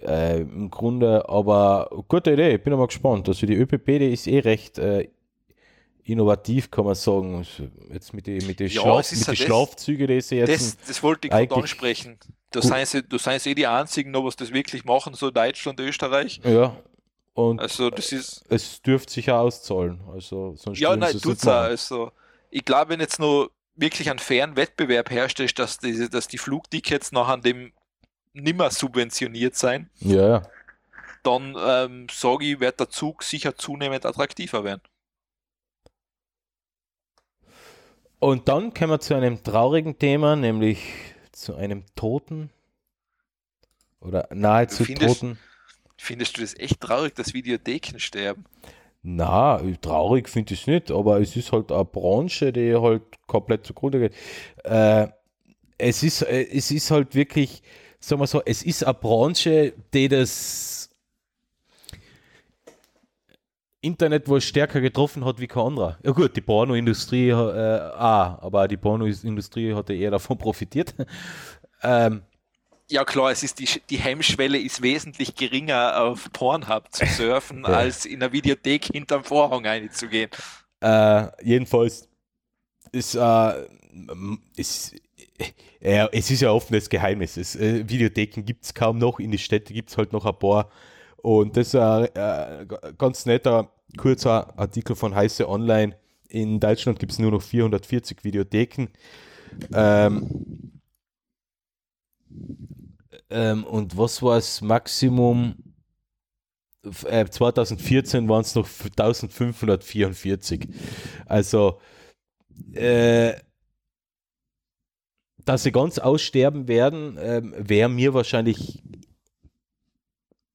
Äh, Im Grunde, aber gute Idee, ich bin mal gespannt. Also, die ÖPP, die ist eh recht äh, innovativ, kann man sagen. Also, Jetzt mit den mit die Ja, Schlaf, ist mit ja die das- Schlafzüge, die sie jetzt. Das, das wollte ich gerade ansprechen. Da seien, sie, da seien sie eh die einzigen, noch, was das wirklich machen, so Deutschland, Österreich. ja. Und Also das ist, es dürfte sich ja auszahlen. Also, sonst ja, nein, tut's machen. Also ich glaube, wenn jetzt nur wirklich einen fairen Wettbewerb herrscht, dass, diese, dass die Flugtickets noch an dem nimmer subventioniert sein, Ja, ja. dann ähm, sage ich, wird der Zug sicher zunehmend attraktiver werden. Und dann kommen wir zu einem traurigen Thema, nämlich zu einem Toten oder nahezu Toten. Findest du das echt traurig, dass Videotheken sterben? Na, traurig finde ich es nicht, aber es ist halt eine Branche, die halt komplett zugrunde geht. Äh, es, ist, äh, es ist halt wirklich, sagen wir so, es ist eine Branche, die das Internet wohl stärker getroffen hat wie kein anderer. Ja gut, die Pornoindustrie äh, auch, aber die Pornoindustrie hat ja eher davon profitiert. ähm, Ja klar, es ist die, die Hemmschwelle ist wesentlich geringer auf Pornhub zu surfen, Ja. als in der Videothek hinterm Vorhang einzugehen. Äh, jedenfalls ist, äh, ist äh, es ist ja offenes Geheimnis. Es, äh, Videotheken gibt es kaum noch, in die Städte gibt es halt noch ein paar. Und das ist ein äh, ganz netter, kurzer Artikel von Heiße Online. In Deutschland gibt es nur noch 440 Videotheken. Ähm, ähm, und was war das Maximum? Äh, 2014 waren es noch 1544. Also, äh, dass sie ganz aussterben werden, ähm, werden wir wahrscheinlich,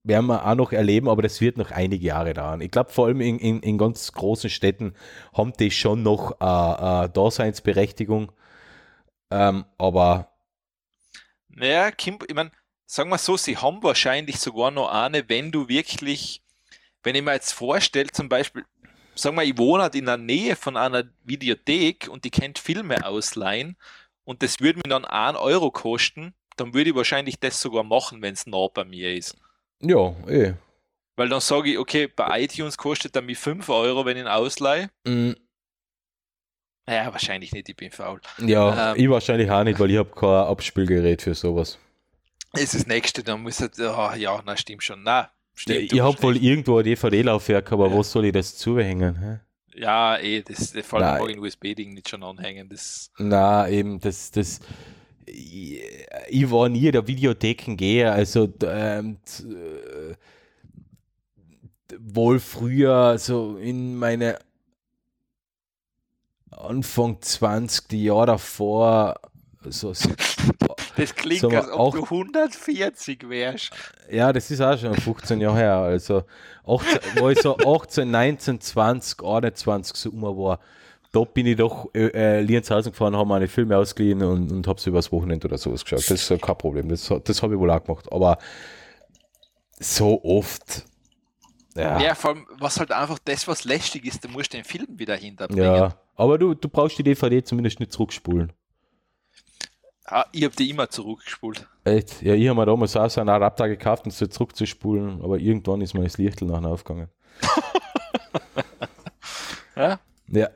werden wir auch noch erleben, aber das wird noch einige Jahre dauern. Ich glaube, vor allem in, in, in ganz großen Städten haben die schon noch äh, äh, Daseinsberechtigung. Ähm, aber Naja, Kim, ich meine, sagen wir so, sie haben wahrscheinlich sogar noch eine, wenn du wirklich, wenn ich mir jetzt vorstelle, zum Beispiel, sagen wir, ich wohne halt in der Nähe von einer Videothek und die kennt Filme ausleihen und das würde mir dann 1 Euro kosten, dann würde ich wahrscheinlich das sogar machen, wenn es nah bei mir ist. ja, eh. Weil dann sage ich, okay, bei iTunes kostet er mir 5 Euro, wenn ich ihn ausleihe. Mm, Naja, wahrscheinlich nicht, ich bin faul. Ja, Ähm. ich wahrscheinlich auch nicht, weil ich habe kein Abspielgerät für sowas. Ist das nächste, dann muss er, oh, ja, na stimmt schon. Na, stimmt. ich du habe wohl irgendwo ein DVD-Laufwerk, aber Ja. wo soll ich das zuhängen? Hä? Ja, eh, das, das vor allem ich ein USB-Ding nicht schon anhängen. Das, Na, eben, das, das, ich, ich war nie der Videotheken gehe, also ähm, äh, wohl früher, so in meine Anfang 20, die Jahre davor, so, das klingt, So, als ob auch- du 140 wärst. ja, das ist auch schon 15 Jahre her, also 18, wo ich so 18, 19, 20, 21 so immer war, da bin ich doch äh, äh, Lienzhausen gefahren, habe meine Filme ausgeliehen und, und habe sie übers Wochenende oder sowas geschaut. Das ist kein Problem. Das, das habe ich wohl auch gemacht. Aber so oft. Ja. ja, vor allem, was halt einfach das, was lästig ist, du musst den Film wieder hinterbringen. Ja, aber du, du brauchst die DVD zumindest nicht zurückspulen. Ah, ich habe die immer zurückgespult. Echt? Ja, ich habe mir damals auch so einen Adapter gekauft, um sie zurückzuspulen, aber irgendwann ist mir das Lichtel nachher aufgegangen. ja? Ja.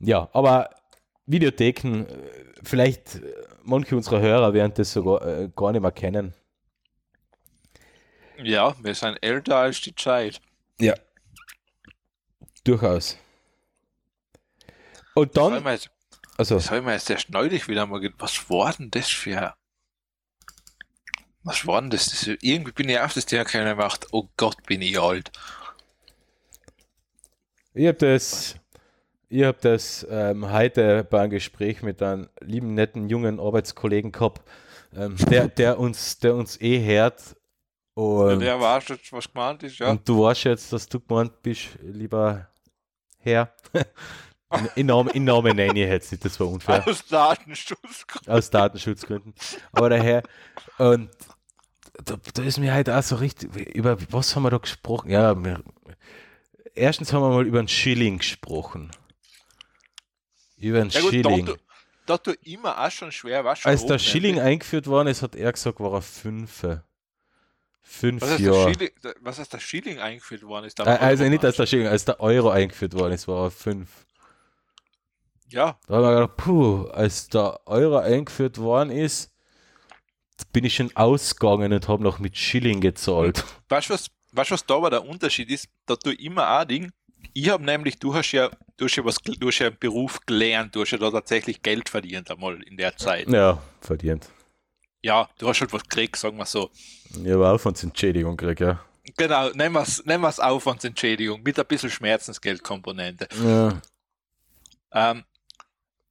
Ja, aber Videotheken, äh, vielleicht äh, manche unserer Hörer werden das sogar äh, gar nicht mehr kennen. Ja, wir sind älter als die Zeit. Ja. Durchaus. Und dann. Jetzt, also. Das habe ich mir jetzt erst neulich wieder mal gedacht. Was war denn das für. Was war denn das? das irgendwie bin ich auf das Thema gekommen gemacht. Oh Gott, bin ich alt. Ich habe das. Ich habe das ähm, heute bei einem Gespräch mit einem lieben, netten, jungen Arbeitskollegen gehabt, ähm, der, der, uns, der uns eh hört. Und, der weiß jetzt, was gemeint ist, ja. Und du weißt jetzt, dass du gemeint bist, lieber Herr. in, Namen, in Namen nenne ich jetzt nicht, das war unfair. Aus Datenschutzgründen. Aus Datenschutzgründen. Aber der Herr, und da, da ist mir halt auch so richtig, über was haben wir da gesprochen? Ja, wir, erstens haben wir mal über einen Schilling gesprochen. Über einen ja gut, Schilling. Da, da du immer auch schon schwer war. Als der Schilling eingeführt worden ist, hat er gesagt, war er fünfe. Fünf was Jahre. Schilling, was heißt der Schilling eingeführt worden ist? Äh, also nicht als der Schilling, als der Euro eingeführt worden ist, war er fünf. Ja. Da haben wir gedacht, puh, als der Euro eingeführt worden ist, bin ich schon ausgegangen und habe noch mit Schilling gezahlt. Weißt du, was, weißt, was da aber der Unterschied ist? Da du immer ein Ding, ich habe nämlich, du hast ja, du hast ja was, du hast ja einen Beruf gelernt, du hast ja da tatsächlich Geld verdient einmal in der Zeit. Ja, verdient. Ja, du hast halt was gekriegt, sagen wir so. Ich habe Aufwandsentschädigung gekriegt, ja. Genau, nehmen wir es nehmen Aufwandsentschädigung mit ein bisschen Schmerzensgeldkomponente. Ja. Ähm,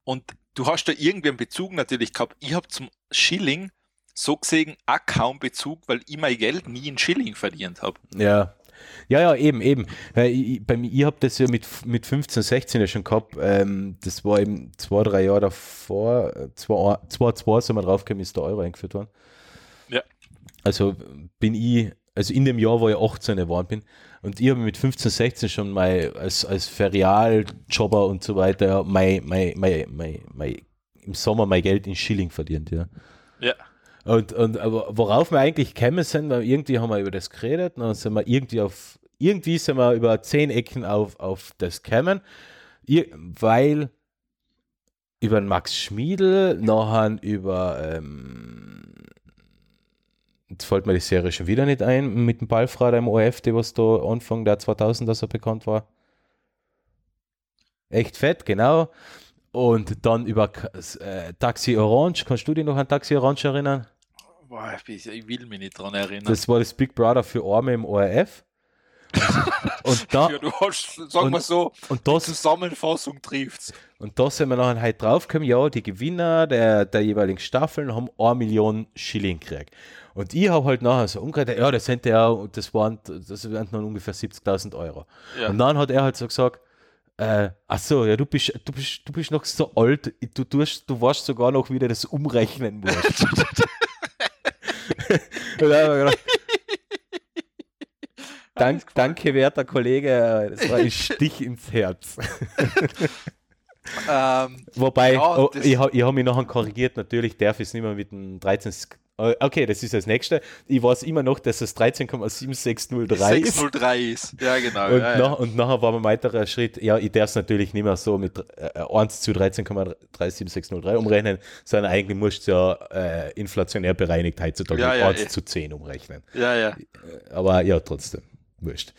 und du hast da irgendwie einen Bezug natürlich gehabt. Ich habe zum Schilling so gesehen auch kaum Bezug, weil ich mein Geld nie in Schilling verdient habe. Ja. Ja, ja, eben, eben. Ich, bei mir, ich habe das ja mit, mit 15, 16 ja schon gehabt. Ähm, das war eben zwei, drei Jahre davor. 2, sind wir draufgekommen, ist der Euro eingeführt worden. Ja. Also bin ich, also in dem Jahr, wo ich 18 geworden bin, und ich habe mit 15, 16 schon mal als, als Ferialjobber und so weiter mein, mein, mein, mein, mein, im Sommer mein Geld in Schilling verdient, ja. Ja. Und, und aber worauf wir eigentlich gekommen sind, weil irgendwie haben wir über das geredet und dann sind wir irgendwie auf, irgendwie sind wir über zehn Ecken auf, auf das gekommen, weil über den Max Schmiedel, nachher über, ähm, jetzt fällt mir die Serie schon wieder nicht ein, mit dem Ballfrader im OF, die was da Anfang der 2000er so bekannt war. Echt fett, genau. Und dann über äh, Taxi Orange, kannst du dich noch an Taxi Orange erinnern? Boah, ich will mich nicht dran erinnern. Das war das Big Brother für Arme im ORF. und da, ja, du hast, sagen wir so, und das, Zusammenfassung trifft's. Und da sind wir nachher halt draufgekommen, ja, die Gewinner der, der jeweiligen Staffeln haben 1 Million Schilling gekriegt. Und ich habe halt nachher so umgekehrt, ja, das sind ja, das waren, das waren dann ungefähr 70.000 Euro. Ja. Und dann hat er halt so gesagt, äh, ach so, ja, du bist, du bist, du bist noch so alt, du, du, du weißt sogar noch, wie du das umrechnen musst. Dank, danke, werter Kollege. Das war ein Stich ins Herz. Ähm, Wobei, ja, oh, ich, ich habe mich nachher korrigiert. Natürlich darf ich es nicht mehr mit dem 13. Okay, das ist das nächste. Ich weiß immer noch, dass es 13,7603 ist. 603 ist, ja genau. Und, ja, nach, ja. und nachher war ein weiterer Schritt, ja, ich darf es natürlich nicht mehr so mit äh, 1 zu 13,37603 umrechnen, sondern eigentlich musst du ja äh, inflationär bereinigt heutzutage ja, mit ja, 1 ja. zu 10 umrechnen. Ja, ja. Aber ja, trotzdem, wurscht.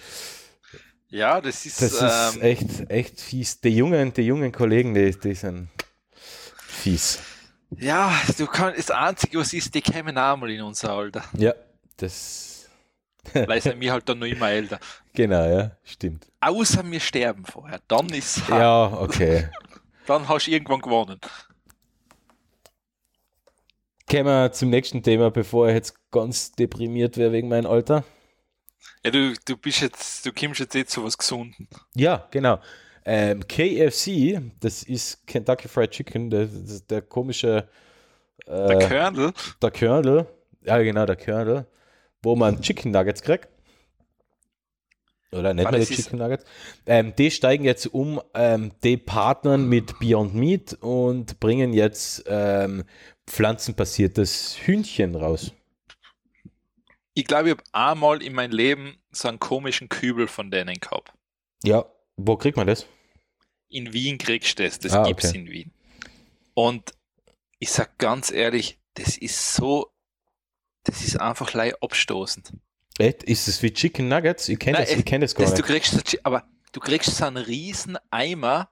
Ja, das ist, das ist ähm, echt, echt fies. Die jungen, die jungen Kollegen, die, die sind fies. Ja, du kannst, das Einzige, was ist, die kämen auch mal in unser Alter. Ja, das. Weil sind wir halt dann noch immer älter. Genau, ja, stimmt. Außer wir sterben vorher, dann ist Ja, okay. dann hast du irgendwann gewonnen. Kommen wir zum nächsten Thema, bevor ich jetzt ganz deprimiert wäre wegen meinem Alter. Ja, du, du bist jetzt, du kommst jetzt jetzt zu was Gesunden. Ja, genau. Ähm, KFC, das ist Kentucky Fried Chicken, das, das der komische. Äh, der Colonel. Der Colonel. Ja, genau, der Colonel. Wo man Chicken Nuggets kriegt. Oder nicht mehr die Chicken Nuggets. Ähm, die steigen jetzt um, ähm, die partnern mit Beyond Meat und bringen jetzt ähm, pflanzenbasiertes Hühnchen raus. Ich glaube, ich habe einmal in meinem Leben so einen komischen Kübel von denen gehabt. Ja, wo kriegt man das? In Wien kriegst du das, das ah, gibt es okay. in Wien. Und ich sag ganz ehrlich, das ist so, das ist einfach leicht abstoßend. Echt? Ist es wie Chicken Nuggets? Ich kenne das, ich kenn das gar das, nicht. Du kriegst, aber du kriegst so einen riesen Eimer,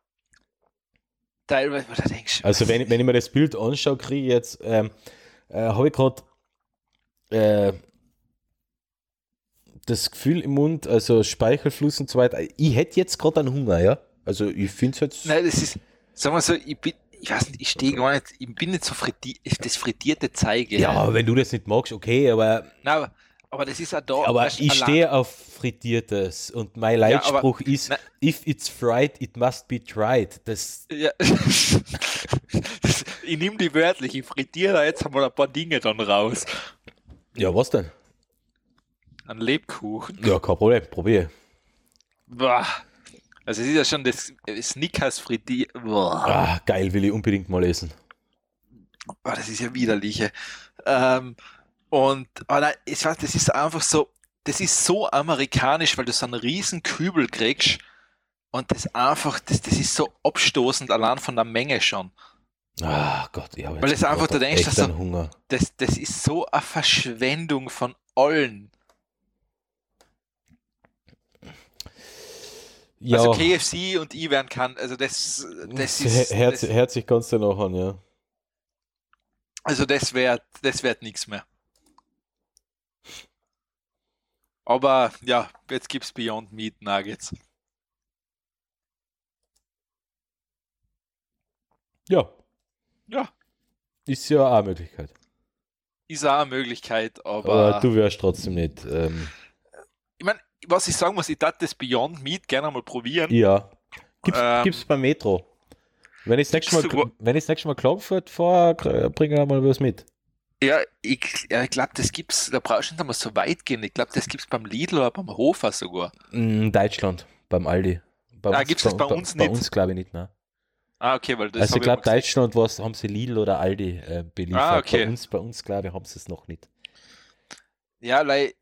teilweise, wo du denkst, Also wenn, wenn ich mir das Bild anschaue, kriege ich jetzt, ähm, äh, habe ich gerade äh, das Gefühl im Mund, also Speichelfluss und so weiter. Ich hätte jetzt gerade einen Hunger, ja. Also ich finde es jetzt. Nein, das ist, sagen wir so, ich bin, ich weiß nicht, ich stehe gar nicht, ich bin nicht so frittiert, das frittierte Zeige. Ja, wenn du das nicht magst, okay, aber. Nein, aber, aber das ist ja da. Aber ich stehe auf frittiertes und mein Leitspruch ja, aber, ist, na, if it's fried, it must be tried. Das. Ja. ich nehme die wörtlich, ich frittiere da jetzt einmal ein paar Dinge dann raus. Ja, was denn? Ein Lebkuchen. Ja, kein Problem, probier. Boah. Also es ist ja schon das Snickers frittiert. Ah, geil, will ich unbedingt mal essen. Boah, das ist ja widerlich. Ähm, und aber ich weiß, das ist einfach so, das ist so amerikanisch, weil du so einen riesen Kübel kriegst und das einfach, das, das ist so abstoßend allein von der Menge schon. Ah Gott, ja. Weil es einfach, du denkst, dass so, Hunger. Das, das ist so eine Verschwendung von allen. Ja. Also KFC und ich werden kann, also das, das ist. Herz, das, herzlich kannst du noch an, ja. Also das wird, das wird nichts mehr. Aber ja, jetzt gibt es Beyond Meat Nuggets. Ja. Ja. Ist ja auch eine Möglichkeit. Ist auch eine Möglichkeit, aber. Aber du wärst trotzdem nicht. Ähm, ich meine, was ich sagen muss, ich darf das Beyond Meat gerne mal probieren. Ja. Gibt's, ähm, gibt's beim Metro. Wenn ich das nächste Mal, wenn ich das nächste Mal Klagenfurt fahre, bringe ich mal was mit. Ja, ich, ja, ich glaube, das gibt's, da brauchst du nicht einmal so weit gehen. Ich glaube, das gibt's beim Lidl oder beim Hofer sogar. In Deutschland, beim Aldi. Bei ah, uns, gibt's das bei, bei uns nicht? Bei uns glaube ich nicht, ne? Ah, okay, weil das Also ich glaube, Deutschland was, haben sie Lidl oder Aldi äh, beliefert. Ah, okay. Bei uns, bei uns glaube ich, haben sie es noch nicht. Ja, like,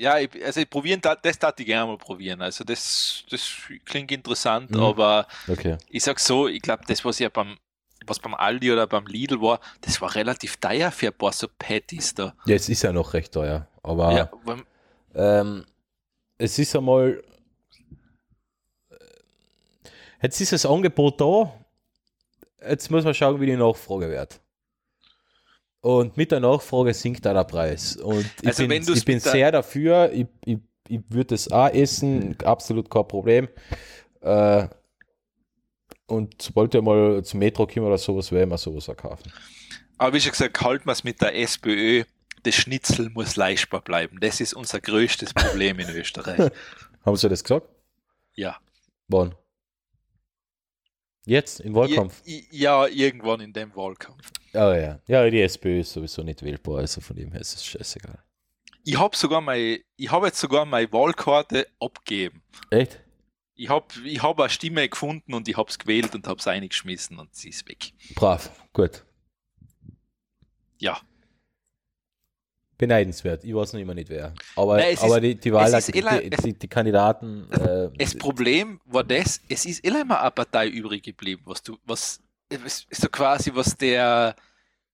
ja, ich, also ich probieren, das darf ich gerne mal probieren. Also das, das klingt interessant, mhm. aber okay. ich sag so, ich glaube, das, was ja beim, was beim Aldi oder beim Lidl war, das war relativ teuer für ein paar so Patties da. Ja, es ist ja noch recht teuer, aber ja, ähm, es ist einmal, jetzt ist das Angebot da, jetzt muss man schauen, wie die Nachfrage wird. Und mit der Nachfrage sinkt da der Preis. Und ich also bin, ich bin sehr dafür, ich, ich, ich würde es auch essen, absolut kein Problem. Äh, und sobald wir mal zum Metro kommen oder sowas, werden wir sowas auch kaufen. Aber wie schon gesagt, halten wir es mit der SPÖ. Das Schnitzel muss leistbar bleiben. Das ist unser größtes Problem in Österreich. Haben Sie das gesagt? Ja. Wann? Jetzt im Wahlkampf? Ja, irgendwann in dem Wahlkampf. Oh ja. Ja, die SPÖ ist sowieso nicht wählbar, also von dem her ist es scheißegal. Ich habe sogar mein, ich habe jetzt sogar meine Wahlkarte abgegeben. Echt? Ich habe ich hab eine Stimme gefunden und ich habe es gewählt und habe es eingeschmissen und sie ist weg. Brav, gut. Ja beneidenswert. Ich weiß noch immer nicht wer. Aber, Nein, aber ist, die, die Wahl, die, die, die, Kandidaten. Äh, das Problem war das, es ist immer eine Partei übrig geblieben, was du, was so quasi, was der,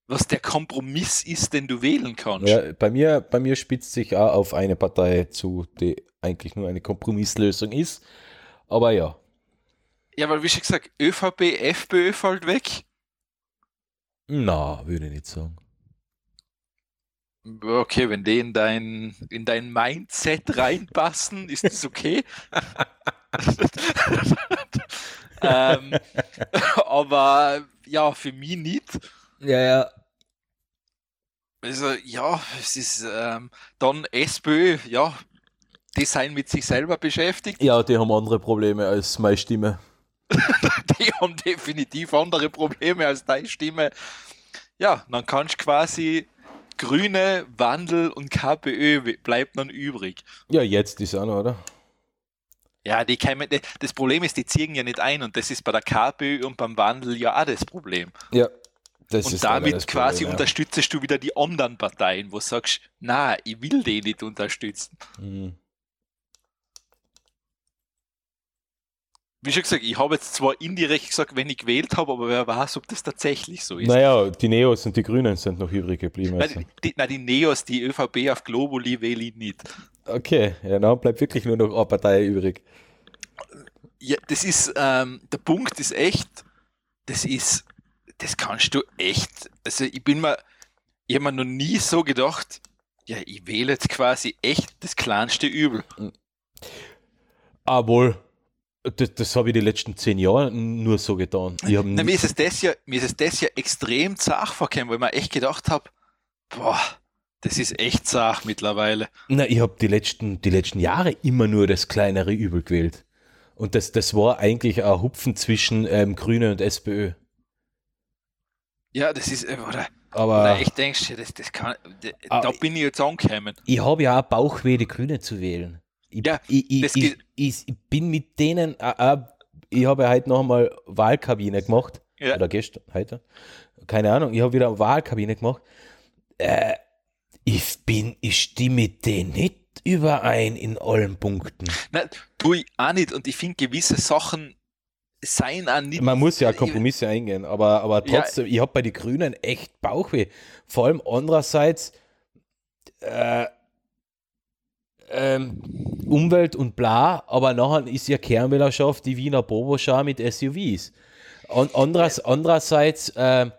was der Kompromiss ist, den du wählen kannst. Ja, bei mir, bei mir spitzt sich auch auf eine Partei zu, die eigentlich nur eine Kompromisslösung ist. Aber ja. Ja, weil wie schon gesagt, ÖVP, FPÖ fällt weg. Na, würde ich nicht sagen. Okay, wenn die in dein, in dein Mindset reinpassen, ist das okay. ähm, aber ja, für mich nicht. Ja, ja. Also ja, es ist ähm, dann SPÖ, ja, die sind mit sich selber beschäftigt. Ja, die haben andere Probleme als meine Stimme. die haben definitiv andere Probleme als deine Stimme. Ja, dann kannst du quasi Grüne, Wandel und KPÖ bleibt dann übrig. Ja, jetzt ist auch noch, oder? Ja, die kämen, das Problem ist, die ziehen ja nicht ein und das ist bei der KPÖ und beim Wandel ja auch das Problem. Ja. Das und damit quasi Problem, ja. unterstützt du wieder die anderen Parteien, wo du sagst, na, ich will die nicht unterstützen. Mhm. wie schon gesagt, ich habe jetzt zwar indirekt gesagt, wenn ich gewählt habe, aber wer weiß, ob das tatsächlich so ist. Naja, die Neos und die Grünen sind noch übrig geblieben. Also. Nein, die, nein, die Neos, die ÖVP auf Globuli wähle ich nicht. Okay, ja, dann bleibt wirklich nur noch eine Partei übrig. Ja, das ist, ähm, der Punkt ist echt, das ist, das kannst du echt, also ich bin mir, ich habe mir noch nie so gedacht, ja, ich wähle jetzt quasi echt das kleinste Übel. Ah, wohl. Das, das habe ich die letzten zehn Jahre nur so getan. Ich Na, mir, ist es das ja, mir ist es das ja extrem zart vorgekommen, weil ich mir echt gedacht habe, boah, das ist echt zart mittlerweile. Na, ich habe die letzten, die letzten Jahre immer nur das kleinere Übel gewählt. Und das, das war eigentlich ein Hupfen zwischen ähm, Grüne und SPÖ. Ja, das ist, äh, oder, aber oder ich denke, das, das kann, da bin ich jetzt angekommen. Ich habe ja auch Bauchweh, die Grüne zu wählen. Ich, ja, ich, ich, ich, ich, bin mit denen, äh, äh, ich habe ja heute noch einmal Wahlkabine gemacht. Ja. Oder gestern, heute. Keine Ahnung, ich habe wieder eine Wahlkabine gemacht. Äh, ich bin, ich stimme mit denen nicht überein in allen Punkten. Nein, tue ich auch nicht. Und ich finde, gewisse Sachen seien auch nicht. Man muss ja Kompromisse eingehen, aber, aber trotzdem, ja. ich habe bei den Grünen echt Bauchweh. Vor allem andererseits, äh, ähm, Umwelt und bla, aber nachher ist ja Kernwählerschaft die Wiener Boboschar mit SUVs. Und andererseits, andererseits ähm,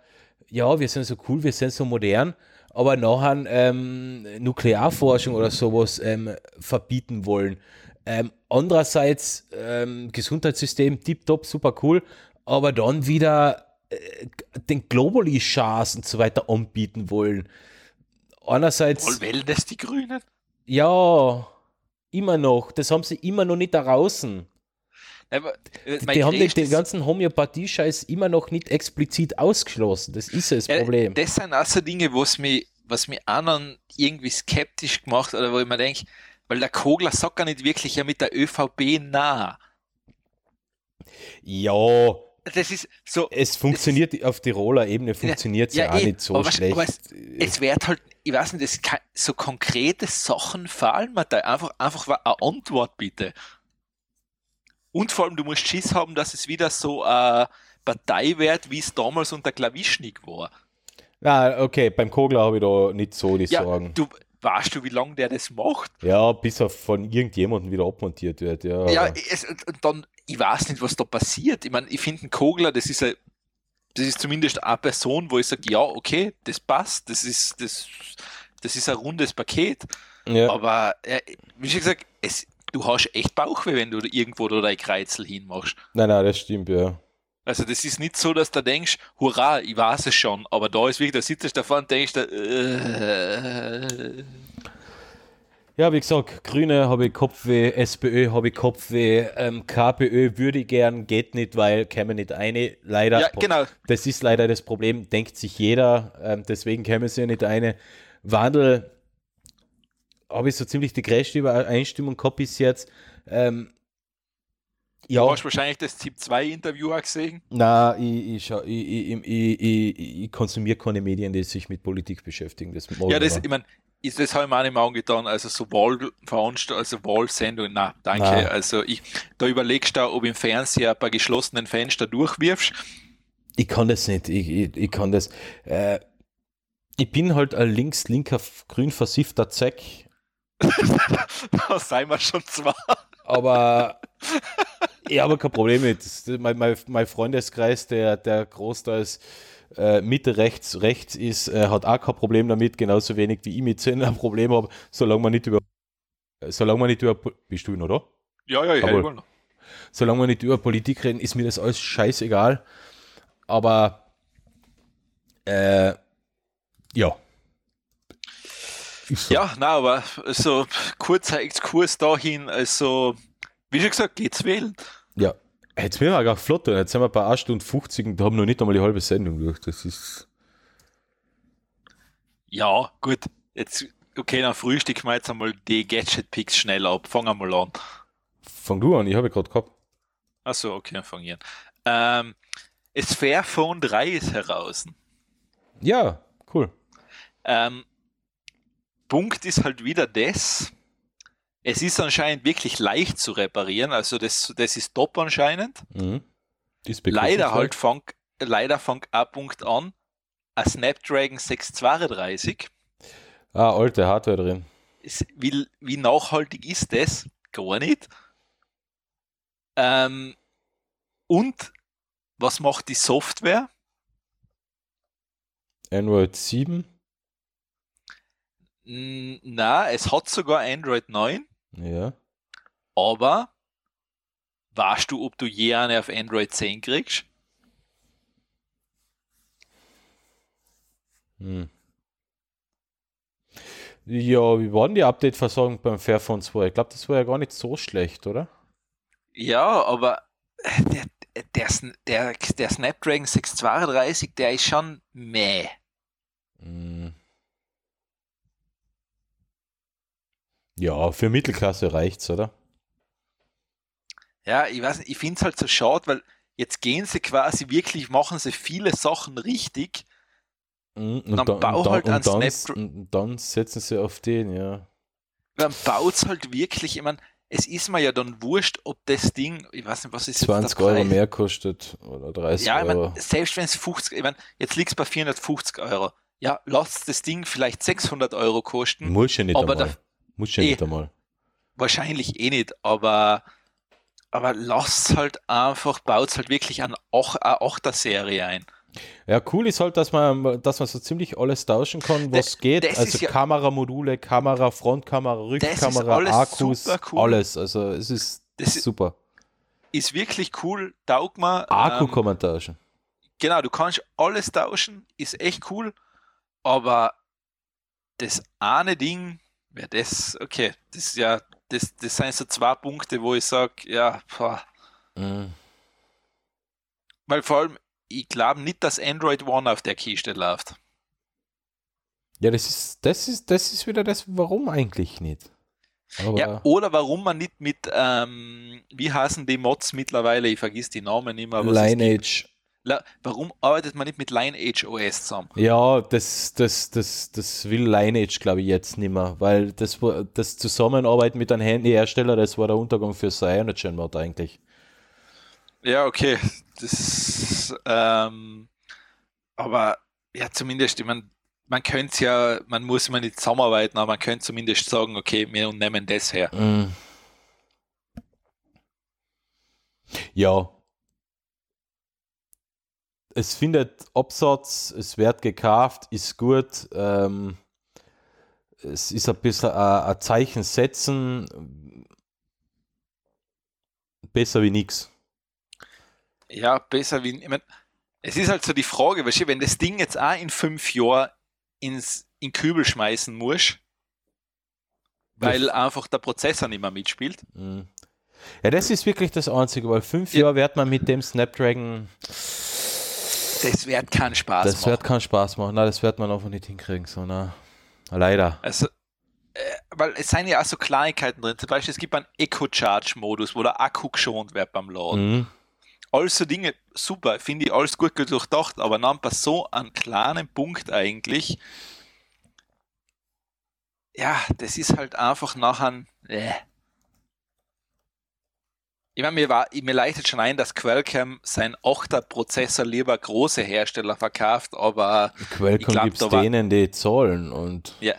ja, wir sind so cool, wir sind so modern, aber nachher ähm, Nuklearforschung oder sowas ähm, verbieten wollen. Ähm, andererseits ähm, Gesundheitssystem tiptop, super cool, aber dann wieder äh, den Globally-Chars und so weiter anbieten wollen. Einerseits. Wollen das die Grünen? Ja, immer noch. Das haben sie immer noch nicht da draußen. Äh, die haben den, den ganzen Homöopathie-Scheiß immer noch nicht explizit ausgeschlossen. Das ist das Problem. Das sind auch so Dinge, was mich, was mich anderen irgendwie skeptisch gemacht oder wo ich mir denke, weil der Kogler sagt gar nicht wirklich ja mit der ÖVP nah. Ja, das ist so. Es funktioniert ist, auf Tiroler Ebene funktioniert es ja, ja, auch nicht so aber schlecht. Aber es, es wird halt, ich weiß nicht, es kann, so konkrete Sachen fallen mir da einfach, einfach eine Antwort bitte. Und vor allem, du musst Schiss haben, dass es wieder so eine Partei wird, wie es damals unter Klawischnik war. Ja, okay, beim Kogler habe ich da nicht so die ja, Sorgen. Du, weißt du, wie lange der das macht? Ja, bis er von irgendjemandem wieder abmontiert wird. Ja, ja es, dann, ich weiß nicht, was da passiert. Ich meine, ich finde einen Kogler, das ist ein, das ist zumindest eine Person, wo ich sage, ja, okay, das passt, das ist, das, das ist ein rundes Paket. Ja. Aber äh, wie schon gesagt, es, du hast echt Bauchweh, wenn du irgendwo da dein Kreuzel hinmachst. Nein, nein, das stimmt, ja. Also das ist nicht so, dass du denkst, hurra, ich weiß es schon, aber da ist wirklich, da sitzt du davor und denkst, äh, ja, wie gesagt, Grüne habe ich Kopfweh, SPÖ habe ich Kopfweh, ähm, KPÖ würde ich gern, geht nicht, weil käme nicht eine. Leider. Ja, genau. Das ist leider das Problem, denkt sich jeder, ähm, deswegen käme sie ja nicht eine. Wandel habe ich so ziemlich die größte Übereinstimmung gehabt bis jetzt. Ähm, ja. Du hast wahrscheinlich das Typ 2 Interview auch gesehen? Nein, ich, ich, ich, ich, konsumiere keine Medien, die sich mit Politik beschäftigen. Das ja, das, ich meine, ist das habe ich mir auch nicht mehr angetan. Also so Wahlveranstaltungen, also Wahlsendungen, na danke. Ah. Also ich, da überlegst du, ob im Fernseher bei geschlossenen Fenster durchwirfst. Ich kann das nicht. Ich, ich, ich kann das. Äh, ich bin halt ein links, linker, grün versiffter Zeck. Da seien wir schon zwar. Aber ich habe kein Problem mit. Mein, mein, mein Freundeskreis, der, der großteils äh, Mitte rechts rechts ist, äh, hat auch kein Problem damit, genauso wenig wie ich mit Zinn ein Problem habe, solange man nicht über solange man nicht über bist du ihn, oder? Ja, ja, ich höre noch. Solange wir nicht über Politik reden, ist mir das alles scheißegal. Aber äh, ja. So. Ja, na, aber so kurzer Exkurs dahin, also wie schon gesagt, geht's wählen. Ja, jetzt wäre wir auch flott, jetzt sind wir bei 1 Stunde 50 und haben noch nicht einmal die halbe Sendung durch. Das ist. Ja, gut. Jetzt, okay, dann frühstück wir jetzt einmal die Gadget-Picks schnell ab. Fangen wir mal an. Fang du an, ich habe gerade gehabt. Achso, okay, dann fang ich an. Ähm, das Fairphone 3 ist heraus. Ja, cool. Ähm, Punkt ist halt wieder das, es ist anscheinend wirklich leicht zu reparieren, also das, das ist top anscheinend. Mhm. Leider halt fang, leider fang ein Punkt an, ein Snapdragon 632. Ah, alte Hardware drin. wie, wie nachhaltig ist das? Gar nicht. Ähm, und was macht die Software? Android 7? Na, es hat sogar Android 9. Ja. Aber weißt du, ob du je eine auf Android 10 kriegst? Hm. Ja, wie war denn die Update-Versorgung beim Fairphone 2? Ich glaube, das war ja gar nicht so schlecht, oder? Ja, aber der, der, der, der Snapdragon 632, der ist schon meh. Hm. Ja, für Mittelklasse reicht's, oder? Ja, ich weiß nicht, ich finde es halt so schade, weil jetzt gehen sie quasi wirklich, machen sie viele Sachen richtig. Mhm, und, dann, bau und, halt und, dann, und dann setzen sie auf den, ja. Dann baut es halt wirklich, ich meine, es ist mir ja dann wurscht, ob das Ding, ich weiß nicht, was ist 20 Euro mehr kostet oder 30 ja, ich mein, Euro. Selbst wenn es 50, ich meine, jetzt liegt es bei 450 Euro. Ja, lass das Ding vielleicht 600 Euro kosten. Muss ja nicht aber einmal. Muss ja eh, nicht einmal. Wahrscheinlich eh nicht, aber, aber lasst halt einfach, baut halt wirklich an eine 8er-Serie ein. Ja, cool ist halt, dass man, dass man so ziemlich alles tauschen kann, was das, geht. Das also ja, Kameramodule, Kamera, Frontkamera, Rückkamera, Akkus, cool. alles. Also es ist, das super. Ist wirklich cool, taugt man. Akku ähm, kann man tauschen. Genau, du kannst alles tauschen, ist echt cool, aber das eine Ding, ja, das, okay, das ist ja, das, das sind so zwei Punkte, wo ich sage, ja, mhm. weil vor allem, ich glaube nicht, dass Android One auf der Kiste läuft. Ja, das ist, das ist, das ist wieder das, warum eigentlich nicht. Aber ja, oder warum man nicht mit, ähm, wie heißen die Mods mittlerweile? Ich vergiss die Namen mehr. Lineage. Warum arbeitet man nicht mit Lineage OS zusammen? Ja, das, das, das, das will Lineage, glaube ich, jetzt nicht mehr, weil das, das Zusammenarbeiten mit einem Handyhersteller, das war der Untergang für CyanogenMod eigentlich. Ja, okay. Das, ähm, aber ja, zumindest, ich meine, man könnte es ja, man muss immer nicht zusammenarbeiten, aber man könnte zumindest sagen, okay, wir nehmen das her. Mm. Ja, es findet Absatz, es wird gekauft, ist gut. Ähm, es ist ein bisschen ein, Zeichen setzen. Besser wie nichts. Ja, besser wie. Ich mein, es ist halt so die Frage, weißt du, wenn das Ding jetzt auch in fünf Jahren ins, in Kübel schmeißen muss, weil das einfach der Prozessor nicht mehr mitspielt. Mhm. Ja, das ist wirklich das Einzige, weil fünf ja. Jahre wird man mit dem Snapdragon das wird keinen Spaß das machen. Das wird keinen Spaß machen. Nein, das wird man einfach nicht hinkriegen. So, na. Leider. Also, äh, weil es sind ja auch so Kleinigkeiten drin. Zum Beispiel, es gibt einen Eco-Charge-Modus, wo der Akku geschont wird beim Laden. Mhm. Alles so Dinge, super, finde ich alles gut durchdacht, aber dann bei so einem kleinen Punkt eigentlich, ja, das ist halt einfach nachher, äh, ich meine, mir, war, mir leitet schon ein, dass Qualcomm sein 8er Prozessor lieber große Hersteller verkauft, aber Qualcomm gibt es denen, die zahlen und. Ja.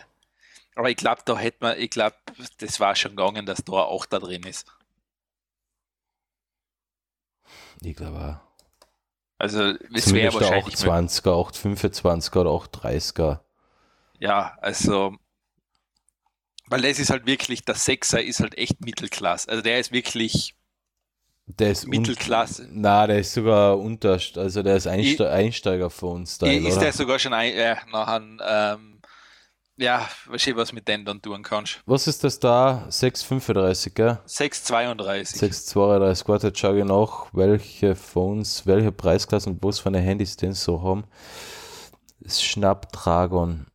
Aber ich glaube, da hätte man, ich glaube, das war schon gegangen, dass da ein 8er drin ist. Ich glaube auch. Also, es wäre wahrscheinlich. 820er, 825er oder 830er. Ja, also. Weil das ist halt wirklich, der 6er ist halt echt Mittelklasse. Also der ist wirklich der ist Mittelklasse. Na, der ist sogar unter, also der ist Einste ich, Einsteiger für uns. Ist oder? der sogar schon ein, äh, nachher, ähm, Ja, du, was mit denen dann tun kannst. Was ist das da? 6,35, gell? 6,32. 6,32. Warte, jetzt schaue ich nach, welche Phones, welche Preisklassen und was für eine Handys denn so haben. Snapdragon.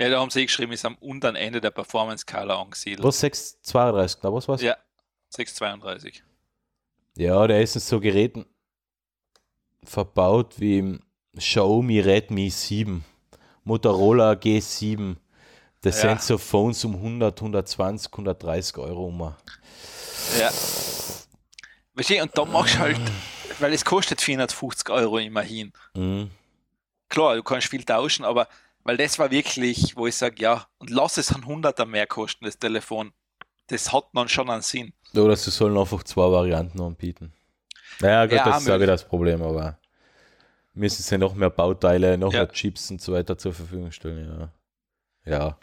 Ja, da haben sie geschrieben, ist am unteren Ende der Performance-Skala angesiedelt. Was 6,32, na was war's? Ja, 6,32. Ja, der ist in so Geräten verbaut wie im Xiaomi Redmi 7, Motorola G7. Das Ja. sind so Phones um 100, 120, 130 Euro um. Ja. Weißt du, und da machst du halt, weil es kostet 450 Euro immerhin. Mhm. Klar, du kannst viel tauschen, aber weil das war wirklich, wo ich sage, ja, und lass es ein Hunderter mehr kosten, das Telefon. Das hat dann schon einen Sinn. Oder sie sollen einfach zwei Varianten anbieten. Naja, gut, Ja, das ist wieder das Problem, aber müssen sie noch mehr Bauteile, noch Ja. mehr Chips und so weiter zur Verfügung stellen, ja. Ja.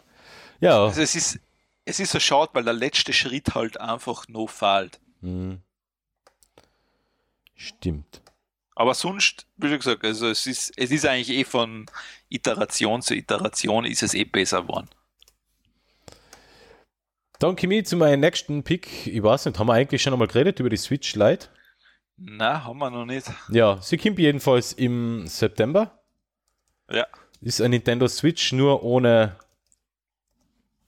Ja. Also es ist, es ist so schade, weil der letzte Schritt halt einfach noch fehlt. Mhm. Stimmt. Aber sonst, wie schon gesagt, also es ist, es ist eigentlich eh von Iteration zu Iteration ist es eh besser geworden. Dann komme ich zu meinem nächsten Pick. Ich weiß nicht, haben wir eigentlich schon einmal geredet über die Switch Lite? Na, haben wir noch nicht. Ja, sie kommt jedenfalls im September. Ja. Ist ein Nintendo Switch nur ohne,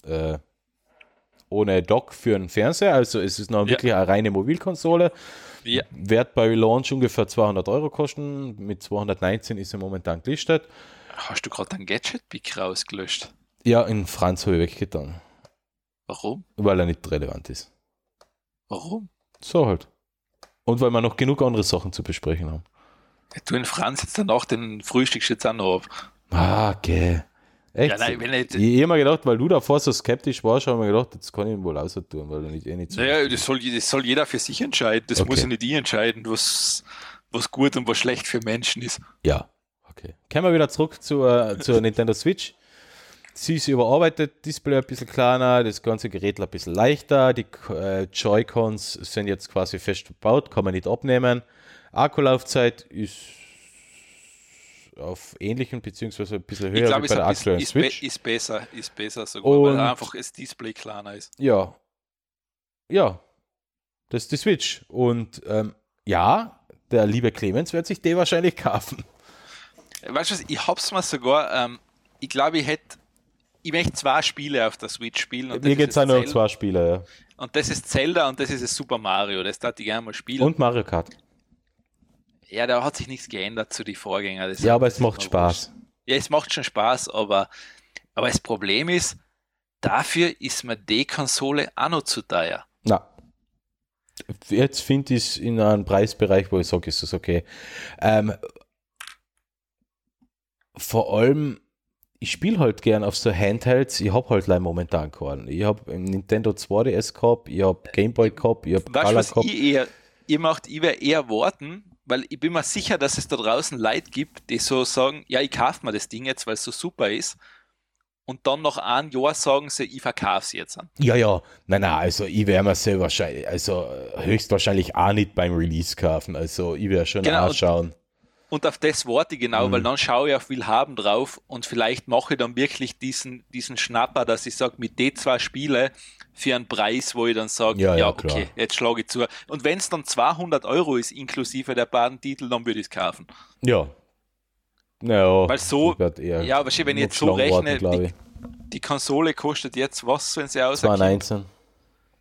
äh, ohne Dock für einen Fernseher. Also es ist noch Ja. wirklich eine reine Mobilkonsole. Ja. Wird bei Launch ungefähr 200 Euro kosten. Mit 219 ist sie momentan gelistet. Hast du gerade einen Gadget-Pick rausgelöscht? Ja, in Franz habe ich weggetan, Warum? weil er nicht relevant ist. Warum? So halt. Und weil wir noch genug andere Sachen zu besprechen haben. Ja, Du in Franz jetzt danach den Frühstück jetzt auch noch ab. Ah, okay. Echt? Ja, nein, wenn nicht- ich ich habe mir gedacht, weil du davor so skeptisch warst, habe ich mir gedacht, jetzt kann ich ihn wohl außer tun, weil er nicht, eh nicht so. Naja, das soll, das soll jeder für sich entscheiden. Das Okay. muss ja nicht ich entscheiden, was, was gut und was schlecht für Menschen ist. Ja, okay. Kommen wir wieder zurück zur, zur Nintendo Switch. Sie ist überarbeitet, Display ein bisschen kleiner, das ganze Gerät ein bisschen leichter, die äh, Joy-Cons sind jetzt quasi fest verbaut, kann man nicht abnehmen. Akkulaufzeit ist auf ähnlichem beziehungsweise ein bisschen höher Ich glaube, wie bei der aktuellen ist, be- Switch. ist besser, ist besser sogar, Und- weil einfach das Display kleiner ist. Ja. Ja. Das ist die Switch. Und ähm, ja, der liebe Clemens wird sich die wahrscheinlich kaufen. Weißt du was, ich hab's mir sogar, ähm, ich glaube, ich hätte, ich möchte zwei Spiele auf der Switch spielen. Und Mir geht es auch nur um zwei Spiele. Ja. Und das ist Zelda und das ist das Super Mario. Das darf ich gerne mal spielen. Und Mario Kart. ja, da hat sich nichts geändert zu den Vorgängern. Das Ja, aber es macht Spaß. wurscht. Ja, es macht schon Spaß, aber, aber das Problem ist, dafür ist mir die Konsole auch noch zu teuer. Na. Jetzt finde ich es in einem Preisbereich, wo ich sage, ist das okay. Ähm, vor allem, ich spiele halt gern auf so Handhelds. Ich habe halt leider momentan keinen. Ich habe Nintendo 2DS gehabt, ich habe Game Boy gehabt, ich habe Color was gehabt. ich eher, ihr macht, ich werde eher warten, weil ich bin mir sicher, dass es da draußen Leute gibt, die so sagen, ja, ich kaufe mir das Ding jetzt, weil es so super ist. Und dann nach einem Jahr sagen sie, ich verkaufe es jetzt an. Ja, ja, nein, nein, also ich werde mir sehr wahrscheinlich, also äh, höchstwahrscheinlich auch nicht beim Release kaufen. Also ich werde schon Genau, auch und- auf das warte ich genau, Mhm. weil dann schaue ich auf Willhaben drauf und vielleicht mache ich dann wirklich diesen, diesen Schnapper, dass ich sage, mit den zwei Spiele für einen Preis, wo ich dann sage, Ja, ja, ja, okay, jetzt schlage ich zu. Und wenn es dann 200 Euro ist, inklusive der beiden Titel, dann würde ich es kaufen. Ja. Naja, Weil so- Ja, wahrscheinlich, wenn ich jetzt so rechne, glaub die, die Konsole kostet jetzt was, wenn sie auskommt? 2019.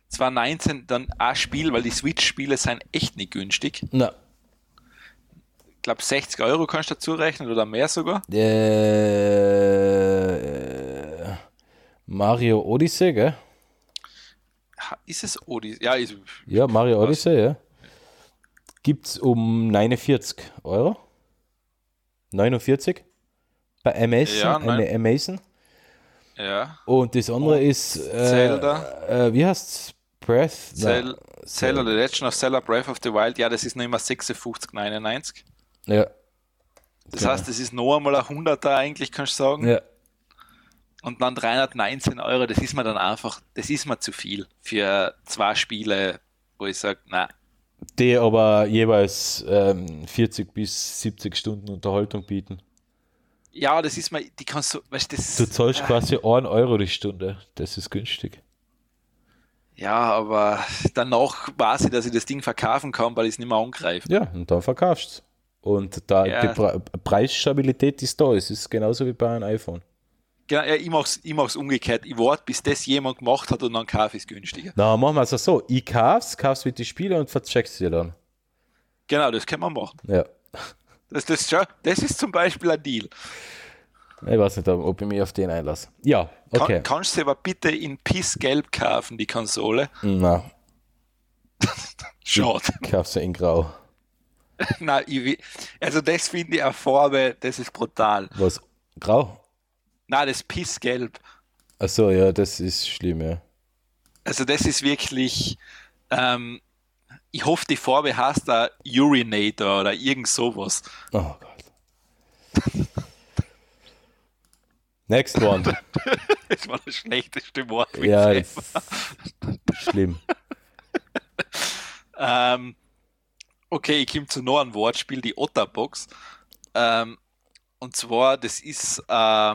2019 dann ein Spiel, weil die Switch-Spiele sind echt nicht günstig. Na, glaube, 60 Euro kannst du dazu rechnen oder mehr sogar. äh, Mario Odyssey, gell? Ist es Odyssey? Ja, ist, Ja, Mario Was? Odyssey, ja. Gibt's um 49 Euro. 49 bei Amazon. Ja, Amazon. ja. Und das andere ist äh, Zelda. Äh, wie heißt's? Breath? Zel Zelda, The Legend of Zelda Breath of the Wild, ja, das ist noch immer 56,99. Ja, Das Genau. heißt, das ist noch einmal ein Hunderter eigentlich, kannst du sagen. ja. Und dann 319 Euro, das ist mir dann einfach, das ist mir zu viel für zwei Spiele, wo ich sage, na, Die aber jeweils ähm, 40 bis 70 Stunden Unterhaltung bieten. Ja, das ist mal, die kannst du, weißt das. Du zahlst quasi 1 Euro die Stunde. Das ist günstig. Ja, aber danach weiß ich, dass ich das Ding verkaufen kann, weil ich es nicht mehr angreife. Ja, und dann verkaufst du Und da Ja. die Pre Preisstabilität ist da. Es ist genauso wie bei einem iPhone. Genau, ja, ich mach's, ich mach's umgekehrt. Ich warte, bis das jemand gemacht hat und dann kaufe ich es günstiger. Na, machen wir es also so. Ich kauf's, kauf's mit die Spiele und vercheck's dir dann. Genau, das kann man machen. Ja. Das, das, das ist zum Beispiel ein Deal. Ich weiß nicht, ob ich mich auf den einlasse. Ja, Kann, okay. Kannst du aber bitte in Pissgelb kaufen, die Konsole? Na, Schade. kauf's ja in Grau. Nein, ich also das finde ich eine Farbe, das ist brutal. Was? Grau? Nein, das Pissgelb. Achso, ja, das ist schlimm, ja. Also das ist wirklich, ähm, ich hoffe, die Farbe heißt da Urinator oder irgend sowas. Oh Gott. Next one. Das war das schlechteste Wort. ja, schlimm. Ähm, okay, ich komme zu noch einem Wortspiel, die Otterbox. Ähm, und zwar, das ist, äh,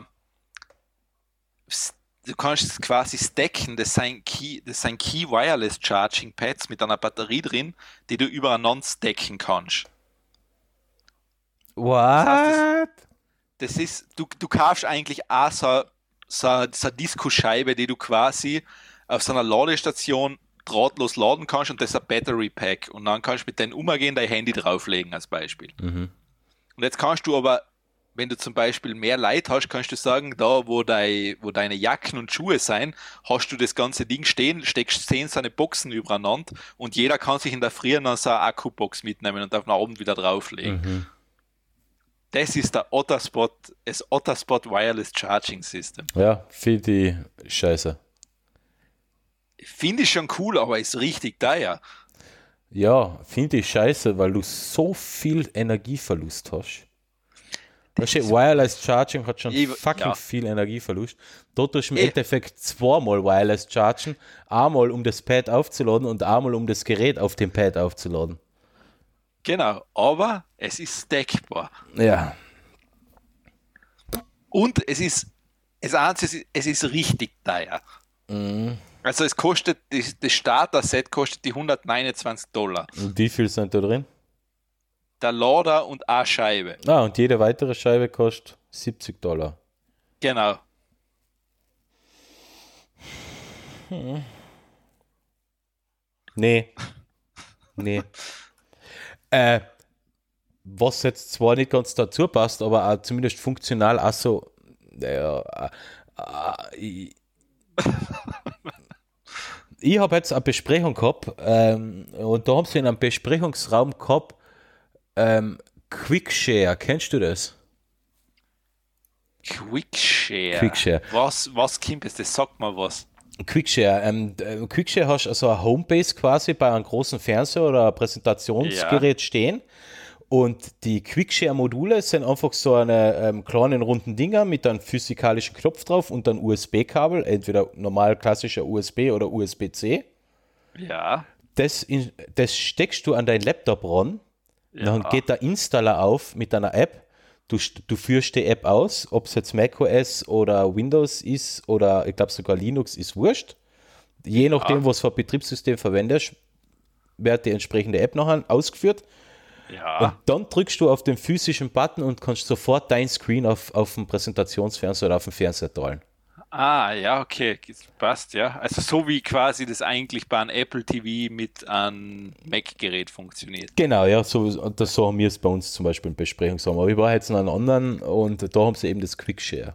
du kannst es quasi stacken, das sind Key, das sind Key Wireless Charging Pads mit einer Batterie drin, die du übereinander stacken kannst. What? Das ist, du, du kaufst eigentlich auch so, so, so eine Disco-Scheibe, die du quasi auf so einer Ladestation drahtlos laden kannst und das ist ein Battery Pack. Und dann kannst du mit deinem umgehen dein Handy drauflegen als Beispiel. Mhm. Und jetzt kannst du aber, wenn du zum Beispiel mehr Leid hast, kannst du sagen, da wo, dein, wo deine Jacken und Schuhe sein, hast du das ganze Ding stehen, steckst zehn seine Boxen übereinander und jeder kann sich in der Früh dann so eine Akkubox mitnehmen und auf den Abend wieder drauflegen. Mhm. Das ist der Otterspot, das Otterspot Wireless Charging System. Ja, finde ich scheiße. Finde ich schon cool, aber ist richtig teuer. Ja, finde ich scheiße, weil du so viel Energieverlust hast. Weißt du, Wireless Charging hat schon Ich- fucking ja. viel Energieverlust. Dort tust du im Eh. Endeffekt zweimal Wireless Chargen. Einmal um das Pad aufzuladen und einmal um das Gerät auf dem Pad aufzuladen. Genau, aber es ist stackbar. Ja. Und es ist, es, einzige, es ist richtig teuer. Mhm. Also es kostet, das, Starter-Set kostet die 129 Dollar. Und wie viel sind da drin? Der Lader und eine Scheibe. Ah, und jede weitere Scheibe kostet 70 Dollar. Genau. Nee. Nee. äh, was jetzt zwar nicht ganz dazu passt, aber auch zumindest funktional auch so. Naja, äh, äh, ich habe jetzt eine Besprechung gehabt ähm, und da haben sie in einem Besprechungsraum gehabt ähm, Quickshare. Kennst du das? Quickshare. Quickshare. Was, was kommt es? Das sagt mal was. Quickshare. Ähm, äh, Quickshare hast also eine Homebase quasi bei einem großen Fernseher oder Präsentationsgerät stehen. Und die Quickshare-Module sind einfach so eine ähm, kleinen runden Dinger mit einem physikalischen Knopf drauf und dann USB-Kabel, entweder normal klassischer USB oder USB-C. Ja. Das, in, das steckst du an dein Laptop ran. Dann Ja. geht der Installer auf mit einer App. Du, du führst die App aus, ob es jetzt macOS oder Windows ist oder ich glaube sogar Linux ist wurscht. Je nachdem, was für ein Betriebssystem verwendest, wird die entsprechende App nachher ausgeführt. Ja. Und dann drückst du auf den physischen Button und kannst sofort dein Screen auf, auf dem Präsentationsfernseher oder auf dem Fernseher teilen. Ah, ja, okay, passt, ja. Also so wie quasi das eigentlich bei einem Apple TV mit einem Mac-Gerät funktioniert. Genau, ja, so, das, so haben wir es bei uns zum Beispiel in Besprechungsraum. Aber ich war jetzt in einem anderen und da haben sie eben das Quickshare.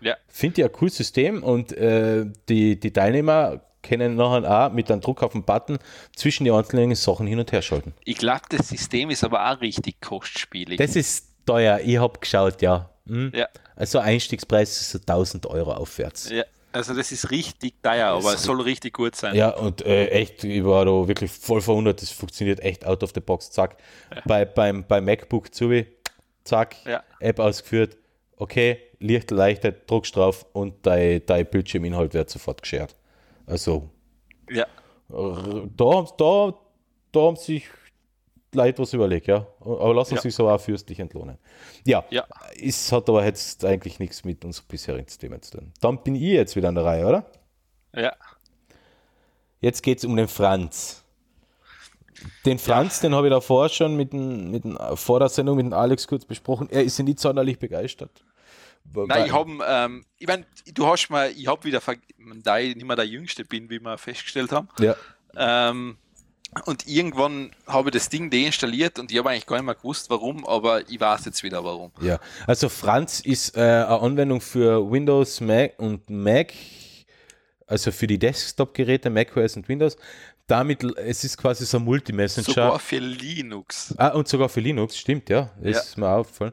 Ja. Finde ich ein cooles System und äh, die, die Teilnehmer können nachher auch mit einem Druck auf den Button zwischen die einzelnen Sachen hin und her schalten. Ich glaube, das System ist aber auch richtig kostspielig. Das ist teuer, ich habe geschaut, ja. Hm? ja, Also Einstiegspreis ist so 1000 Euro aufwärts. ja, also das ist richtig teuer, aber es soll richtig gut sein. Ja, und äh, echt, ich war da wirklich voll verwundert, das funktioniert echt out of the box, zack. Bei, beim, beim MacBook Zubi, zack, Ja. App ausgeführt, okay, Licht erleichtert, druckst drauf und dein, dein Bildschirminhalt wird sofort geshared. Also, Ja. da, da, da haben sich Leute was überlegt, ja. Aber lassen ja. sich so auch fürstlich entlohnen. Ja, ja. es hat aber jetzt eigentlich nichts mit unserem bisherigen Themen zu tun. Dann bin ich jetzt wieder an der Reihe, oder? Ja. Jetzt geht es um den Franz. Den Franz, ja. den habe ich davor schon mit dem, mit dem, vor der Sendung mit dem Alex kurz besprochen. Er ist nicht sonderlich begeistert. Nein, ich habe, ähm, ich meine, du hast mal, ich habe wieder, da ich nicht mehr der Jüngste bin, wie wir festgestellt haben. Ja. Ähm, und irgendwann habe ich das Ding deinstalliert und ich habe eigentlich gar nicht mehr gewusst, warum, aber ich weiß jetzt wieder warum. Ja, also Franz ist äh, eine Anwendung für Windows, Mac und Mac, also für die Desktop-Geräte, macOS und Windows. Damit, es ist quasi so ein Multi-Messenger. Sogar für Linux. Ah, und sogar für Linux, stimmt, ja. Das ja. ist mir aufgefallen.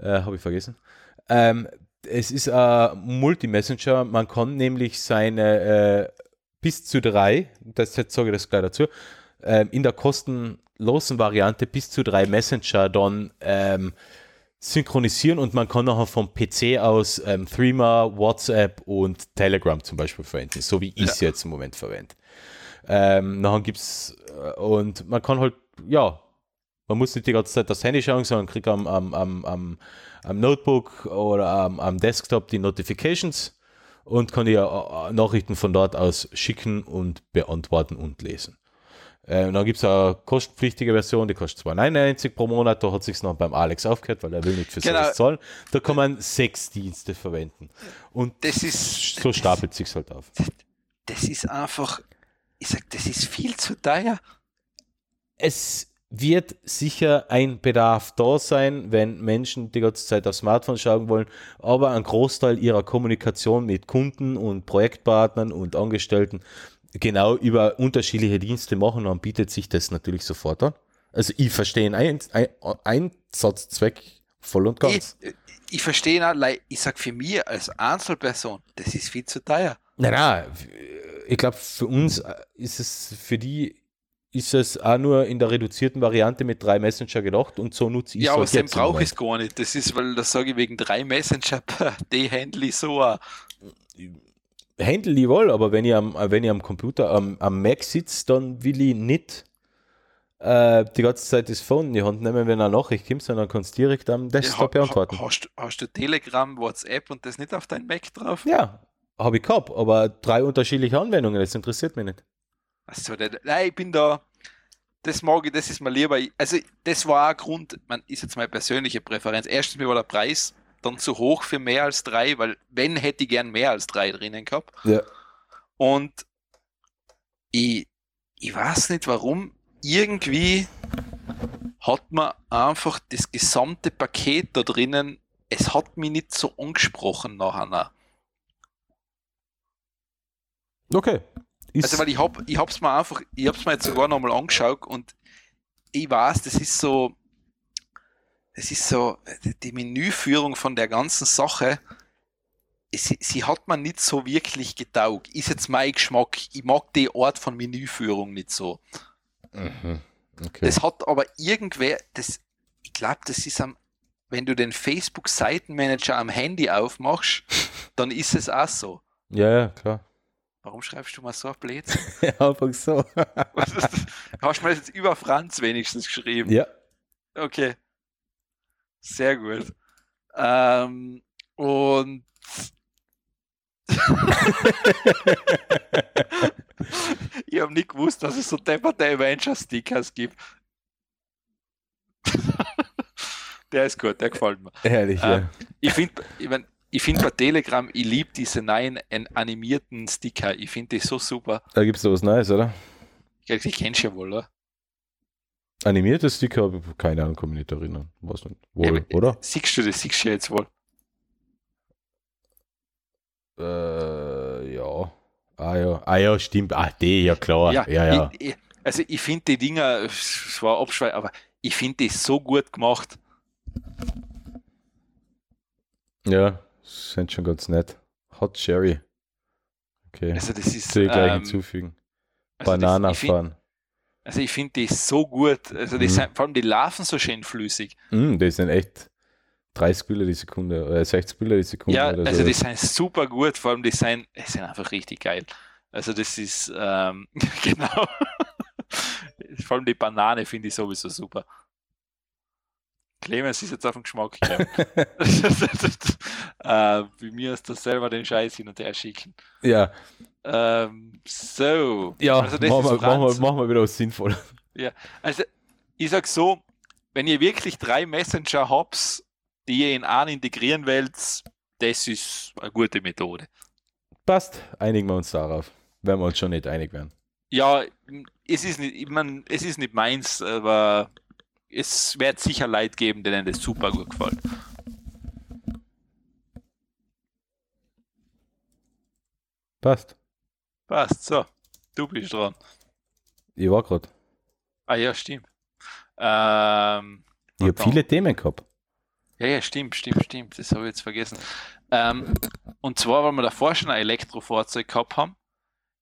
Äh, habe ich vergessen. Ähm, es ist ein Multi-Messenger. Man kann nämlich seine äh, bis zu drei, das jetzt sage ich das gleich dazu, ähm, in der kostenlosen Variante bis zu drei Messenger dann ähm, synchronisieren und man kann nachher vom PC aus ähm, Threema, WhatsApp und Telegram zum Beispiel verwenden, so wie ich es ja. jetzt im Moment verwende. Ähm, nachher gibt es, äh, und man kann halt, ja, man muss nicht die ganze Zeit das Handy schauen, sondern kriegt am, am, am, am, Notebook oder am, Desktop die Notifications und kann ja äh, Nachrichten von dort aus schicken und beantworten und lesen. Äh, dann gibt es eine kostenpflichtige Version, die kostet 2,99 pro Monat. Da hat sich noch beim Alex aufgehört, weil er will nicht für genau. sowas zahlen. Da kann man sechs Dienste verwenden. Und das ist, so stapelt sich halt auf. Das ist einfach, ich sag, das ist viel zu teuer. Es wird sicher ein Bedarf da sein, wenn Menschen die ganze Zeit auf Smartphone schauen wollen, aber ein Großteil ihrer Kommunikation mit Kunden und Projektpartnern und Angestellten genau über unterschiedliche Dienste machen, dann bietet sich das natürlich sofort an. Also ich verstehe einen ein Einsatzzweck voll und ganz. Ich, ich verstehe, ich sage für mich als Einzelperson, das ist viel zu teuer. Nein, nein, ich glaube für uns ist es für die ist es auch nur in der reduzierten Variante mit drei Messenger gedacht und so nutze ich es. Ja, aber den brauche ich es gar nicht. Das ist, weil das sage ich wegen drei Messenger, die handle ich so auch. Handle ich wohl, aber wenn ich am, wenn ich am Computer, am, am Mac sitze, dann will ich nicht äh, die ganze Zeit das Phone in die Hand nehmen, wenn eine Nachricht kommt, sondern kannst direkt am Desktop ja, ha, beantworten. Hast, hast du Telegram, WhatsApp und das nicht auf dein Mac drauf? Ja, habe ich gehabt, aber drei unterschiedliche Anwendungen, das interessiert mich nicht. Also, nein, ich bin da, das mag ich, das ist mir lieber. Also, das war ein Grund, man ist jetzt meine persönliche Präferenz. Erstens mir war der Preis dann zu hoch für mehr als drei, weil wenn hätte ich gern mehr als drei drinnen gehabt. Ja. Und ich, ich weiß nicht warum, irgendwie hat man einfach das gesamte Paket da drinnen, es hat mich nicht so angesprochen nachher. Okay, also, weil ich hab, ich hab's mir einfach, ich hab's mir jetzt sogar nochmal angeschaut und ich weiß, das ist so, das ist so, die Menüführung von der ganzen Sache, sie, sie hat man nicht so wirklich getaugt. Ist jetzt mein Geschmack. Ich mag die Art von Menüführung nicht so. Mhm. Okay. Das hat aber irgendwer, das, ich glaube, das ist am, wenn du den Facebook-Seitenmanager am Handy aufmachst, dann ist es auch so. Ja, ja, klar. Warum schreibst du mal so auf Blödsinn? ja, einfach so. Hast du mir jetzt über Franz wenigstens geschrieben? Ja. Okay. Sehr gut. Ähm, und ich habe nicht gewusst, dass es so depperte Avenger-Stickers gibt. der ist gut, der gefällt mir. Herrlich, ähm, ja. Ich finde, ich mein, ich finde bei Telegram, ich liebe diese neuen animierten Sticker. Ich finde die so super. Da gibt es da was Neues, oder? Ich, ich kennst ja wohl, oder? Animierte Sticker ich keine Ahnung, kann mich nicht erinnern. Was nicht? Wohl, ja, oder? Siehst du das? Siehst du jetzt wohl? Äh, ja. Ah ja, ah ja, stimmt. Ah, die, ja klar. Ja, ja. ja. Ich, also ich finde die Dinger, es war Abschweiß, aber ich finde die so gut gemacht. Ja, sind schon ganz nett. Hot Cherry. Okay. Also das ist. Ich gleich ähm, hinzufügen. Also Banana fahren. Also ich finde die so gut. Also die mhm. sind, vor allem die laufen so schön flüssig. Mhm, die sind echt 30 Bilder die Sekunde oder 60 Bilder die Sekunde. Ja, also so. die sind super gut, vor allem die sind, die sind einfach richtig geil. Also das ist ähm, genau. Vor allem die Banane finde ich sowieso super. Clemens ist jetzt auf den Geschmack gekommen. äh, bei mir ist das selber den Scheiß hin und her schicken. Ja. Ähm, so. Ja, Also machen, wir, machen, wir, machen wir wieder was Sinnvolles. Ja, also ich sag so, wenn ihr wirklich drei Messenger habt, die ihr in einen integrieren wollt, das ist eine gute Methode. Passt, einigen wir uns darauf, wenn wir uns schon nicht einig werden. Ja, es ist nicht, ich mein, es ist nicht meins, aber es wird sicher Leid geben, denen das super gut gefällt. Passt. Passt, so. Du bist dran. Ich war gerade. Ah ja, stimmt. Ähm, Ich habe viele Themen gehabt. Ja, ja, stimmt, stimmt, stimmt. Das habe ich jetzt vergessen. Ähm, und zwar, weil wir davor schon ein Elektrofahrzeug gehabt haben.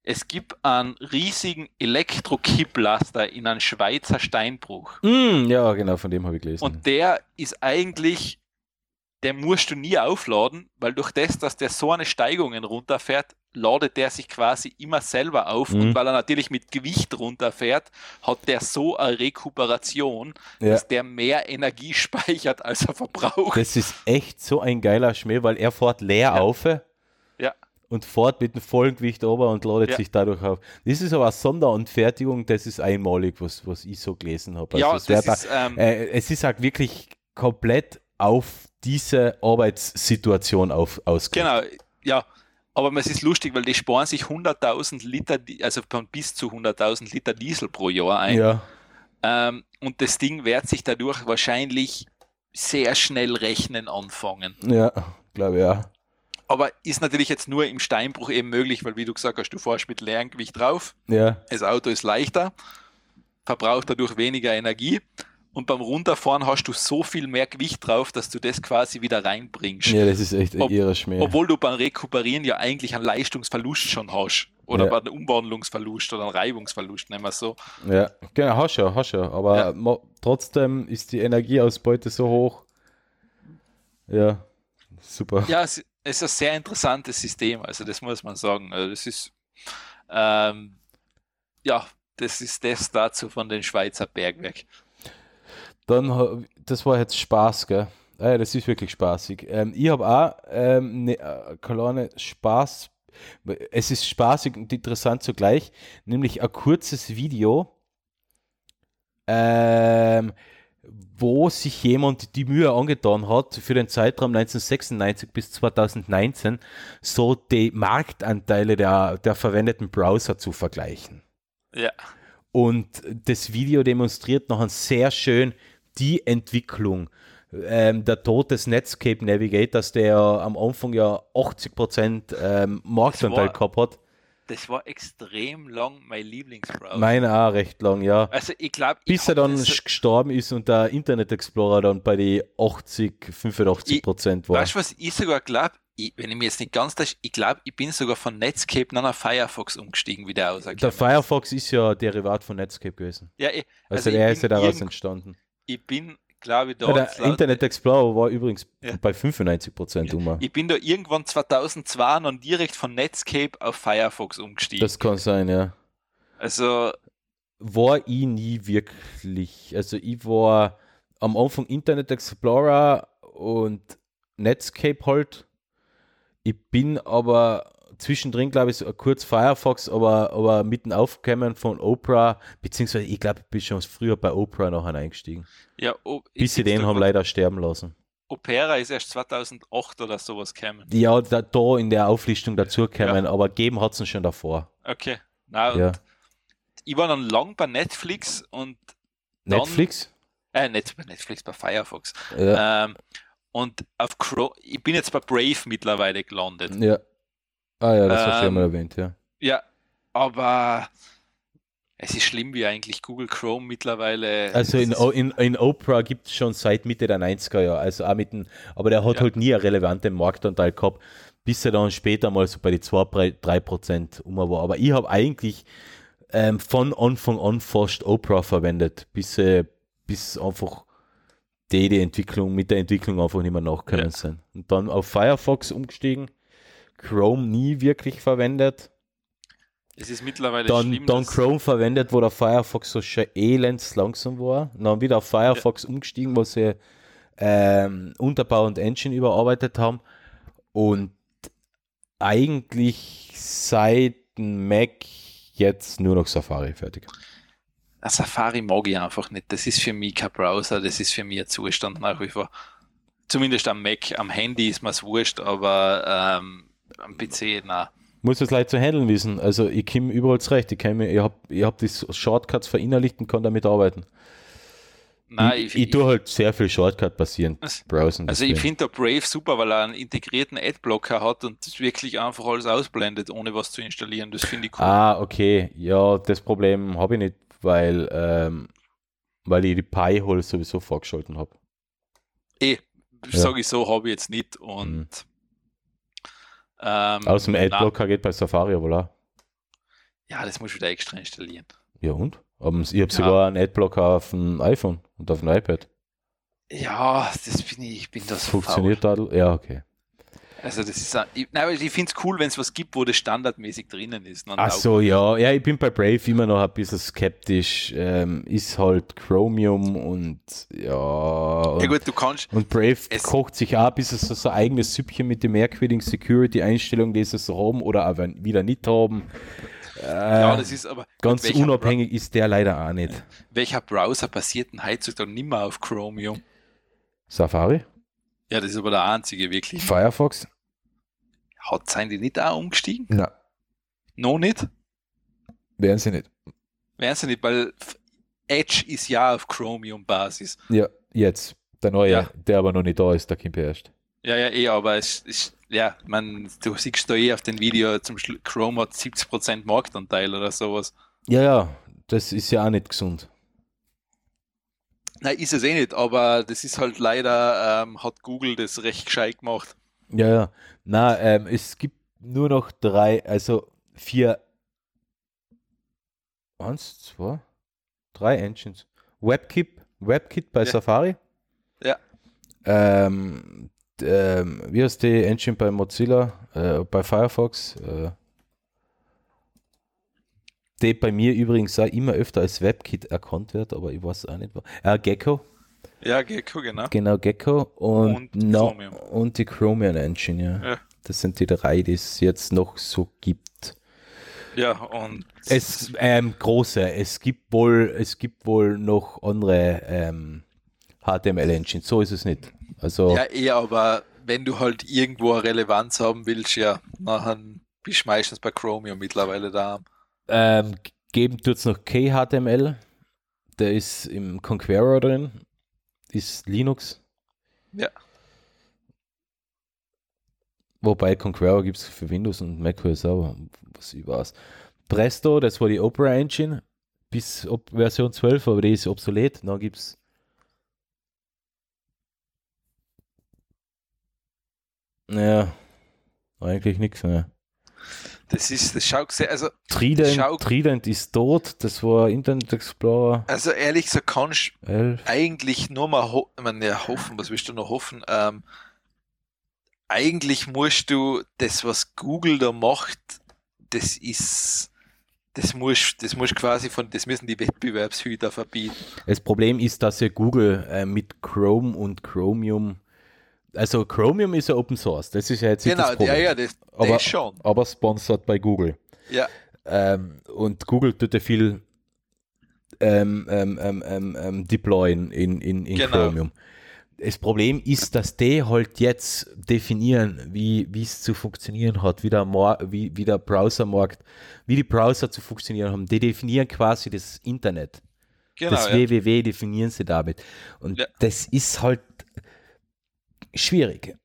Es gibt einen riesigen Elektro-Kipplaster in einem Schweizer Steinbruch. Mm, ja, genau, von dem habe ich gelesen. Und der ist eigentlich, der musst du nie aufladen, weil durch das, dass der so eine Steigungen runterfährt, ladet der sich quasi immer selber auf. Mhm. Und weil er natürlich mit Gewicht runterfährt, hat der so eine Rekuperation, ja. dass der mehr Energie speichert, als er verbraucht. Das ist echt so ein geiler Schmäh, weil er fährt leer Ja. auf Ja. Und fährt mit dem vollen Gewicht ober und ladet Ja. sich dadurch auf. Das ist aber eine Sonderanfertigung, das ist einmalig, was, was ich so gelesen habe. ja, es, das ist, ähm, da, äh, es ist halt wirklich komplett auf diese Arbeitssituation auf, ausgelegt. Genau, ja. Aber es ist lustig, weil die sparen sich 100.000 Liter, also bis zu 100.000 Liter Diesel pro Jahr ein. Ja, Ähm, und das Ding wird sich dadurch wahrscheinlich sehr schnell rechnen anfangen. ja, glaube ja. Aber ist natürlich jetzt nur im Steinbruch eben möglich, weil wie du gesagt hast, du fährst mit leerem Gewicht drauf, Ja, das Auto ist leichter, verbraucht dadurch weniger Energie und beim Runterfahren hast du so viel mehr Gewicht drauf, dass du das quasi wieder reinbringst. ja, das ist echt Ob- irrer Schmäh. Obwohl du beim Rekuperieren ja eigentlich einen Leistungsverlust schon hast. Oder Ja. bei einem Umwandlungsverlust oder einem Reibungsverlust, nennen wir es so. Ja, genau, hast du, hast du. Aber Ja. trotzdem ist die Energieausbeute so hoch. Ja, super. Ja, es ist ein sehr interessantes System, also das muss man sagen. Also das ist, ähm, ja, das ist das dazu von den Schweizer Bergwerk. Dann, das war jetzt Spaß, gell? Ah, ja, das ist wirklich spaßig. Ähm, ich habe auch ähm, ne, äh, kleine Spaß. Es ist spaßig und interessant zugleich, nämlich ein kurzes Video, ähm, wo sich jemand die Mühe angetan hat, für den Zeitraum 1996 bis 2019 so die Marktanteile der, der verwendeten Browser zu vergleichen. Ja, Und das Video demonstriert noch sehr schön die Entwicklung. Ähm, der Tod des Netscape Navigators, der am Anfang ja 80% ähm, Marktanteil gehabt hat. Das war extrem lang mein Lieblingsbrowser. Meine auch recht lang, ja. also ich glaube, Bis er dann gestorben ist und der Internet Explorer dann bei die 80, 85% war. Weißt du, was ich sogar glaube? Wenn ich mir jetzt nicht ganz täusche, ich glaube, ich bin sogar von Netscape nach Firefox umgestiegen, wie der aussah. Der Firefox ist ja Derivat von Netscape gewesen. Ja, ich, Also, ich der ist ja daraus entstanden. ich bin, glaube ich, da. Ja, der Internet Explorer war übrigens Ja. bei 95% um. Ich bin da irgendwann 2002 noch direkt von Netscape auf Firefox umgestiegen. Das kann sein, ja. also, war ich nie wirklich. Also ich war am Anfang Internet Explorer und Netscape halt. Ich bin aber zwischendrin, glaube ich, so kurz Firefox, aber, aber mitten aufgekommen von Opera, beziehungsweise ich glaube, ich bin schon früher bei Opera nachher eingestiegen. ja, o- Bis sie den haben leider sterben lassen. Opera ist erst 2008 oder sowas gekommen. Ja, da, da in der Auflistung dazugekommen, aber geben hat es schon davor. Okay. Na, Ja. ich war dann lang bei Netflix und Dann- Netflix? äh, nicht bei Netflix, bei Firefox. Ja. Ähm, und auf Chrome, ich bin jetzt bei Brave mittlerweile gelandet. ja. Ah ja, das hast du ja Ähm, mal erwähnt, ja. Ja, aber es ist schlimm, wie eigentlich Google Chrome mittlerweile. Also in, in, in Opera gibt es schon seit Mitte der 90er Jahre, also auch mit dem, aber der hat Ja. halt nie einen relevanten Marktanteil gehabt, bis er dann später mal so bei die 2-3% um war. Aber ich habe eigentlich ähm, von Anfang an fast Opera verwendet, bis, äh, bis einfach die, die Entwicklung, mit der Entwicklung einfach nicht mehr nachgekommen Ja. sind. Und dann auf Firefox umgestiegen, Chrome nie wirklich verwendet. Es ist mittlerweile dann, schlimm, dann Chrome verwendet, wo der Firefox so schön elends langsam war. Dann wieder auf Firefox umgestiegen, wo sie ähm, Unterbau und Engine überarbeitet haben. Und eigentlich seit Mac jetzt nur noch Safari fertig. Ein Safari mag ich einfach nicht. Das ist für mich kein Browser, das ist für mich ein Zustand nach wie vor. Zumindest am Mac, am Handy ist mir es wurscht, aber ähm, am PC, na. Muss das Leute zu handeln wissen. Also ich komme überall zurecht. Ich, mich- ich habe ich hab die Shortcuts verinnerlicht und kann damit arbeiten. Nein, ich, ich, tue halt sehr viel Shortcut passieren. Was? Browsen. Also ich finde der Brave super, weil er einen integrierten Adblocker hat und das wirklich einfach alles ausblendet, ohne was zu installieren. Das finde ich cool. Ah, okay. Ja, das Problem habe ich nicht, weil, ähm, weil ich die Pi-Hole sowieso vorgeschalten habe. Eh, Ja. sage ich so, habe ich jetzt nicht. Und Mhm. Ähm, Aus dem na, Adblocker geht bei Safari, voilà. Ja, das muss ich wieder extra installieren. Ja und? Aber ich habe Ja. sogar einen Adblocker auf dem iPhone und auf dem iPad. Ja, das bin ich, ich bin da so Funktioniert da? Ja, okay. Also das ist, ein- ich, nein, ich finde es cool, wenn es was gibt, wo das standardmäßig drinnen ist. Ach so, ja. Ja, ich bin bei Brave immer noch ein bisschen skeptisch. Ähm, ist halt Chromium und ja. Und, Ja gut, du kannst, und Brave Es- kocht sich auch ein bisschen so sein eigenes Süppchen mit den merkwürdigen Security-Einstellungen, die sie so haben oder aber wieder nicht haben. Äh, ja, das ist aber ganz unabhängig ist der leider auch nicht. Bra- welcher Browser basiert denn heutzutage nicht mehr auf Chromium? Safari? Ja, das ist aber der einzige wirklich. Firefox? Hat sein die nicht auch umgestiegen? Na, Noch nicht? werden sie nicht. Werden sie nicht, weil Edge ist ja auf Chromium-Basis. Ja, jetzt. Der neue, Ja. der aber noch nicht da ist, der kommt erst. Ja, ja, eh, aber es ist, ja, man, du siehst da eh auf dem Video, zum Schlu- Chrome hat 70% Marktanteil oder sowas. Ja, ja, das ist ja auch nicht gesund. Nein, ist es eh nicht, aber das ist halt leider, ähm, hat Google das recht gescheit gemacht. Ja, ja. Na, ähm, es gibt nur noch drei, also vier. Eins, zwei, drei Engines. WebKit, WebKit bei Ja. Safari. Ja. Ähm, ähm, wie heißt die Engine bei Mozilla, äh, bei Firefox? Äh, die bei mir übrigens auch immer öfter als WebKit erkannt wird, aber ich weiß auch nicht. Äh, Gecko. Ja, Gecko, genau. Genau, Gecko und, Und no, Chromium. und die Chromium Engine, ja. Ja. Das sind die drei, die es jetzt noch so gibt. Ja, und Es ähm, große, es gibt wohl, es gibt wohl noch andere ähm, HTML Engines, so ist es nicht. Also ja, eh, aber wenn du halt irgendwo eine Relevanz haben willst, ja, nachher bist du meistens bei Chromium mittlerweile da. Ähm, geben tut es noch KHTML, der ist im Conqueror drin, ist Linux. Ja. Wobei Conqueror gibt es für Windows und macOS auch, was ich weiß. Presto, das war die Opera Engine bis ob Version 12, aber die ist obsolet. Dann gibt es ja, eigentlich nichts mehr. Das ist, das schaut sehr, also, Trident, Schau- Trident ist tot, das war Internet Explorer also ehrlich gesagt, kannst 11. eigentlich nur mal ho ich meine, ja, hoffen, was willst du noch hoffen? Ähm, eigentlich musst du das, was Google da macht, das ist, das muss, das muss quasi von, das müssen die Wettbewerbshüter verbieten. Das Problem ist, dass ja Google äh, mit Chrome und Chromium, also Chromium ist ja Open Source, das ist ja jetzt Genau, das Problem. ja, ja, das, Aber- das schon. aber sponsored bei Google. Ja, Ähm, und Google tut ja viel ähm, ähm, ähm, ähm, ähm, deployen in, in, in Genau. Chromium. Das Problem ist, dass die halt jetzt definieren, wie wie es zu funktionieren hat, wie der, Mar wie, wie der Browsermarkt, wie die Browser zu funktionieren haben. Die definieren quasi das Internet. genau. das ja. www definieren sie damit. Und Ja. das ist halt schwierig,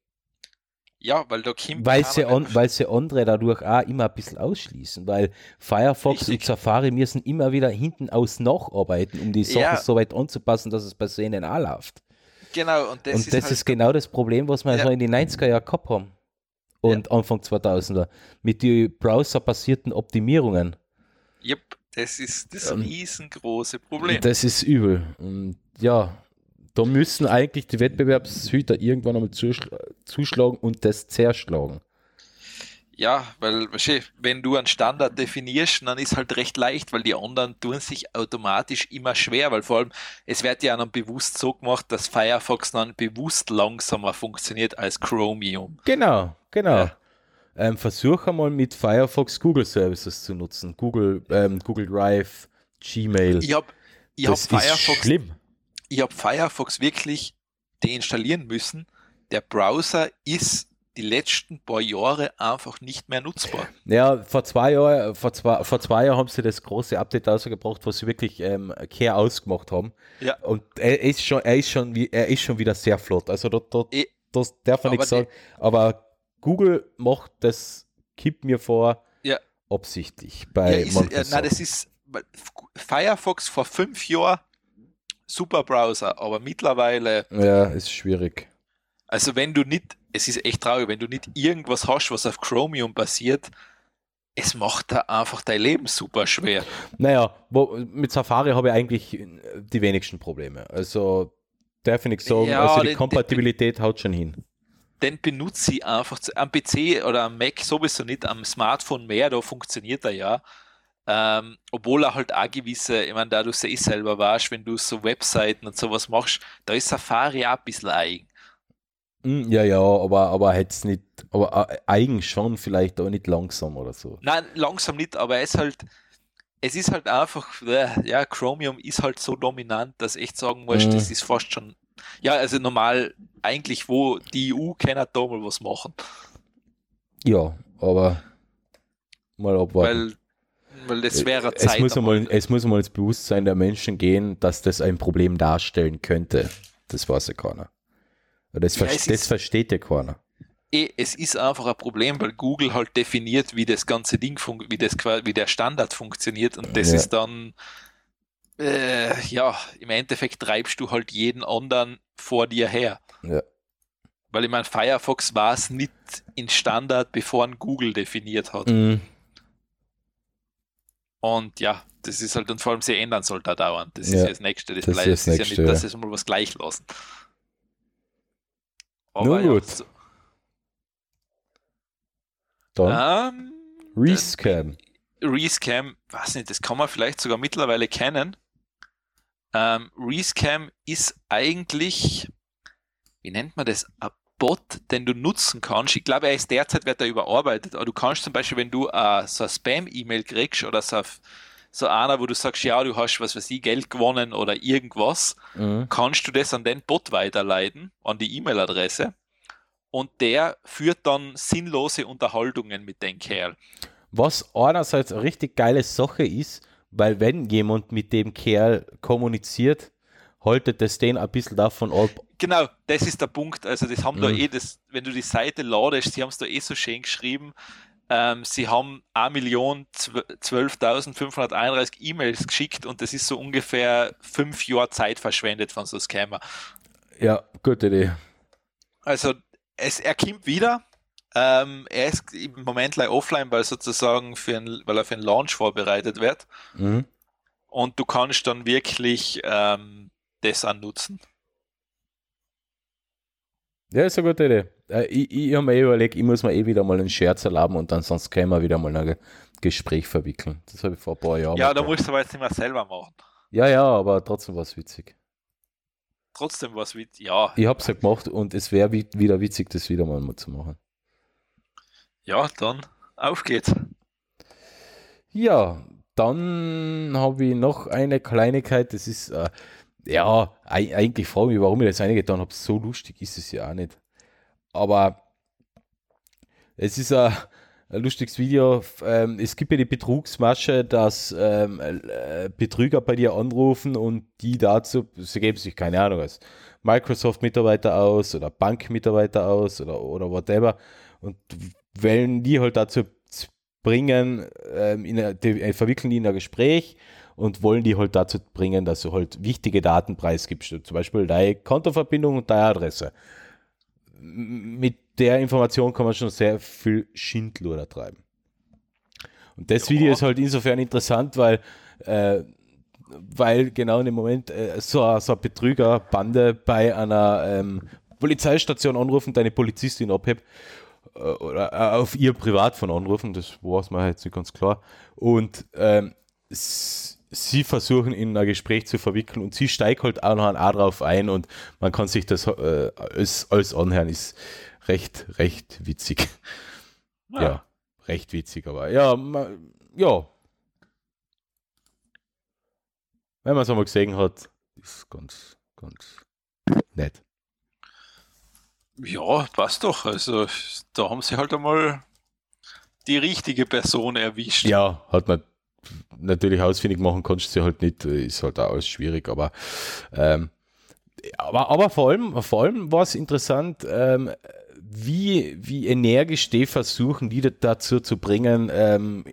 ja, weil da kommt weil sie, an, weil sie andere dadurch auch immer ein bisschen ausschließen, weil Firefox Richtig. und Safari müssen immer wieder hinten aus nacharbeiten, um die Sachen Ja. so weit anzupassen, dass es bei denen auch läuft. Genau, und das und ist das halt, ist genau das Problem, was wir Ja. so in den 90er Jahren gehabt haben und Anfang 2000er mit den browserbasierten Optimierungen. Yep, das ist das Ähm, riesengroße Problem. Das ist übel. Und ja, da müssen eigentlich die Wettbewerbshüter irgendwann einmal zuschl zuschlagen und das zerschlagen. Ja, weil wenn du einen Standard definierst, dann ist halt recht leicht, weil die anderen tun sich automatisch immer schwer, weil vor allem es wird ja dann bewusst so gemacht, dass Firefox dann bewusst langsamer funktioniert als Chromium. Genau, genau. Ja. Ähm, versuch einmal mit Firefox Google Services zu nutzen. Google, ähm, Google Drive, Gmail. Ich habe ich hab Firefox, schlimm. Ich habe Firefox wirklich deinstallieren müssen. Der Browser ist die letzten paar Jahre einfach nicht mehr nutzbar. Ja, vor zwei Jahren, vor zwei, vor zwei Jahren haben sie das große Update ausgebracht, wo sie wirklich ähm, Care ausgemacht haben. Ja. Und er ist schon, er ist schon, er ist schon wieder sehr flott. Also dort, dort e das darf man nichts sagen. Aber Google macht das, kippt mir vor, ja. absichtlich bei ja, ist, ja, nein, das ist Firefox vor fünf Jahren super Browser, aber mittlerweile. Ja, ist schwierig. Also wenn du nicht es ist echt traurig, wenn du nicht irgendwas hast, was auf Chromium basiert, es macht da einfach dein Leben super schwer. Naja, wo, mit Safari habe ich eigentlich die wenigsten Probleme. Also darf ich nicht sagen, ja, also die den, Kompatibilität den, haut schon hin. Den benutze ich einfach am PC oder am Mac sowieso nicht, am Smartphone mehr, da funktioniert er ja. Ähm, obwohl er halt auch gewisse, ich meine, da du es eh selber warst, wenn du so Webseiten und sowas machst, da ist Safari auch ein bisschen eigen. Hm, ja, ja, aber, aber jetzt nicht, aber äh, eigen schon, vielleicht auch nicht langsam oder so. Nein, langsam nicht, aber es ist halt, es ist halt einfach, äh, ja, Chromium ist halt so dominant, dass ich echt sagen muss, mhm. das ist fast schon, ja, also normal, eigentlich, wo die EU kann da mal was machen. Ja, aber mal abwarten. Weil, weil das wäre Zeit. Es muss, einmal, es muss einmal ins Bewusstsein der Menschen gehen, dass das ein Problem darstellen könnte. Das weiß ja keiner. Das, ja, das ist, versteht ja keiner. Eh, es ist einfach ein Problem, weil Google halt definiert, wie das ganze Ding, wie, das, wie der Standard funktioniert und das ja. ist dann, äh, ja, im Endeffekt treibst du halt jeden anderen vor dir her. Ja. Weil ich meine, Firefox war es nicht in Standard, bevor ein Google definiert hat. Mhm. Und ja, das ist halt, und vor allem sie ändern soll da dauernd. Das ja, ist ja das Nächste. Das, das bleibt, ist, das ist ja nicht, dass sie mal was gleich lassen. Aber Nun gut. so. Dann ähm, Rescam. Rescam, weiß nicht, das kann man vielleicht sogar mittlerweile kennen. Ähm, Rescam ist eigentlich, wie nennt man das, ein Bot, den du nutzen kannst. Ich glaube, er ist derzeit wird er überarbeitet, aber du kannst zum Beispiel, wenn du uh, so eine Spam-E-Mail kriegst oder so, so einer, wo du sagst, ja, du hast was weiß ich, Geld gewonnen oder irgendwas, mhm. kannst du das an den Bot weiterleiten, an die E-Mail-Adresse und der führt dann sinnlose Unterhaltungen mit dem Kerl. Was einerseits eine richtig geile Sache ist, weil wenn jemand mit dem Kerl kommuniziert, haltet das den ein bisschen davon ab. Genau, das ist der Punkt. Also das haben mhm. da eh, das, wenn du die Seite ladest, sie haben es da eh so schön geschrieben, ähm, sie haben 1.012.531 E-Mails geschickt und das ist so ungefähr fünf Jahre Zeit verschwendet von so Scammer. Ja, gute Idee. Also es, er kommt wieder. Ähm, er ist im Moment like offline, weil sozusagen für ein, weil er für einen Launch vorbereitet wird. Mhm. Und du kannst dann wirklich ähm, das annutzen. Ja, ist eine gute Idee. Äh, ich, ich habe mir eh überlegt, ich muss mir eh wieder mal einen Scherz erlauben und dann sonst können wir wieder mal ein Gespräch verwickeln. Das habe ich vor ein paar Jahren Ja, da musst du aber jetzt nicht mehr selber machen. Ja, ja, aber trotzdem war es witzig trotzdem was mit, ja. Ich habe es ja gemacht und es wäre wieder witzig, das wieder mal zu machen. Ja, dann auf geht's. Ja, dann habe ich noch eine Kleinigkeit, das ist, äh, ja, eigentlich frage ich mich, warum ich das eingetan habe. So lustig ist es ja auch nicht. Aber es ist ein, ein lustiges Video. Ähm, es gibt ja die Betrugsmasche, dass ähm, äh, Betrüger bei dir anrufen und die dazu, sie geben sich keine Ahnung als Microsoft-Mitarbeiter aus oder Bank-Mitarbeiter aus oder, oder whatever und wählen die halt dazu bringen, ähm, in, die, äh, verwickeln die in ein Gespräch und wollen die halt dazu bringen, dass du halt wichtige Daten preisgibst, zum Beispiel deine Kontoverbindung und deine Adresse. Mit der Information kann man schon sehr viel Schindluder treiben. Und das ja. Video ist halt insofern interessant, weil, äh, weil genau in dem Moment äh, so, so eine Betrügerbande bei einer ähm, Polizeistation anrufen, deine Polizistin abhebt äh, oder äh, auf ihr Privatphone anrufen, das weiß man jetzt nicht ganz klar. Und ähm, sie versuchen in ein Gespräch zu verwickeln und sie steigt halt auch noch ein A drauf ein und man kann sich das äh, alles, alles anhören, ist recht, recht witzig. Ja, ja recht witzig, aber ja, man, ja. Wenn man es einmal gesehen hat, ist ganz, ganz nett. Ja, passt doch. Also da haben sie halt einmal die richtige Person erwischt. Ja, hat man natürlich ausfindig machen kannst du sie halt nicht, ist halt auch alles schwierig, aber ähm, aber, aber vor allem, vor allem war es interessant, ähm, wie, wie energisch die versuchen, die dazu zu bringen, ähm,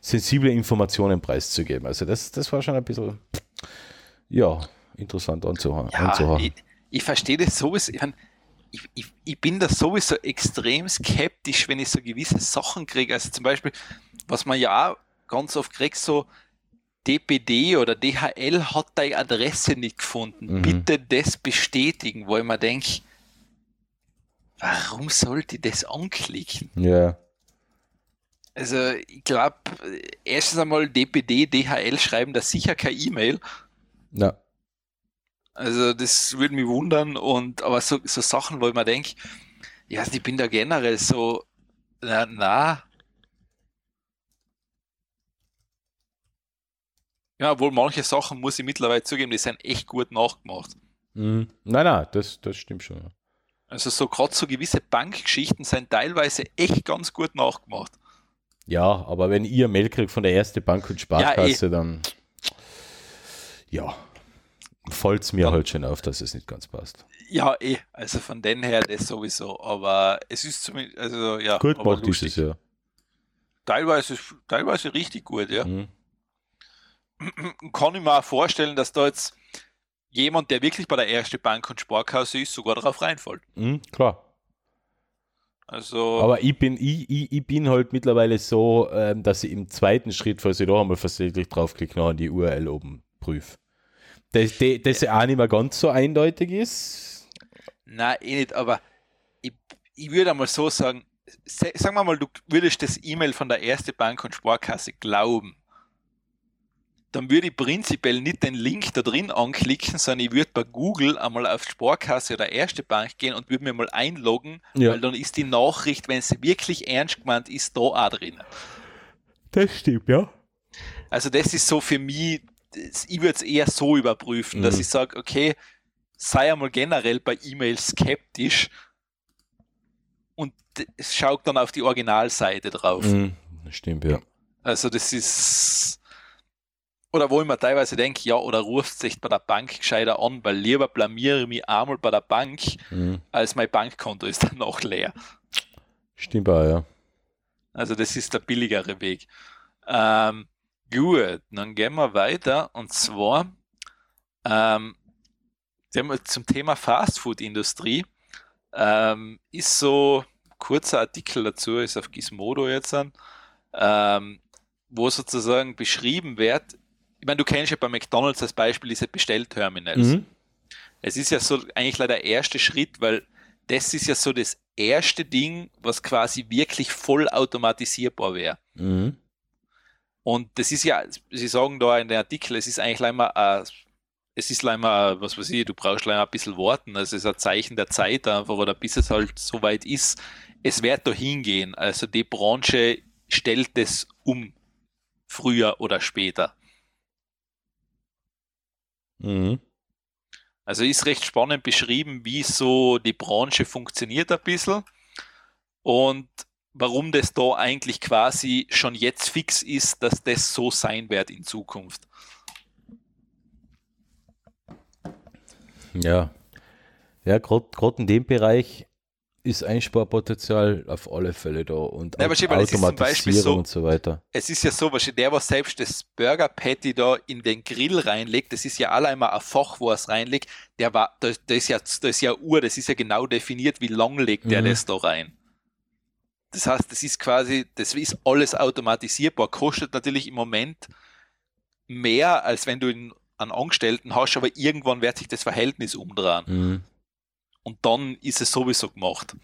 sensible Informationen preiszugeben. Also das, das war schon ein bisschen, ja, interessant anzuhören. Ja, ich, ich verstehe das sowieso. Ich, ich, ich, ich, bin da sowieso extrem skeptisch, wenn ich so gewisse Sachen kriege. Also zum Beispiel, was man ja auch ganz oft kriegt, so DPD oder DHL hat deine Adresse nicht gefunden. Mhm. Bitte das bestätigen, wo ich mir denke, warum sollte ich das anklicken? Ja. Also ich glaube, erstens einmal DPD, DHL schreiben da sicher keine E-Mail. Ja. Also das würde mich wundern und aber so, so Sachen, wo ich mir denke, ja, ich bin da generell so, na, na. Ja, wohl manche Sachen muss ich mittlerweile zugeben, die sind echt gut nachgemacht. Mhm. Nein, nein, das, das stimmt schon. Also so gerade so gewisse Bankgeschichten sind teilweise echt ganz gut nachgemacht. Ja, aber wenn ihr Mail kriegt von der ersten Bank und Sparkasse, ja, eh. dann ja, fällt es mir dann, halt schon auf, dass es nicht ganz passt. Ja, eh, also von den her das sowieso, aber es ist zumindest, also ja. Gut macht dieses, ja. Teilweise, teilweise richtig gut, ja. Mhm. Kann ich mir auch vorstellen, dass da jetzt jemand, der wirklich bei der ersten Bank und Sparkasse ist, sogar darauf reinfällt. Mhm, klar. Also, aber ich bin, ich, ich, ich bin halt mittlerweile so, ähm, dass ich im zweiten Schritt, falls ich da einmal versehentlich draufklicke, noch an die URL oben prüfe. Das, das, das auch nicht mehr ganz so eindeutig ist. Nein, eh nicht, aber ich, ich würde einmal so sagen, sagen wir mal, du würdest das E-Mail von der ersten Bank und Sparkasse glauben dann würde ich prinzipiell nicht den Link da drin anklicken, sondern ich würde bei Google einmal auf Sparkasse oder Erste Bank gehen und würde mir mal einloggen, ja. weil dann ist die Nachricht, wenn sie wirklich ernst gemeint ist, da auch drin. Das stimmt, ja. Also das ist so für mich, ich würde es eher so überprüfen, mhm. dass ich sage, okay, sei einmal generell bei E-Mail skeptisch und schau dann auf die Originalseite drauf. Mhm. Stimmt, ja. Also das ist oder wo ich mir teilweise denke, ja, oder rufst sich bei der Bank gescheiter an, weil lieber blamiere ich mich einmal bei der Bank, mhm. als mein Bankkonto ist dann noch leer. Stimmt auch, ja. Also das ist der billigere Weg. Ähm, gut, dann gehen wir weiter und zwar ähm, zum Thema Fastfood-Industrie ähm, ist so kurzer Artikel dazu, ist auf Gizmodo jetzt an, ähm, wo sozusagen beschrieben wird, ich meine, du kennst ja bei McDonalds als Beispiel diese Bestellterminals. Mhm. Es ist ja so eigentlich leider der erste Schritt, weil das ist ja so das erste Ding, was quasi wirklich voll automatisierbar wäre. Mhm. Und das ist ja, sie sagen da in den Artikel, es ist eigentlich leider äh, es ist leider, was weiß ich, du brauchst leider ein bisschen warten. Also es ist ein Zeichen der Zeit einfach, oder bis es halt so weit ist. Es wird da hingehen. Also die Branche stellt es um, früher oder später. Mhm. Also ist recht spannend beschrieben, wie so die Branche funktioniert ein bisschen und warum das da eigentlich quasi schon jetzt fix ist, dass das so sein wird in Zukunft. Ja, ja, gerade in dem Bereich ist Einsparpotenzial auf alle Fälle da und ja, Automatisierung so, und so weiter. Es ist ja so, der, was selbst das Burger Patty da in den Grill reinlegt, das ist ja allein mal ein Fach, wo er es reinlegt, der war, da, ist ja, da ist ja Uhr, das ist ja genau definiert, wie lang legt der mhm. das da rein. Das heißt, das ist quasi, das ist alles automatisierbar, kostet natürlich im Moment mehr, als wenn du einen Angestellten hast, aber irgendwann wird sich das Verhältnis umdrehen. Mhm und dann ist es sowieso gemacht.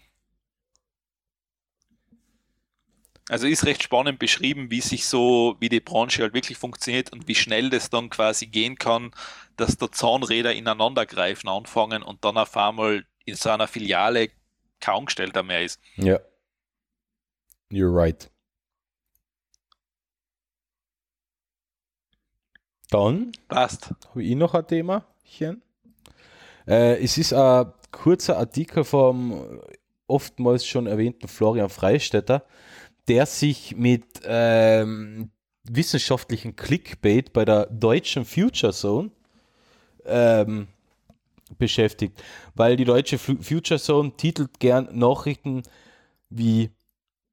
Also ist recht spannend beschrieben, wie sich so, wie die Branche halt wirklich funktioniert und wie schnell das dann quasi gehen kann, dass da Zahnräder ineinander greifen anfangen und dann auf einmal in so einer Filiale kein Angestellter mehr ist. Ja. You're right. Dann Passt. habe ich noch ein Thema. Äh, es ist ein kurzer Artikel vom oftmals schon erwähnten Florian Freistetter, der sich mit ähm, wissenschaftlichen Clickbait bei der deutschen Future Zone ähm, beschäftigt, weil die deutsche Fu- Future Zone titelt gern Nachrichten wie,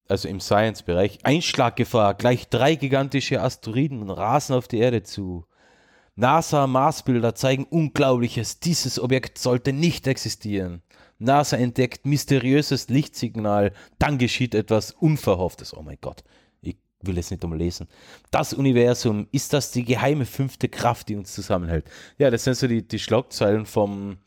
also im Science-Bereich, Einschlaggefahr, gleich drei gigantische Asteroiden rasen auf die Erde zu. NASA-Marsbilder zeigen Unglaubliches, dieses Objekt sollte nicht existieren. NASA entdeckt mysteriöses Lichtsignal, dann geschieht etwas Unverhofftes. Oh mein Gott, ich will es nicht umlesen. Das Universum, ist das die geheime fünfte Kraft, die uns zusammenhält? Ja, das sind so die, die Schlagzeilen vom,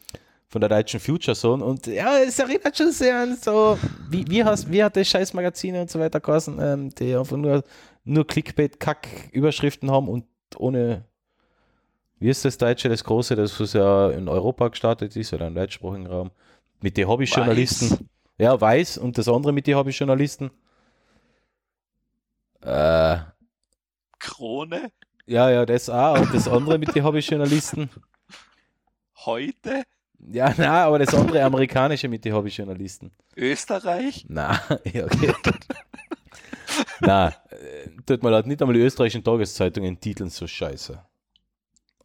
von der deutschen Future Zone und ja, es erinnert schon sehr an so, wie, wie, hast, wie hat das Scheißmagazine und so weiter geheißen, ähm, die einfach nur, nur Clickbait-Kack-Überschriften haben und ohne, wie ist das Deutsche, das Große, das was ja in Europa gestartet ist oder im deutschsprachigen Raum, mit den Hobbyjournalisten. Weiß. Ja, weiß und das andere mit den Hobbyjournalisten. Äh, Krone, ja, ja, das auch und das andere mit den Hobbyjournalisten. heute, Ja, na, aber das andere amerikanische mit den Hobbyjournalisten. Österreich. Na, ja, okay. Na, äh, tut mir leid, nicht einmal die österreichischen Tageszeitungen titeln so scheiße.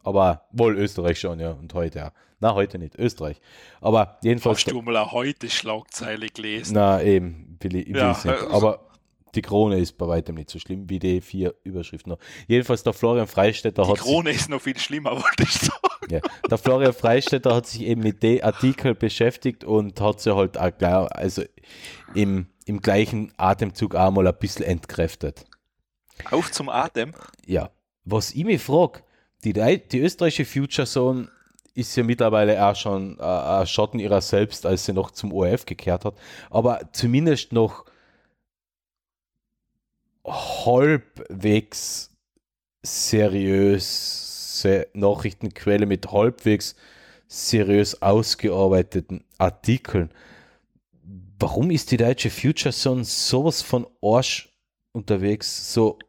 Aber wohl Österreich schon, ja, und heute ja. Na, heute nicht, Österreich. Aber jedenfalls. Hast du mal heute Schlagzeile gelesen? Na, eben, will ich, will Ja, ich's nicht. äh, Aber die Krone ist bei weitem nicht so schlimm wie die vier Überschriften. noch. Jedenfalls der Florian Freistetter Die hat sich, Krone ist noch viel schlimmer, wollte ich sagen. ja, der Florian Freistetter hat sich eben mit dem Artikel beschäftigt und hat sie halt auch gleich, also im, im gleichen Atemzug auch mal ein bisschen entkräftet. Auf zum Atem. Ja, was ich mich frage, die, die österreichische Future Zone ist ja mittlerweile auch schon äh, ein Schatten ihrer selbst, als sie noch zum ORF gekehrt hat, aber zumindest noch halbwegs seriöse Nachrichtenquelle mit halbwegs seriös ausgearbeiteten Artikeln. Warum ist die deutsche Future Zone sowas von Arsch unterwegs, so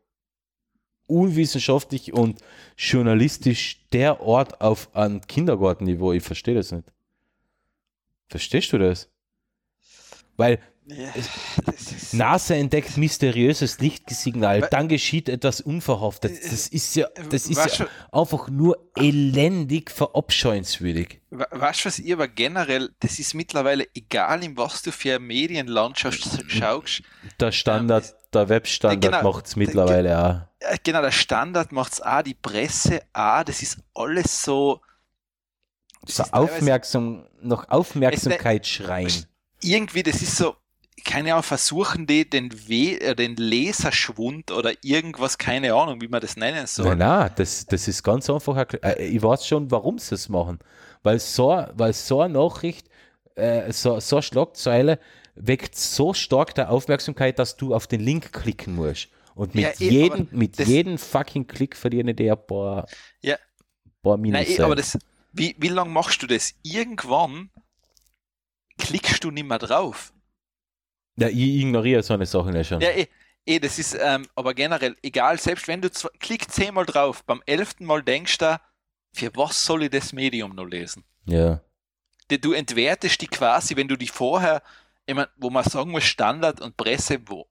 unwissenschaftlich und journalistisch der Ort auf einem Kindergartenniveau. Ich verstehe das nicht. Verstehst du das? Weil Ja, NASA entdeckt mysteriöses Lichtsignal, dann geschieht etwas Unverhofftes. Das ist ja, das ist Weißt ja einfach nur elendig verabscheuenswürdig. Weißt du was, ich aber generell, das ist mittlerweile egal, in was du für Medienlandschaft schaust. Der Standard, der Webstandard genau. macht es mittlerweile auch. Äh, Genau, der Standard macht es auch, die Presse auch, das ist alles so. das So aufmerksam, nach Aufmerksamkeit schreien. Irgendwie, das ist so, keine Ahnung, versuchen die den, We äh, den Leserschwund oder irgendwas, keine Ahnung, wie man das nennen soll. Nein, nein, das, das ist ganz einfach. Äh, ich weiß schon, warum sie es machen. Weil so, weil so eine Nachricht, äh, so, so eine Schlagzeile weckt so stark der Aufmerksamkeit, dass du auf den Link klicken musst. Und mit Ja, eh, jedem, mit jedem fucking Klick verdienen die ein paar, Ja. paar Minus. Nein, eh, aber das, wie, wie lange machst du das? Irgendwann klickst du nicht mehr drauf. Ja, ich ignoriere so eine Sache ja schon. Ja, eh, eh das ist, ähm, aber generell, egal, selbst wenn du zw- klick zehnmal drauf, beim elften Mal denkst du, für was soll ich das Medium noch lesen? Ja. Du entwertest die quasi, wenn du die vorher, ich mein, wo man sagen muss, Standard und Presse, wo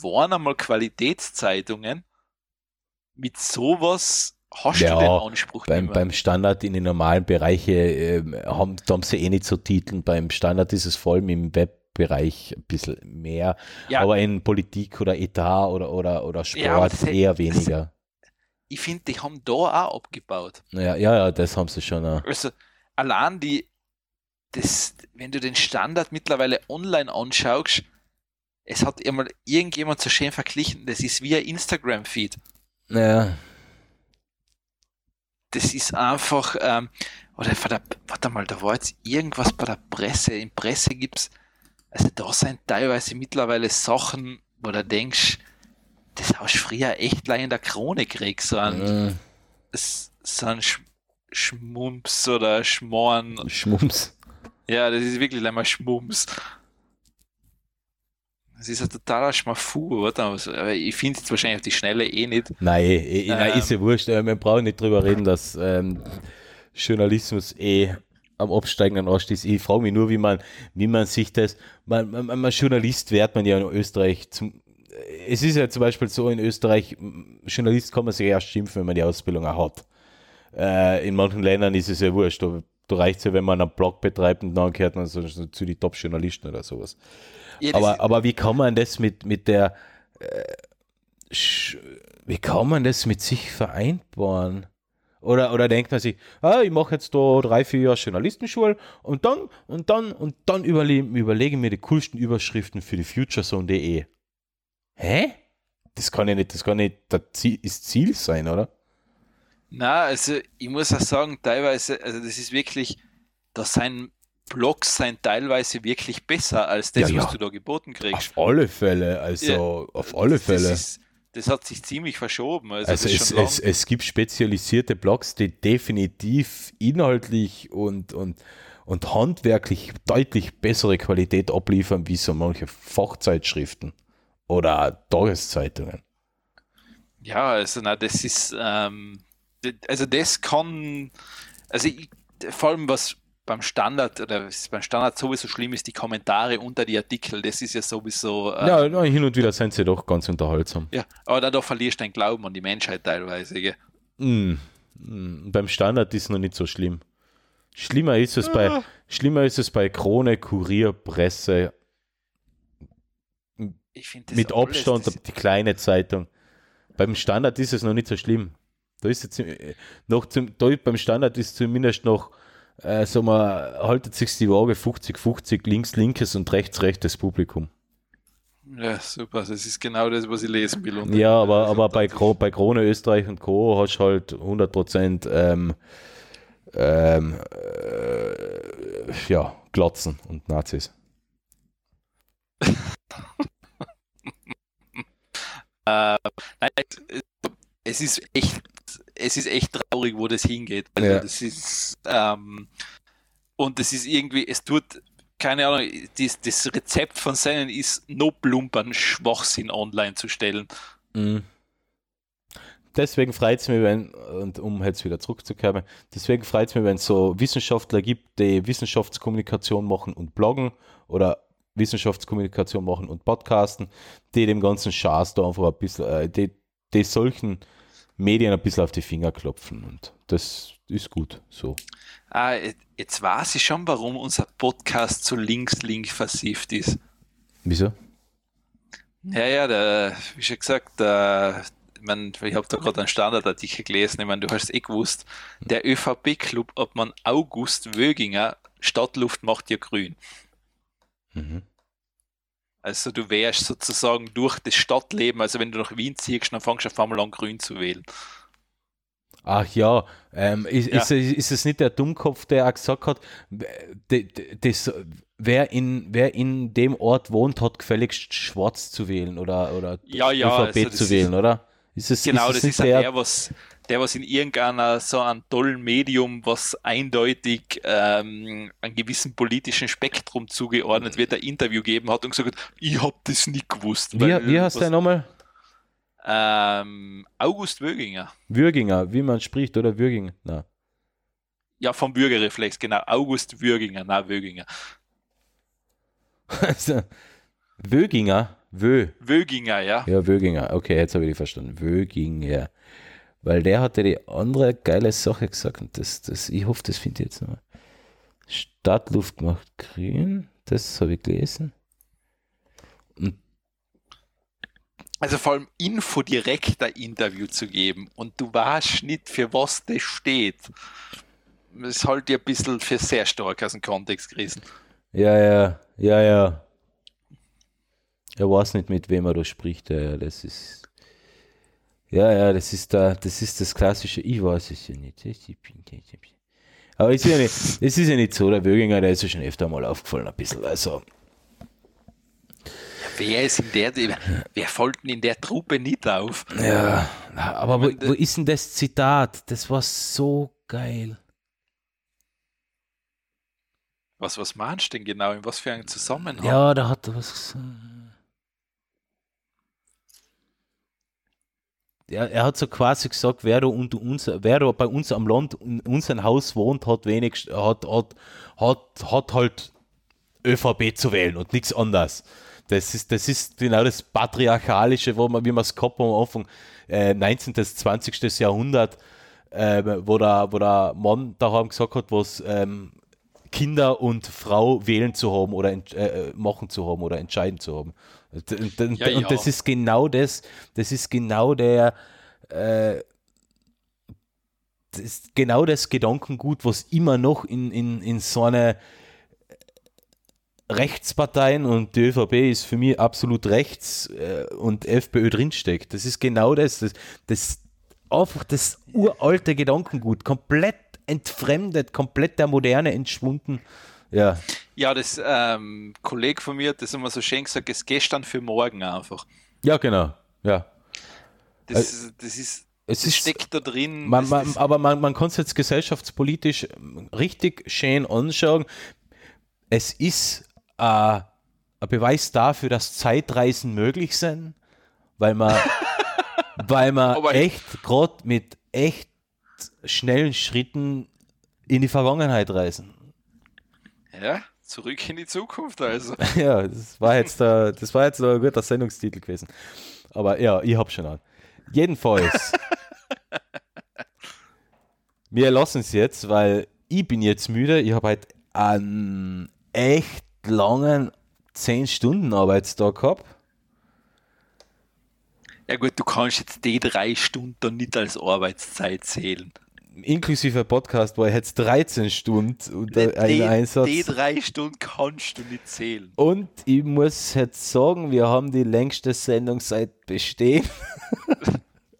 waren einmal Qualitätszeitungen, mit sowas hast Ja, du den Anspruch Beim, nicht beim Standard in den normalen Bereichen ähm, haben, haben sie eh nicht so Titeln. Beim Standard ist es vor allem im Webbereich ein bisschen mehr. Ja. Aber in Politik oder Etat oder, oder, oder Sport Ja, das- eher das- weniger. ich finde, die haben da auch abgebaut. Ja, ja, ja, das haben sie schon. Auch. Also allein die, das, wenn du den Standard mittlerweile online anschaust, es hat einmal irgendjemand so schön verglichen, das ist wie ein Instagram-Feed. Ja, Das ist einfach, ähm, oder von der, warte mal, da war jetzt irgendwas bei der Presse. In Presse gibt's, also da sind teilweise mittlerweile Sachen, wo du denkst, das hast du früher echt lang in der Krone gekriegt, so ein, Mhm. so ein Sch Schmumps oder Schmorn. Schmums. Ja, das ist wirklich einmal Schmumps. Das ist ein totaler Schmafu, oder? Aber ich finde es wahrscheinlich auf die Schnelle eh nicht. Nein, eh, eh, nein Ähm. ist ja wurscht. Äh, Wir brauchen nicht drüber reden, dass ähm, Journalismus eh am absteigenden Ast ist. Ich frage mich nur, wie man, wie man sich das, man, man, man Journalist wird man ja in Österreich zum, es ist ja zum Beispiel so in Österreich, Journalist kann man sich erst schimpfen, wenn man die Ausbildung auch hat. Äh, in manchen Ländern ist es ja wurscht. Da, da reicht es ja, wenn man einen Blog betreibt und dann gehört man so, so zu den Top-Journalisten oder sowas. Ja, Aber, aber wie kann man das mit, mit der, äh, wie kann man das mit sich vereinbaren? Oder, oder denkt man sich, ah, ich mache jetzt da drei, vier Jahre Journalistenschule und dann, und dann, und dann überle überlege ich mir die coolsten Überschriften für die futurezone.de. Hä? Das kann ja nicht, das kann nicht das Ziel, das Ziel sein, oder? Na, also ich muss auch sagen, teilweise, also das ist wirklich, da sein Blogs sind teilweise wirklich besser als das, Ja, ja. was du da geboten kriegst. Auf alle Fälle, also auf alle Fälle. Ist, das hat sich ziemlich verschoben. Also, Also es, es, es gibt spezialisierte Blogs, die definitiv inhaltlich und, und, und handwerklich deutlich bessere Qualität abliefern, wie so manche Fachzeitschriften oder Tageszeitungen. Ja, also na, das ist, ähm, also das kann, also ich, vor allem was beim Standard oder beim Standard sowieso schlimm ist, die Kommentare unter die Artikel, das ist ja sowieso, äh, Ja, hin und wieder sind sie doch ganz unterhaltsam. ja, aber dadurch verlierst du deinen Glauben an die Menschheit teilweise. Gell? Mm, mm, beim Standard ist es noch nicht so schlimm. Schlimmer ist es bei, schlimmer ist es bei Krone, Kurier, Presse, Ich finde das mit alles, Abstand das, die kleine Zeitung. Beim Standard ist es noch nicht so schlimm. Da ist es äh, noch zum, da beim Standard ist zumindest noch, äh, sagen wir, haltet sich die Waage 50-50, links linkes und rechts rechtes Publikum. ja, super, das ist genau das, was ich lesen will. unter- Ja, aber, aber bei, Kro bei Krone Österreich und Co. hast du halt 100% ähm, ähm, äh, ja, Glatzen und Nazis. Äh, nein, es ist echt, es ist echt traurig, wo das hingeht. Also Ja. das ist ähm, und es ist irgendwie, es tut, keine Ahnung, das, das Rezept von seinen ist, no plumpern Schwachsinn online zu stellen. Mhm. Deswegen freut es mich, wenn, und um jetzt wieder zurückzukommen, deswegen freut es mich, wenn es so Wissenschaftler gibt, die Wissenschaftskommunikation machen und bloggen oder Wissenschaftskommunikation machen und podcasten, die dem ganzen Schaß da einfach ein bisschen, äh, die, die solchen Medien ein bisschen auf die Finger klopfen und das ist gut so. Ah, jetzt weiß ich schon, warum unser Podcast so links-link versieft ist. Wieso? Ja, ja, der, wie schon gesagt, der, ich, mein, ich habe da gerade einen Standardartikel gelesen, ich meine, du hast es eh gewusst, der ÖVP-Club, ob man August Wöginger, Stadtluft macht ja grün. Mhm. Also du wärst sozusagen durch das Stadtleben, also wenn du nach Wien ziehst, dann fängst du auf einmal an grün zu wählen. Ach ja, ähm, ist, Ja. Ist, ist es nicht der Dummkopf, der auch gesagt hat, das, wer, in, wer in dem Ort wohnt, hat gefälligst schwarz zu wählen oder, oder Ja, ja, ÖVP also das zu ist- wählen, oder? Ist es, Genau, ist das nicht ist ja der, der, was, der, was in irgendeiner so einem tollen Medium, was eindeutig ähm, einem gewissen politischen Spektrum zugeordnet wird, ein Interview gegeben hat und gesagt hat, ich hab das nicht gewusst. wie, weil- wie heißt der nochmal? Ähm, August Wöginger. Würginger, wie man spricht, oder Würginger? Na. Ja, vom Bürgerreflex, genau. August Würginger, na Wöginger. Also, Wöginger, Wö. Wöginger, ja. Ja, Wöginger. Okay, jetzt habe ich die verstanden. Wöginger. Weil der hatte die andere geile Sache gesagt und das, das, ich hoffe, das finde ich jetzt noch. Stadtluft macht grün, das habe ich gelesen. Und Also vor allem Info direkt ein Interview zu geben und du weißt nicht, für was das steht. Das ist halt ja ein bisschen für sehr stark aus dem Kontext gerissen. ja, ja, ja, ja. Er weiß nicht, mit wem er da spricht. Ja, das ist. Ja, ja, das ist da, das ist das klassische, ich weiß es ja nicht. Aber es ist ja nicht, es ist ja nicht so, der Wöginger, der ist ja schon öfter mal aufgefallen, ein bisschen. Also, wer ist in der, wer folgt in der Truppe nicht auf? Ja, aber wo, wo ist denn das Zitat? Das war so geil. Was, was meinst du denn genau? In was für einem Zusammenhang? Ja, da hat er was gesagt. Er, er hat so quasi gesagt, wer da unter uns, wer da bei uns am Land in unserem Haus wohnt, hat wenig, hat, hat, hat, hat halt ÖVP zu wählen und nichts anderes. Das ist, das ist genau das Patriarchalische, wo man, wie man es gehabt am Anfang, äh, 19. bis 20. Jahrhundert, äh, wo, der, wo der Mann daheim gesagt hat, was ähm, Kinder und Frau wählen zu haben oder äh, machen zu haben oder entscheiden zu haben. Und, und, ja, und das ist genau das, das ist genau der, äh, das ist genau das Gedankengut, was immer noch in, in, in so eine Rechtsparteien und die ÖVP ist für mich absolut rechts äh, und FPÖ drinsteckt. Das ist genau das, das, das einfach das uralte Gedankengut, komplett entfremdet, komplett der Moderne entschwunden. Ja, ja das ähm, Kollege von mir, das immer so schön gesagt, ist gestern für morgen einfach. Ja, genau. Ja. Das, also, das ist es das steckt da drin. Man, man, aber man, man kann es jetzt gesellschaftspolitisch richtig schön anschauen. Es ist äh, ein Beweis dafür, dass Zeitreisen möglich sind, weil man, weil man echt gerade mit echt schnellen Schritten in die Vergangenheit reisen. Ja, zurück in die Zukunft also. ja, das war jetzt der, das war jetzt ein guter Sendungstitel gewesen. Aber ja, ich hab schon an. Jedenfalls. wir lassen es jetzt, weil ich bin jetzt müde. Ich habe halt einen echt langen 10 Stunden Arbeitstag gehabt. Ja gut, du kannst jetzt die drei Stunden nicht als Arbeitszeit zählen. Inklusive Podcast war jetzt 13 Stunden unter einem Einsatz. Die drei Stunden kannst du nicht zählen. Und ich muss jetzt sagen, wir haben die längste Sendung seit bestehen.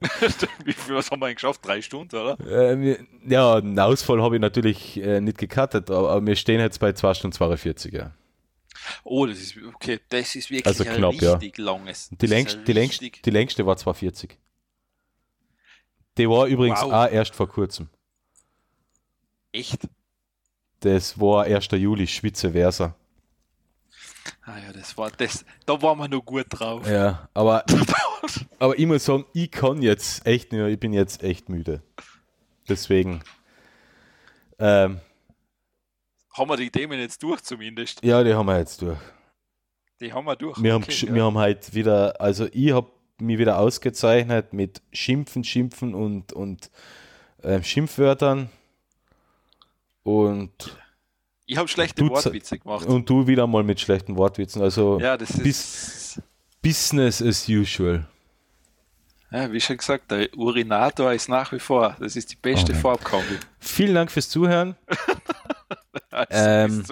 Wie viel was haben wir geschafft? Drei Stunden, oder? Äh, wir, ja, einen Ausfall habe ich natürlich äh, nicht gecuttet, aber, aber, wir stehen jetzt bei 2 Stunden 42, ja. Oh, das ist okay, das ist wirklich also knapp, ein richtig ja. langes. Die, längst, die, längst, die längste war 240. Die war übrigens wow. auch erst vor kurzem. Echt? Das war 1. Juli, Schwitze Versa. Ah ja, das war das, da waren wir noch gut drauf. Ja, aber, aber ich muss sagen, ich kann jetzt echt nicht mehr, ich bin jetzt echt müde. Deswegen. Ähm, haben wir die Themen jetzt durch zumindest? Ja, die haben wir jetzt durch. Die haben wir durch. Wir, okay, haben, ja. wir haben halt wieder, also ich habe mich wieder ausgezeichnet mit Schimpfen, Schimpfen und, und äh, Schimpfwörtern. Und ich habe schlechte Wortwitze gemacht. Und du wieder mal mit schlechten Wortwitzen. Also ja, das ist Business as usual. Ja, wie schon gesagt, der Urinator ist nach wie vor, das ist die beste okay. Farbkombi. Vielen Dank fürs Zuhören. ähm,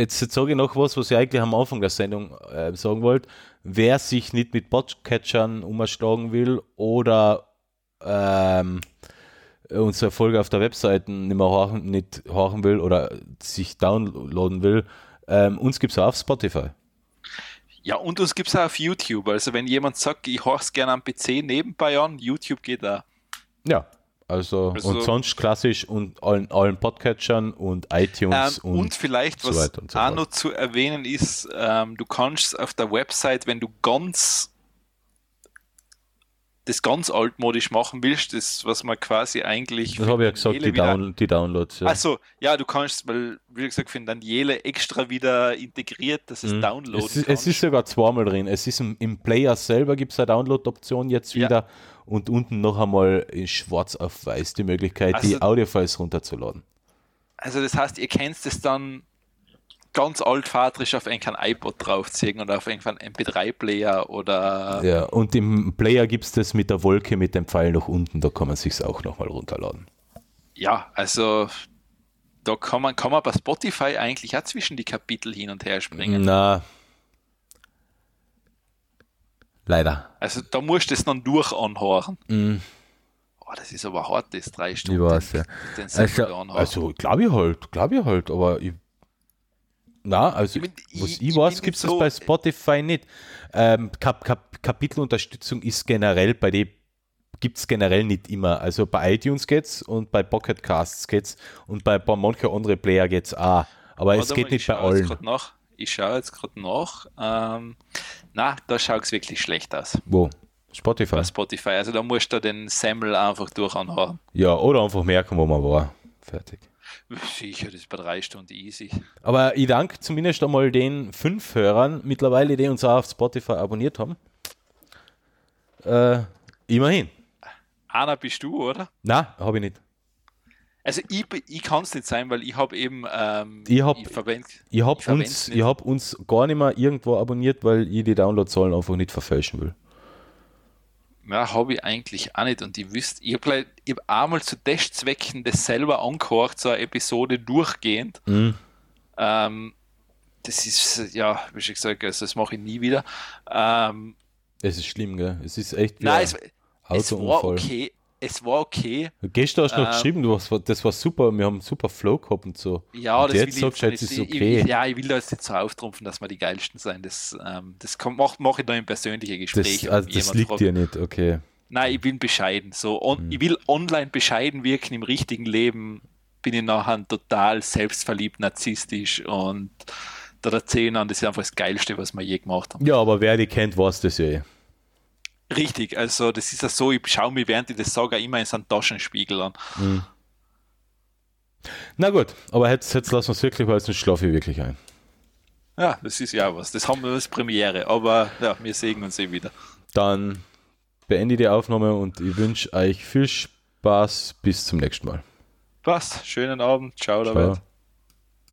jetzt, jetzt sage ich noch was, was ich eigentlich am Anfang der Sendung äh, sagen wollte. Wer sich nicht mit Botcatchern umschlagen will oder ähm, unsere Folge auf der Webseite nicht mehr horchen, nicht horchen will oder sich downloaden will, ähm, uns gibt es auch auf Spotify. Ja, und uns gibt es auch auf YouTube. Also wenn jemand sagt, ich horche es gerne am PC nebenbei an, YouTube geht da. Ja, also, also, und sonst klassisch und allen, allen Podcatchern und iTunes ähm, und, und vielleicht, so was so auch noch zu erwähnen ist, ähm, du kannst auf der Website, wenn du ganz das ganz altmodisch machen willst, das, was man quasi eigentlich. Das habe ich ja gesagt, die, Down die, Downloads. Ja. Also, ja, du kannst, weil, wie gesagt, für Daniele extra wieder integriert, dass es mhm. downloaden es ist, es ist sogar zweimal drin. Es ist im, im Player selber gibt es eine Download-Option jetzt wieder ja. Und unten noch einmal in schwarz auf weiß die Möglichkeit, also, die Audiofiles runterzuladen. Also, das heißt, ihr kennt es dann ganz altvaterisch auf irgendein iPod draufziehen oder auf irgendeinen MP3-Player oder. Ja, und im Player gibt es das mit der Wolke mit dem Pfeil nach unten, da kann man sich auch nochmal runterladen. Ja, also da kann man, kann man bei Spotify eigentlich auch zwischen die Kapitel hin und her springen. Na. Leider. Also da musst du es dann durch anhören. Mm. Oh, das ist aber hart, das drei Stunden. Ich weiß, ja. Also, also glaube ich halt, glaube ich halt, aber ich Na, also Ich bin- was ich- ich, ich weiß, gibt es so- bei Spotify nicht. Ähm, Kap Kap Kapitelunterstützung ist generell bei dem gibt es generell nicht immer. Also bei iTunes geht's und bei Pocket Casts geht's und bei, bei manchen anderen Player geht's auch. Aber es Warte geht mal, nicht ich bei allen. Nach. Ich schaue jetzt gerade nach. Ähm, na, da schaut es wirklich schlecht aus Wo? Spotify. bei Spotify. Also da musst du den Semmel einfach durch anhauen. Ja, oder einfach merken, wo man war. Fertig. Sicher, das ist bei drei Stunden easy. Aber ich danke zumindest einmal den fünf Hörern mittlerweile, die uns auch auf Spotify abonniert haben. Äh, immerhin. Einer bist du, oder? Na, habe ich nicht. Also ich, ich kann es nicht sein, weil ich habe eben ähm, Ich hab- verwend, Ich habe Ich uns, nicht. ich hab uns gar nicht mehr irgendwo abonniert, weil ich die Downloadzahlen einfach nicht verfälschen will. Ja, habe ich eigentlich auch nicht. Und ich wüsste, ich habe hab einmal zu Testzwecken das selber angehört, so eine Episode durchgehend. Mhm. Ähm, das ist, ja, wie schon gesagt, also das mache ich nie wieder. Ähm, Es ist schlimm, gell? Es ist echt nein, ein es, es war okay. Es war okay. Gestern hast du noch Ähm, geschrieben, du hast, das war super, wir haben super Flow gehabt und so. Ja, Und das jetzt will sagst ich du, jetzt ist okay. Ich, ja, ich will da jetzt nicht so auftrumpfen, dass wir die geilsten sein. Das, ähm, das mache mach ich dann im persönlichen Gespräch. Das, also das liegt fragt. dir nicht, okay. Nein, ich bin bescheiden. So, on, Hm. Ich will online bescheiden wirken, im richtigen Leben bin ich nachher total selbstverliebt, narzisstisch und da erzählen an, das ist einfach das Geilste, was wir je gemacht haben. Ja, aber wer die kennt, weiß das ja eh. Richtig, also das ist ja so, ich schaue mir während ich das sage immer in so einen Taschenspiegel an. Na gut, aber jetzt, jetzt lassen wir es wirklich, weil jetzt schlafe ich wirklich ein. Ja, das ist ja was. Das haben wir als Premiere, aber ja, wir sehen uns eh wieder. Dann beende ich die Aufnahme und ich wünsche euch viel Spaß. Bis zum nächsten Mal. Passt, schönen Abend, ciao, Ciao. David.